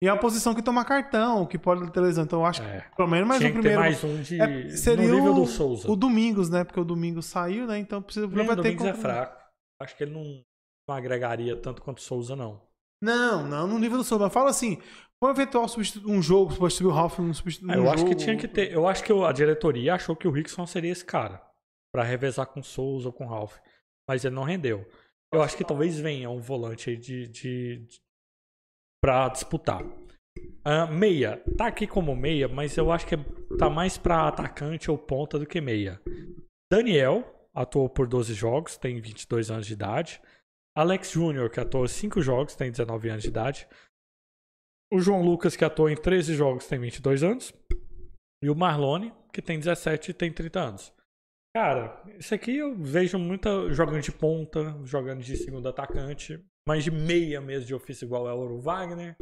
E é uma posição que toma cartão, que pode ter lesão. Então eu acho que É. pelo menos mais Tinha um que ter primeiro. mais um de, É, seria no nível o, do Souza. o Domingos, né? Porque o Domingos saiu, né? Então precisa O vai ter Domingos é como- fraco. Acho que ele não, não agregaria tanto quanto o Souza, não. Não, não, no nível do Souza. Mas Fala assim, um eventual substitu- um jogo, substituir o Ralph num substitu- Ah, eu acho que tinha que ter. Eu acho que a diretoria achou que o Rickson seria esse cara. Pra revezar com o Souza ou com o Ralph. Mas ele não rendeu. Eu acho que talvez venha um volante aí de, de, de pra disputar. Ah, meia. Tá aqui como meia, mas eu acho que é- tá mais pra atacante ou ponta do que meia. Daniel atuou por 12 jogos, tem 22 anos de idade. Alex Júnior, que atuou em 5 jogos, tem 19 anos de idade. O João Lucas, que atuou em 13 jogos, tem 22 anos. E o Marlone, que tem 17 e tem 30 anos. Cara, isso aqui eu vejo muita jogando de ponta, jogando de segundo atacante, mas de meia mesmo de ofício igual é o Wagner.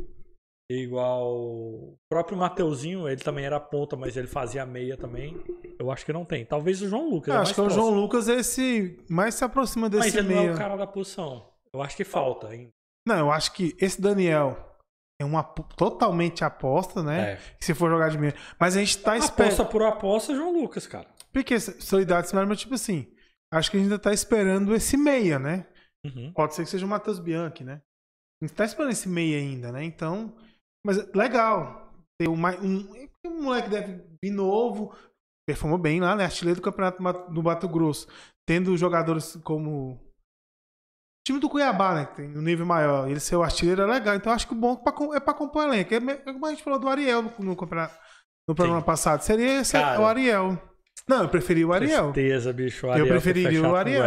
Igual o próprio Mateuzinho, ele também era ponta, mas ele fazia meia também. Eu acho que não tem. Talvez o João Lucas. Eu é acho que é o próximo. João Lucas esse mais se aproxima desse Mas ele não meio. é o cara da posição. Eu acho que falta ainda. Não, eu acho que esse Daniel é uma totalmente aposta, né? É. Se for jogar de meia. Mas a gente tá esperando. Aposta por aposta, João Lucas, cara. Porque solidariedade similar, mas tipo assim, acho que a gente ainda tá esperando esse meia, né? Uhum. Pode ser que seja o Matheus Bianchi, né? A gente tá esperando esse meia ainda, né? Então. Mas legal. Ter um, um, um moleque deve vir novo. Performou bem lá, né? Artilheiro do Campeonato do Mato Grosso. Tendo jogadores como. o time do Cuiabá, né? Que tem um nível maior. Ele ser o artilheiro é legal. Então acho que o bom é pra compor o elenco. É é como a gente falou do Ariel no, no, campeonato- no programa passado. Seria esse, Cara. o Ariel. Não, eu preferi o Ariel. Tristeza, bicho. O Eu Ariel preferiria fechado o Ariel.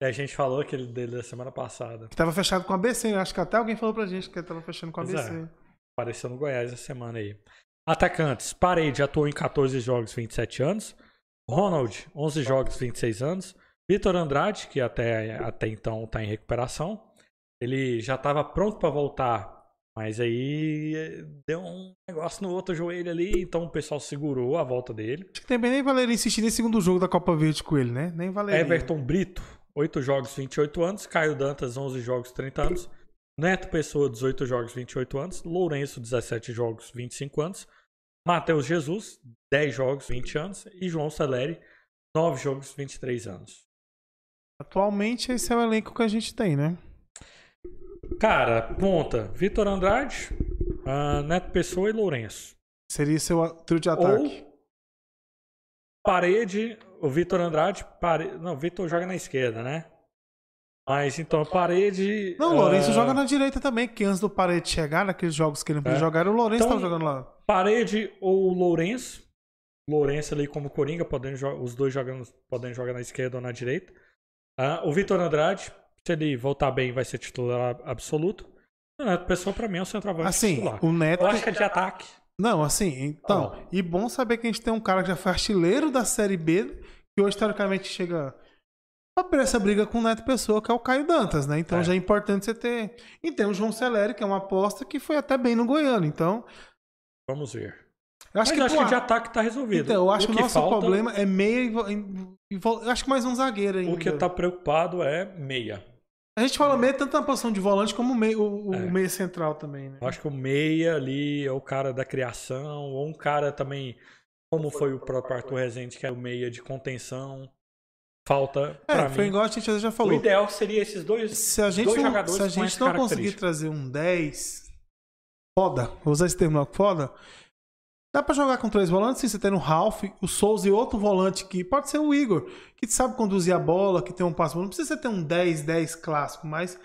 E a gente falou aquele dele da semana passada. Que tava fechado com a ABC, né? Acho que até alguém falou pra gente que tava fechando com a Pois é. Apareceu no Goiás essa semana aí. Atacantes. Parede atuou em 14 jogos, 27 anos. Ronald, 11 jogos, 26 anos. Vitor Andrade, que até, até então está em recuperação. Ele já estava pronto para voltar, mas aí eh, deu um negócio no outro joelho ali, então o pessoal segurou a volta dele. Acho que também nem valeria insistir nesse segundo jogo da Copa Verde com ele, né? Nem valeria. Everton Brito, 8 jogos, 28 anos. Caio Dantas, 11 jogos, 30 anos. Neto Pessoa, 18 jogos, 28 anos. Lourenço, 17 jogos, 25 anos. Matheus Jesus, 10 jogos, 20 anos. E João Celeri, 9 jogos, 23 anos. Atualmente esse é o elenco que a gente tem, né? Cara, ponta: Vitor Andrade, ah, Neto Pessoa e Lourenço. Seria seu trio de ataque. Ou parede, o Vitor Andrade, pare... não, o Vitor joga na esquerda, né? Mas então, parede. Não, o Lourenço ah, joga na direita também, que antes do Parede chegar, naqueles jogos que ele não podia É. jogar, o Lourenço Então- tava jogando lá. Parede ou Lourenço. Lourenço ali como Coringa, podendo os dois jogando, podendo jogar na esquerda ou na direita. Ah, o Vitor Andrade, se ele voltar bem, vai ser titular absoluto. O Neto Pessoa, pra mim, é o centroavante Assim, titular. o Neto. Eu acho que é de ataque. Não, assim, então. Ó. E bom saber que a gente tem um cara que já foi artilheiro da Série B, que hoje, teoricamente, chega pra abrir essa briga com o Neto Pessoa, que é o Caio Dantas, né? Então É. já é importante você ter. E tem o João Celeri, que é uma aposta que foi até bem no Goiano. Então, Vamos ver. eu acho Mas que. acho pô, que de ataque tá resolvido. Então, eu acho que o que nosso falta- problema é meia e, Eu acho que mais um zagueiro ainda. O que tá preocupado é meia. A gente fala meia tanto na posição de volante como meia, o, o É. meia central também, né? Eu acho que o meia ali é o cara da criação, ou um cara também, como foi o próprio Arthur Rezende, que é o meia de contenção. Falta É, pra foi mim. igual a gente já O falou. ideal seria esses dois. Se a gente dois não, jogadores se a gente não conseguir trazer um 10 foda, vou usar esse termo lá, foda, dá pra jogar com três volantes, sim, você tem o Ralph, o Souza e outro volante que pode ser o Igor, que sabe conduzir a bola, que tem um passo, não precisa ter um 10, 10 clássico, mas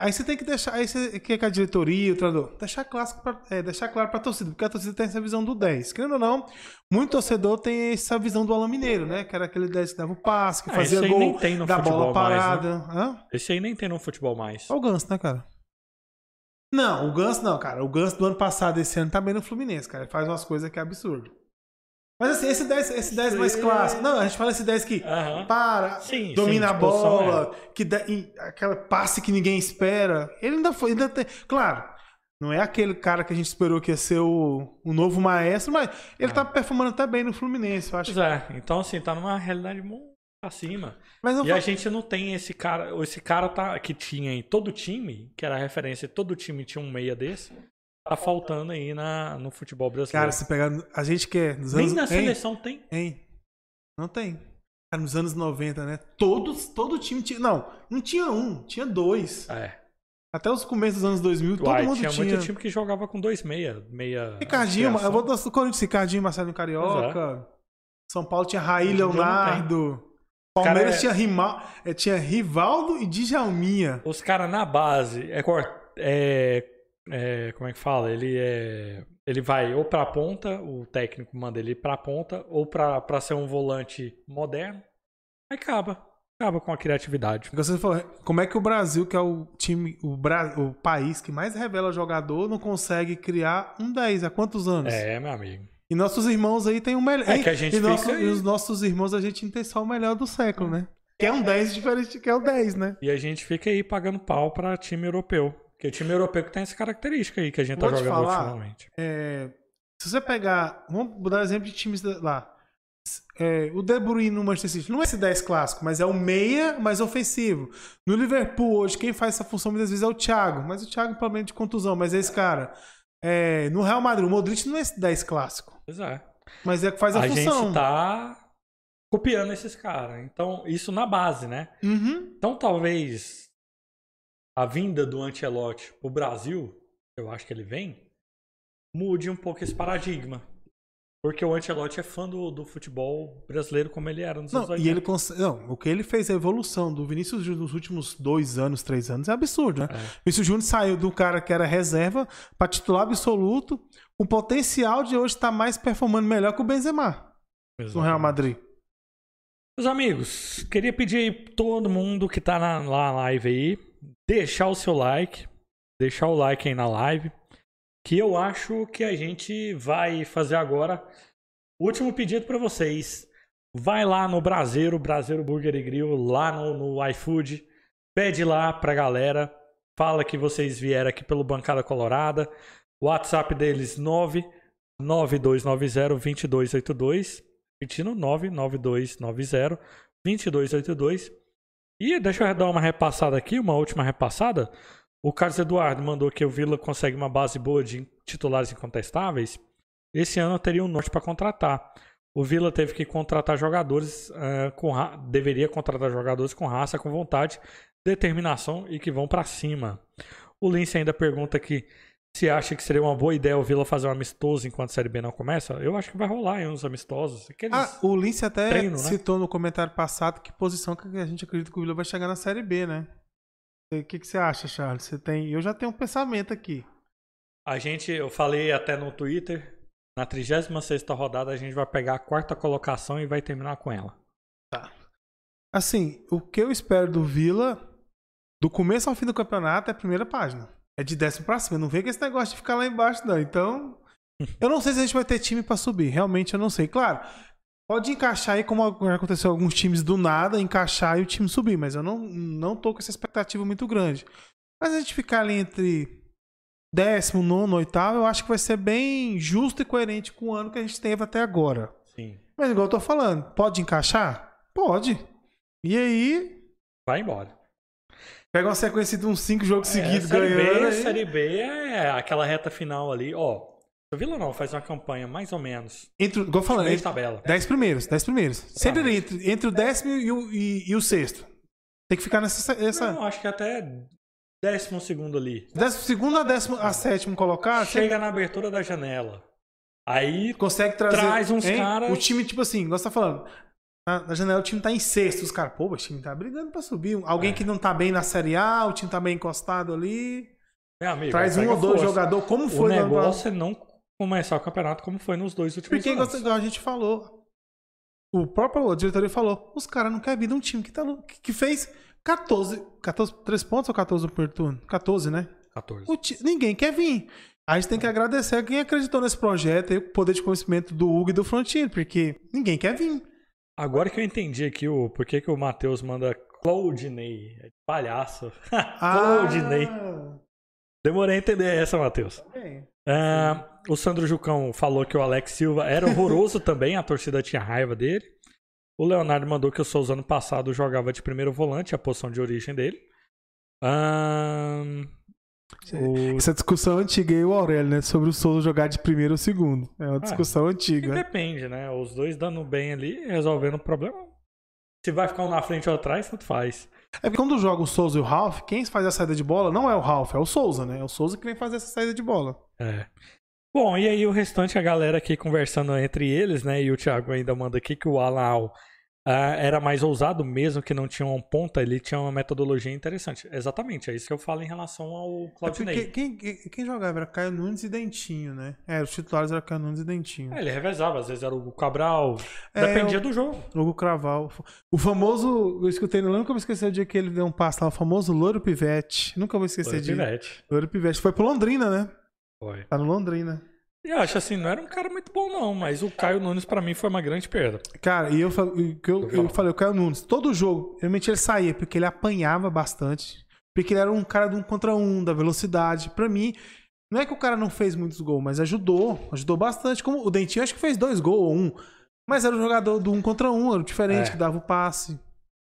aí você tem que deixar, aí você quer que a diretoria, o treinador, deixar clássico pra, é, deixar claro pra torcida, porque a torcida tem essa visão do 10. Querendo ou não, muito torcedor tem essa visão do Alan Mineiro, né? Que era aquele 10 que dava o passe, que Ah, fazia esse aí gol nem tem no da bola futebol mais, né? parada. Esse aí nem tem no futebol mais. Só o Ganso, né, cara? Não, o Ganso não, cara. O Ganso do ano passado, esse ano, tá bem no Fluminense, cara. Ele faz umas coisas que é absurdo. Mas assim, esse 10, esse 10 mais clássico. é- Não, a gente fala esse 10 que Aham. para, Sim, domina sim, a disposição, bola, que dá, aquela passe que ninguém espera. Ele ainda foi, ainda tem. Claro, não é aquele cara que a gente esperou que ia ser o, o novo maestro, mas ele tá performando até bem no Fluminense, eu acho. Pois é, então assim, tá numa realidade muito acima. E a gente não tem esse cara. Esse cara tá, que tinha em todo time, que era referência, todo time tinha um meia desse. Tá faltando aí na, no futebol brasileiro. Cara, se pegar. A gente quer. Nos Nem anos, na hein? seleção tem. Hein? Não tem. Cara, nos anos 90, né? Todos, todo time tinha. Não, não tinha um, tinha dois. É. Até os começos dos anos 2000, todo Uai, mundo tinha, tinha. muito time que jogava com dois meia. meia Ricardinho, eu vou dar do Corinthians, Ricardinho, Marcelo Carioca. São Paulo tinha Raí Hoje Leonardo. Palmeiras Cara, é- tinha, Rima... eh, tinha Rivaldo e Djalminha. Os caras na base, é, é, é, como é que fala? Ele é, ele vai ou pra ponta, o técnico manda ele ir pra ponta, ou pra, pra ser um volante moderno. Aí acaba, acaba com a criatividade. Você falou, como é que o Brasil, que é o time, o, Bra... o país que mais revela jogador, não consegue criar um 10? Há quantos anos? É, meu amigo. E nossos irmãos aí tem o melhor. É que a gente e, nosso- e os nossos irmãos a gente tem só o melhor do século, né? Que é um 10 diferente que é o 10, né? E a gente fica aí pagando pau pra time europeu. Porque time europeu que tem essa característica aí que a gente Vou tá jogando falar. ultimamente. É, se você pegar. Vamos dar exemplo de times lá. É, o De Bruyne no Manchester City não é esse 10 clássico, mas é o meia mais ofensivo. No Liverpool, hoje, quem faz essa função muitas vezes é o Thiago, mas o Thiago problema de contusão, mas é esse cara. É, no Real Madrid, o Modric não é esse 10 clássico, Pois é. mas é que faz a, A função. gente tá copiando esses caras. Então, isso na base, né? Uhum. Então, talvez a vinda do Ancelotti pro Brasil, eu acho que ele vem, mude um pouco esse paradigma. Porque o Ancelotti é fã do, do futebol brasileiro como ele era nos anos Não, 80. e ele não, o que ele fez, a evolução do Vinícius Júnior nos últimos dois anos, três anos, é absurdo, né? É. Vinícius Júnior saiu do cara que era reserva para titular absoluto, com potencial de hoje estar mais performando melhor que o Benzema no Real Madrid. Meus amigos, queria pedir todo mundo que tá na, lá na live aí, deixar o seu like, deixar o like aí na live, que eu acho que a gente vai fazer agora. Último pedido pra vocês. Vai lá no Braseiro, Braseiro Burger e Grill, lá no, no iFood, pede lá pra galera, fala que vocês vieram aqui pelo Bancada Colorada, WhatsApp deles 99290-2282, repetindo 99290-2282. E deixa eu dar uma repassada aqui, uma última repassada. O Carlos Eduardo mandou que o Vila consegue uma base boa de titulares incontestáveis. Esse ano teria um norte para contratar. O Vila teve que contratar jogadores uh, com ra... deveria contratar jogadores com raça, com vontade, determinação e que vão para cima. O Lince ainda pergunta aqui se acha que seria uma boa ideia o Vila fazer um amistoso enquanto a Série B não começa. Eu acho que vai rolar em uns amistosos. Aqueles Ah, o Lince até treino, né? citou no comentário passado que posição que a gente acredita que o Vila vai chegar na Série B, né? O que, que você acha, Charles? Você tem... Eu já tenho um pensamento aqui. A gente, eu falei até no Twitter, na 36 rodada a gente vai pegar a quarta colocação e vai terminar com ela. Assim, o que eu espero do Vila, do começo ao fim do campeonato, é a primeira página. É de décimo pra cima. Não vem com esse negócio de ficar lá embaixo, não. Então, eu não sei se a gente vai ter time pra subir. Realmente, eu não sei. Claro, pode encaixar aí, como aconteceu alguns times do nada, encaixar e o time subir. Mas eu não, não tô com essa expectativa muito grande. Mas a gente ficar ali entre décimo, nono, oitavo, eu acho que vai ser bem justo e coerente com o ano que a gente teve até agora. Sim. Mas igual eu tô falando, pode encaixar? Pode. E aí, Vai embora. pega uma sequência de uns cinco jogos seguidos é, série ganhando. B, aí- série B é aquela reta final ali. Ó, o Vila não faz uma campanha mais ou menos. Entre, igual eu falando, entre, tabela. dez primeiros, dez primeiros. Sempre ali, entre, entre o décimo e o, e, e o sexto. Tem que ficar nessa. Essa, Não, acho que até décimo segundo ali. décimo segundo a décimo a sétimo colocar, Chega na abertura da janela. Aí consegue trazer. Traz uns caras- O time, tipo assim, igual você tá falando. Na, na janela o time tá em sexto. Os caras, pô, o time tá brigando pra subir. Alguém É. que não tá bem na Série A, o time tá bem encostado ali. Meu amigo, Traz um ou dois jogadores, como O foi no passado. negócio é não começar o campeonato como foi nos dois últimos Porque, anos. igual a gente falou, o próprio a diretoria falou, os caras não querem vir de um time que, tá, que, fez 14, 14, 3 pontos ou 14 no primeiro turno? 14, né? 14. O ti- ninguém quer vir. A gente tem que agradecer a quem acreditou nesse projeto e o poder de conhecimento do Hugo e do Frontino, porque ninguém quer vir. Agora que eu entendi aqui o porquê que o Matheus manda Claudinei. É palhaço. Claudinei. Ah, Demorei a entender essa, Matheus. bem. Ah, o Sandro Jucão falou que o Alex Silva era horroroso também, a torcida tinha raiva dele. O Leonardo mandou que o Souza ano passado jogava de primeiro volante, a posição de origem dele. Ahn, o- Essa discussão antiga aí, o Aurélio, né? Sobre o Souza jogar de primeiro ou segundo. É uma discussão que antiga. depende, né? Os dois dando bem ali, resolvendo o problema. Se vai ficar um na frente ou atrás, tanto faz. É porque quando joga o Souza e o Ralph, quem faz a saída de bola não é o Ralph, é o Souza, né? É o Souza que vem fazer essa saída de bola. É. Bom, e aí o restante, a galera aqui conversando entre eles, né? E o Thiago ainda manda aqui que o Alau ah, era mais ousado, mesmo que não tinha um ponta, ele tinha uma metodologia interessante. Exatamente, é isso que eu falo em relação ao É Claudinei. quem, quem, quem jogava era Caio Nunes e Dentinho, né? É, os titulares eram Caio Nunes e Dentinho. É, ele revezava, às vezes era o Cabral, É, dependia o- do jogo. Hugo Craval. O famoso, eu escutei, eu nunca vou esquecer o dia que ele deu um passo lá, o famoso Louro Pivete. Nunca vou esquecer Foi de pivete. Louro Pivete. Foi pro Londrina, né? Foi. Tá no Londrina. E eu acho assim, não era um cara muito bom, não, mas o Caio Nunes pra mim foi uma grande perda. Cara, e eu, e eu, Eu falei, o Caio Nunes, todo jogo, realmente ele saía, porque ele apanhava bastante. Porque ele era um cara de um contra um, da velocidade. Pra mim, não é que o cara não fez muitos gols, mas ajudou. Ajudou bastante. Como o Dentinho, acho que fez dois gols ou um. Mas era um jogador do um contra um, era o diferente, É. que dava o passe.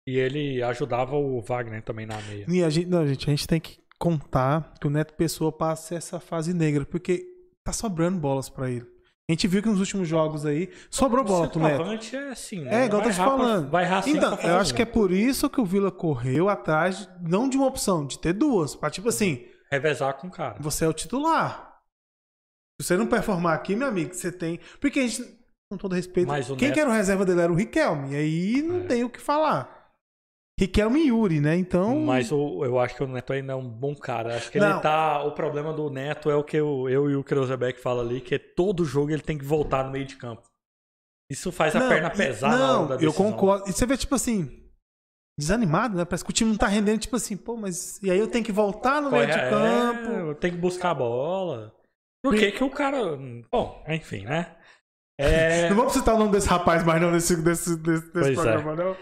E ele ajudava o Wagner também na meia. E a gente, não, gente, a gente tem que contar que o Neto Pessoa passa essa fase negra, porque tá sobrando bolas pra ele. A gente viu que nos últimos jogos aí sobrou bola pro Neto. É assim, né? É, igual eu vai tô te falando. Vai racinho Então, pra eu acho que é por isso que o Vila correu atrás, não de uma opção, de ter duas. Pra tipo assim, Revezar com o cara. você é o titular. Se você não performar aqui, meu amigo, você tem. Porque a gente, com todo respeito, o quem Neto- que era o reserva dele era o Riquelme. E aí não É. tem o que falar. Riquelme e Yuri, né? Então. Mas o- eu acho que o Neto ainda é um bom cara. Acho que Não. ele tá. O problema do Neto é o que eu, eu e o Kreuzebeck fala ali, que é todo jogo ele tem que voltar no meio de campo. Isso faz a Não, perna e- pesar na hora Não, eu concordo. E você vê, tipo assim, desanimado, né? Parece que o time não tá rendendo, tipo assim, pô, mas. E aí eu tenho que voltar no meio de É, campo. tem que buscar a bola. Por que que o cara. Bom, enfim, né? É, Não vamos citar o nome desse rapaz mais não, desse, desse, desse, desse é. programa, não.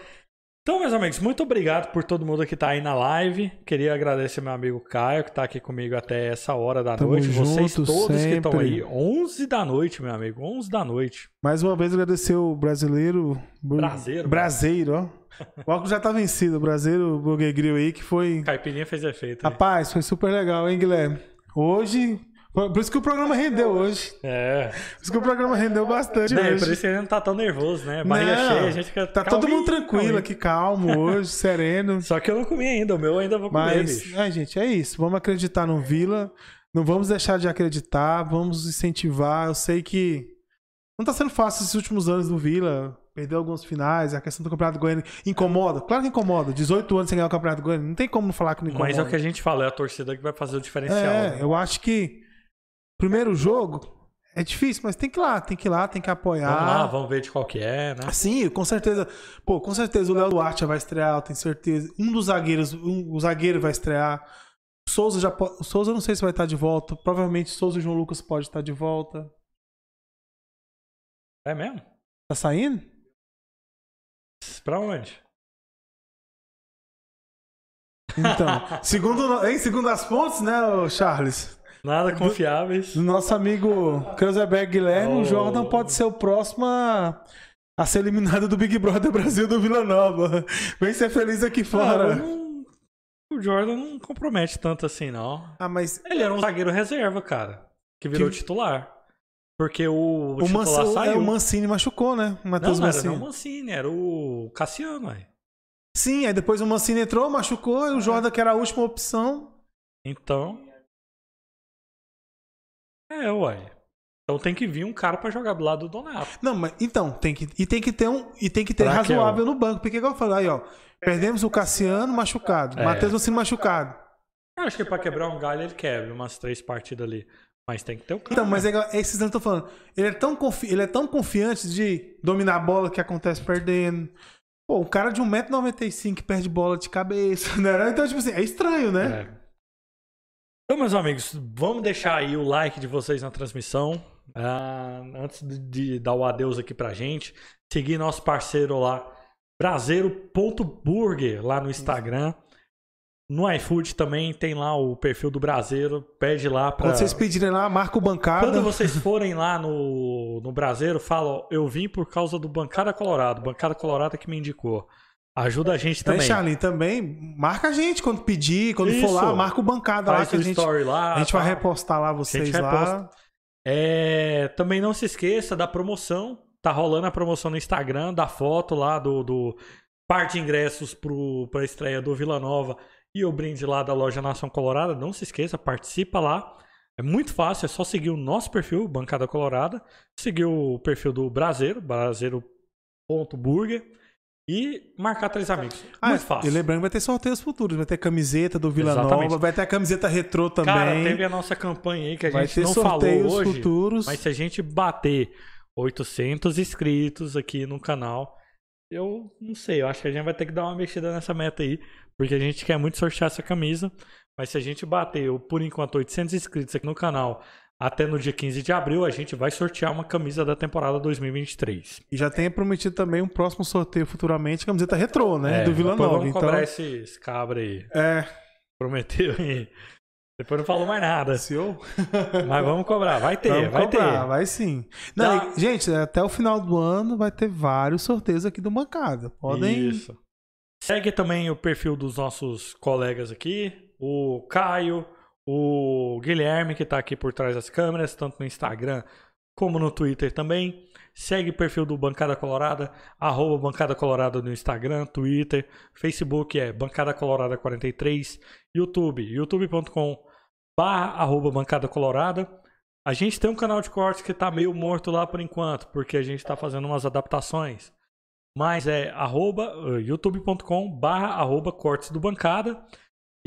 Então, meus amigos, muito obrigado por todo mundo que tá aí na live. Queria agradecer meu amigo Caio, que tá aqui comigo até essa hora da Tamo noite. Vocês todos que estão sempre. aí, 11 da noite, meu amigo, 11 da noite. Mais uma vez agradecer o brasileiro. Bur- Braseiro. Braseiro, ó. O álcool já tá vencido. O brasileiro Burger Grill aí que foi. Caipirinha fez efeito. aí. Rapaz, foi super legal, hein, Guilherme? Hoje. Por isso que o programa rendeu hoje. É. Por isso que o programa rendeu bastante Né, hoje. por isso que gente não tá tão nervoso, né? Barriga Não, cheia, a gente fica Tá todo mundo calminho, tranquilo calminho. aqui, calmo hoje, sereno. Só que eu não comi ainda, o meu eu ainda vou comer, Mas, bicho. ai, gente, é isso. Vamos acreditar no Vila. Não vamos deixar de acreditar. Vamos incentivar. Eu sei que não tá sendo fácil esses últimos anos do Vila. Perdeu alguns finais. A questão do Campeonato Goiano incomoda. Claro que incomoda. 18 anos sem ganhar o Campeonato Goiano. Não tem como não falar que não incomoda. Mas é o que a gente fala, é a torcida que vai fazer o diferencial. É, né? eu acho que primeiro jogo é difícil, mas tem que ir lá, tem que ir lá, tem que apoiar. Vamos lá, vamos ver de qual que é, né? Sim, com certeza. Pô, com certeza o Léo Duarte já vai estrear, eu tenho certeza. Um dos zagueiros, um, o zagueiro vai estrear. O Souza já Souza não sei se vai estar de volta. Provavelmente Souza e João Lucas pode estar de volta. É mesmo? Tá saindo? Pra onde? Então, segundo, hein, segundo as fontes, né, Charles? Nada confiáveis. Do nosso amigo Kreuzeberg Guilherme, Oh. o Jordan pode ser o próximo a, a ser eliminado do Big Brother Brasil do Vila Nova. Vem ser feliz aqui Ah, fora. não- O Jordan não compromete tanto assim, não. Ah, mas Ele era um zagueiro reserva, cara. Que virou Que- titular. Porque o, o, titular Manci- saiu. é, o Mancini machucou, né? O Não, Matheus não era Mancini. não o Mancini, era o Cassiano, aí. Sim, aí depois o Mancini entrou, machucou, e o Jordan, que era a última opção. Então. É, uai. Então tem que vir um cara pra jogar do lado do Donato. Não, mas então, tem que, e tem que ter um. E tem que ter Pra que razoável no banco. Porque igual eu falei, aí, ó. Perdemos o Cassiano machucado. É. Matheus Mancini machucado. Eu acho que pra quebrar um galho ele quebra umas três partidas ali. Mas tem que ter o cara. Então, mas é, é esses anos que eu tô falando. Ele é, tão confi- ele é tão confiante de dominar a bola que acontece perdendo. Pô, um cara de 1,95m que perde bola de cabeça, né? Então, tipo assim, é estranho, né? É. Então, meus amigos, vamos deixar aí o like de vocês na transmissão. Ah, antes de, de dar o adeus aqui pra gente. Seguir nosso parceiro lá, braseiro.burger, lá no Instagram. No iFood também tem lá o perfil do Braseiro. Pede lá pra. Quando vocês pedirem lá, marca o bancada. Quando vocês forem lá no, no Braseiro, fala, ó, eu vim por causa do Bancada Colorado. Bancada Colorado que me indicou. Ajuda a gente É, também. Charlie, também marca a gente quando pedir, quando for Isso. lá, marca o bancada lá que a gente, story lá. a gente vai tal. repostar lá vocês lá. É, também não se esqueça da promoção. Tá rolando a promoção no Instagram, da foto lá do, do par de ingressos pro, pra estreia do Vila Nova e o brinde lá da loja Nação Colorada. Não se esqueça, participa lá. É muito fácil, é só seguir o nosso perfil, Bancada Colorada, seguir o perfil do Braseiro, braseiro.burger e marcar três amigos. Ah, muito fácil. E lembrando, vai ter sorteios futuros, vai ter camiseta do Vila Exatamente. Nova, vai ter a camiseta retrô também. Cara, teve a nossa campanha aí que a vai gente não falou sorteios hoje. futuros. Mas se a gente bater 800 inscritos aqui no canal, eu não sei, eu acho que a gente vai ter que dar uma mexida nessa meta aí, porque a gente quer muito sortear essa camisa. Mas se a gente bater, por enquanto, 800 inscritos aqui no canal até no dia 15 de abril, a gente vai sortear uma camisa da temporada 2023. E já tem prometido também um próximo sorteio futuramente, camiseta retrô, né? É, do Vila Nova. Vamos Então, cobrar esse, esse cabra aí. é. Prometeu aí. Depois não falou mais nada. CEO? Mas vamos cobrar, vai ter, Vamos vai cobrar, ter. vai sim. Não, e, gente, até o final do ano vai ter vários sorteios aqui do Bancada. Podem. Isso. Segue também o perfil dos nossos colegas aqui, o Caio, o Guilherme, que está aqui por trás das câmeras, tanto no Instagram como no Twitter também. Segue o perfil do Bancada Colorada, arroba Bancada Colorada no Instagram, Twitter, Facebook é Bancada Colorada 43, YouTube, youtube.com barra arroba Bancada Colorada. A gente tem um canal de cortes que está meio morto lá por enquanto, porque a gente está fazendo umas adaptações. Mas é arroba, eh, youtube.com barra arroba cortes do bancada.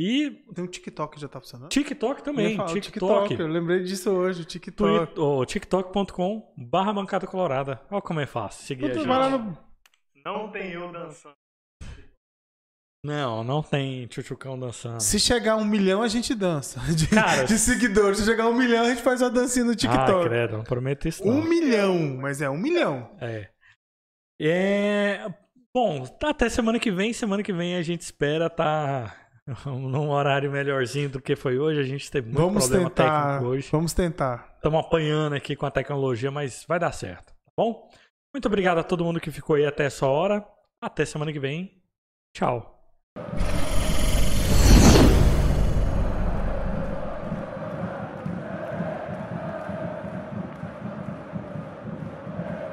E Tem um TikTok que já tá funcionando. TikTok também, falar, o TikTok. Eu lembrei disso hoje, o TikTok. O tiktok.com barra bancada colorada. Olha como é fácil seguir a Puta, vai lá no- Não tem eu dançando. Não, não tem tchutchucão dançando. Se chegar a um milhão, a gente dança. De, Cara, de seguidores. Se chegar a um milhão, a gente faz uma dancinha no Ah, TikTok. credo, não prometo isso não. um milhão, mas é um milhão. É. É, Bom, até semana que vem. Semana que vem a gente espera tá num horário melhorzinho do que foi hoje. A gente teve muito Vamos problema tentar. técnico hoje. Vamos tentar. Estamos apanhando aqui com a tecnologia, mas vai dar certo, tá bom? Muito obrigado a todo mundo que ficou aí até essa hora. Até semana que vem. Tchau.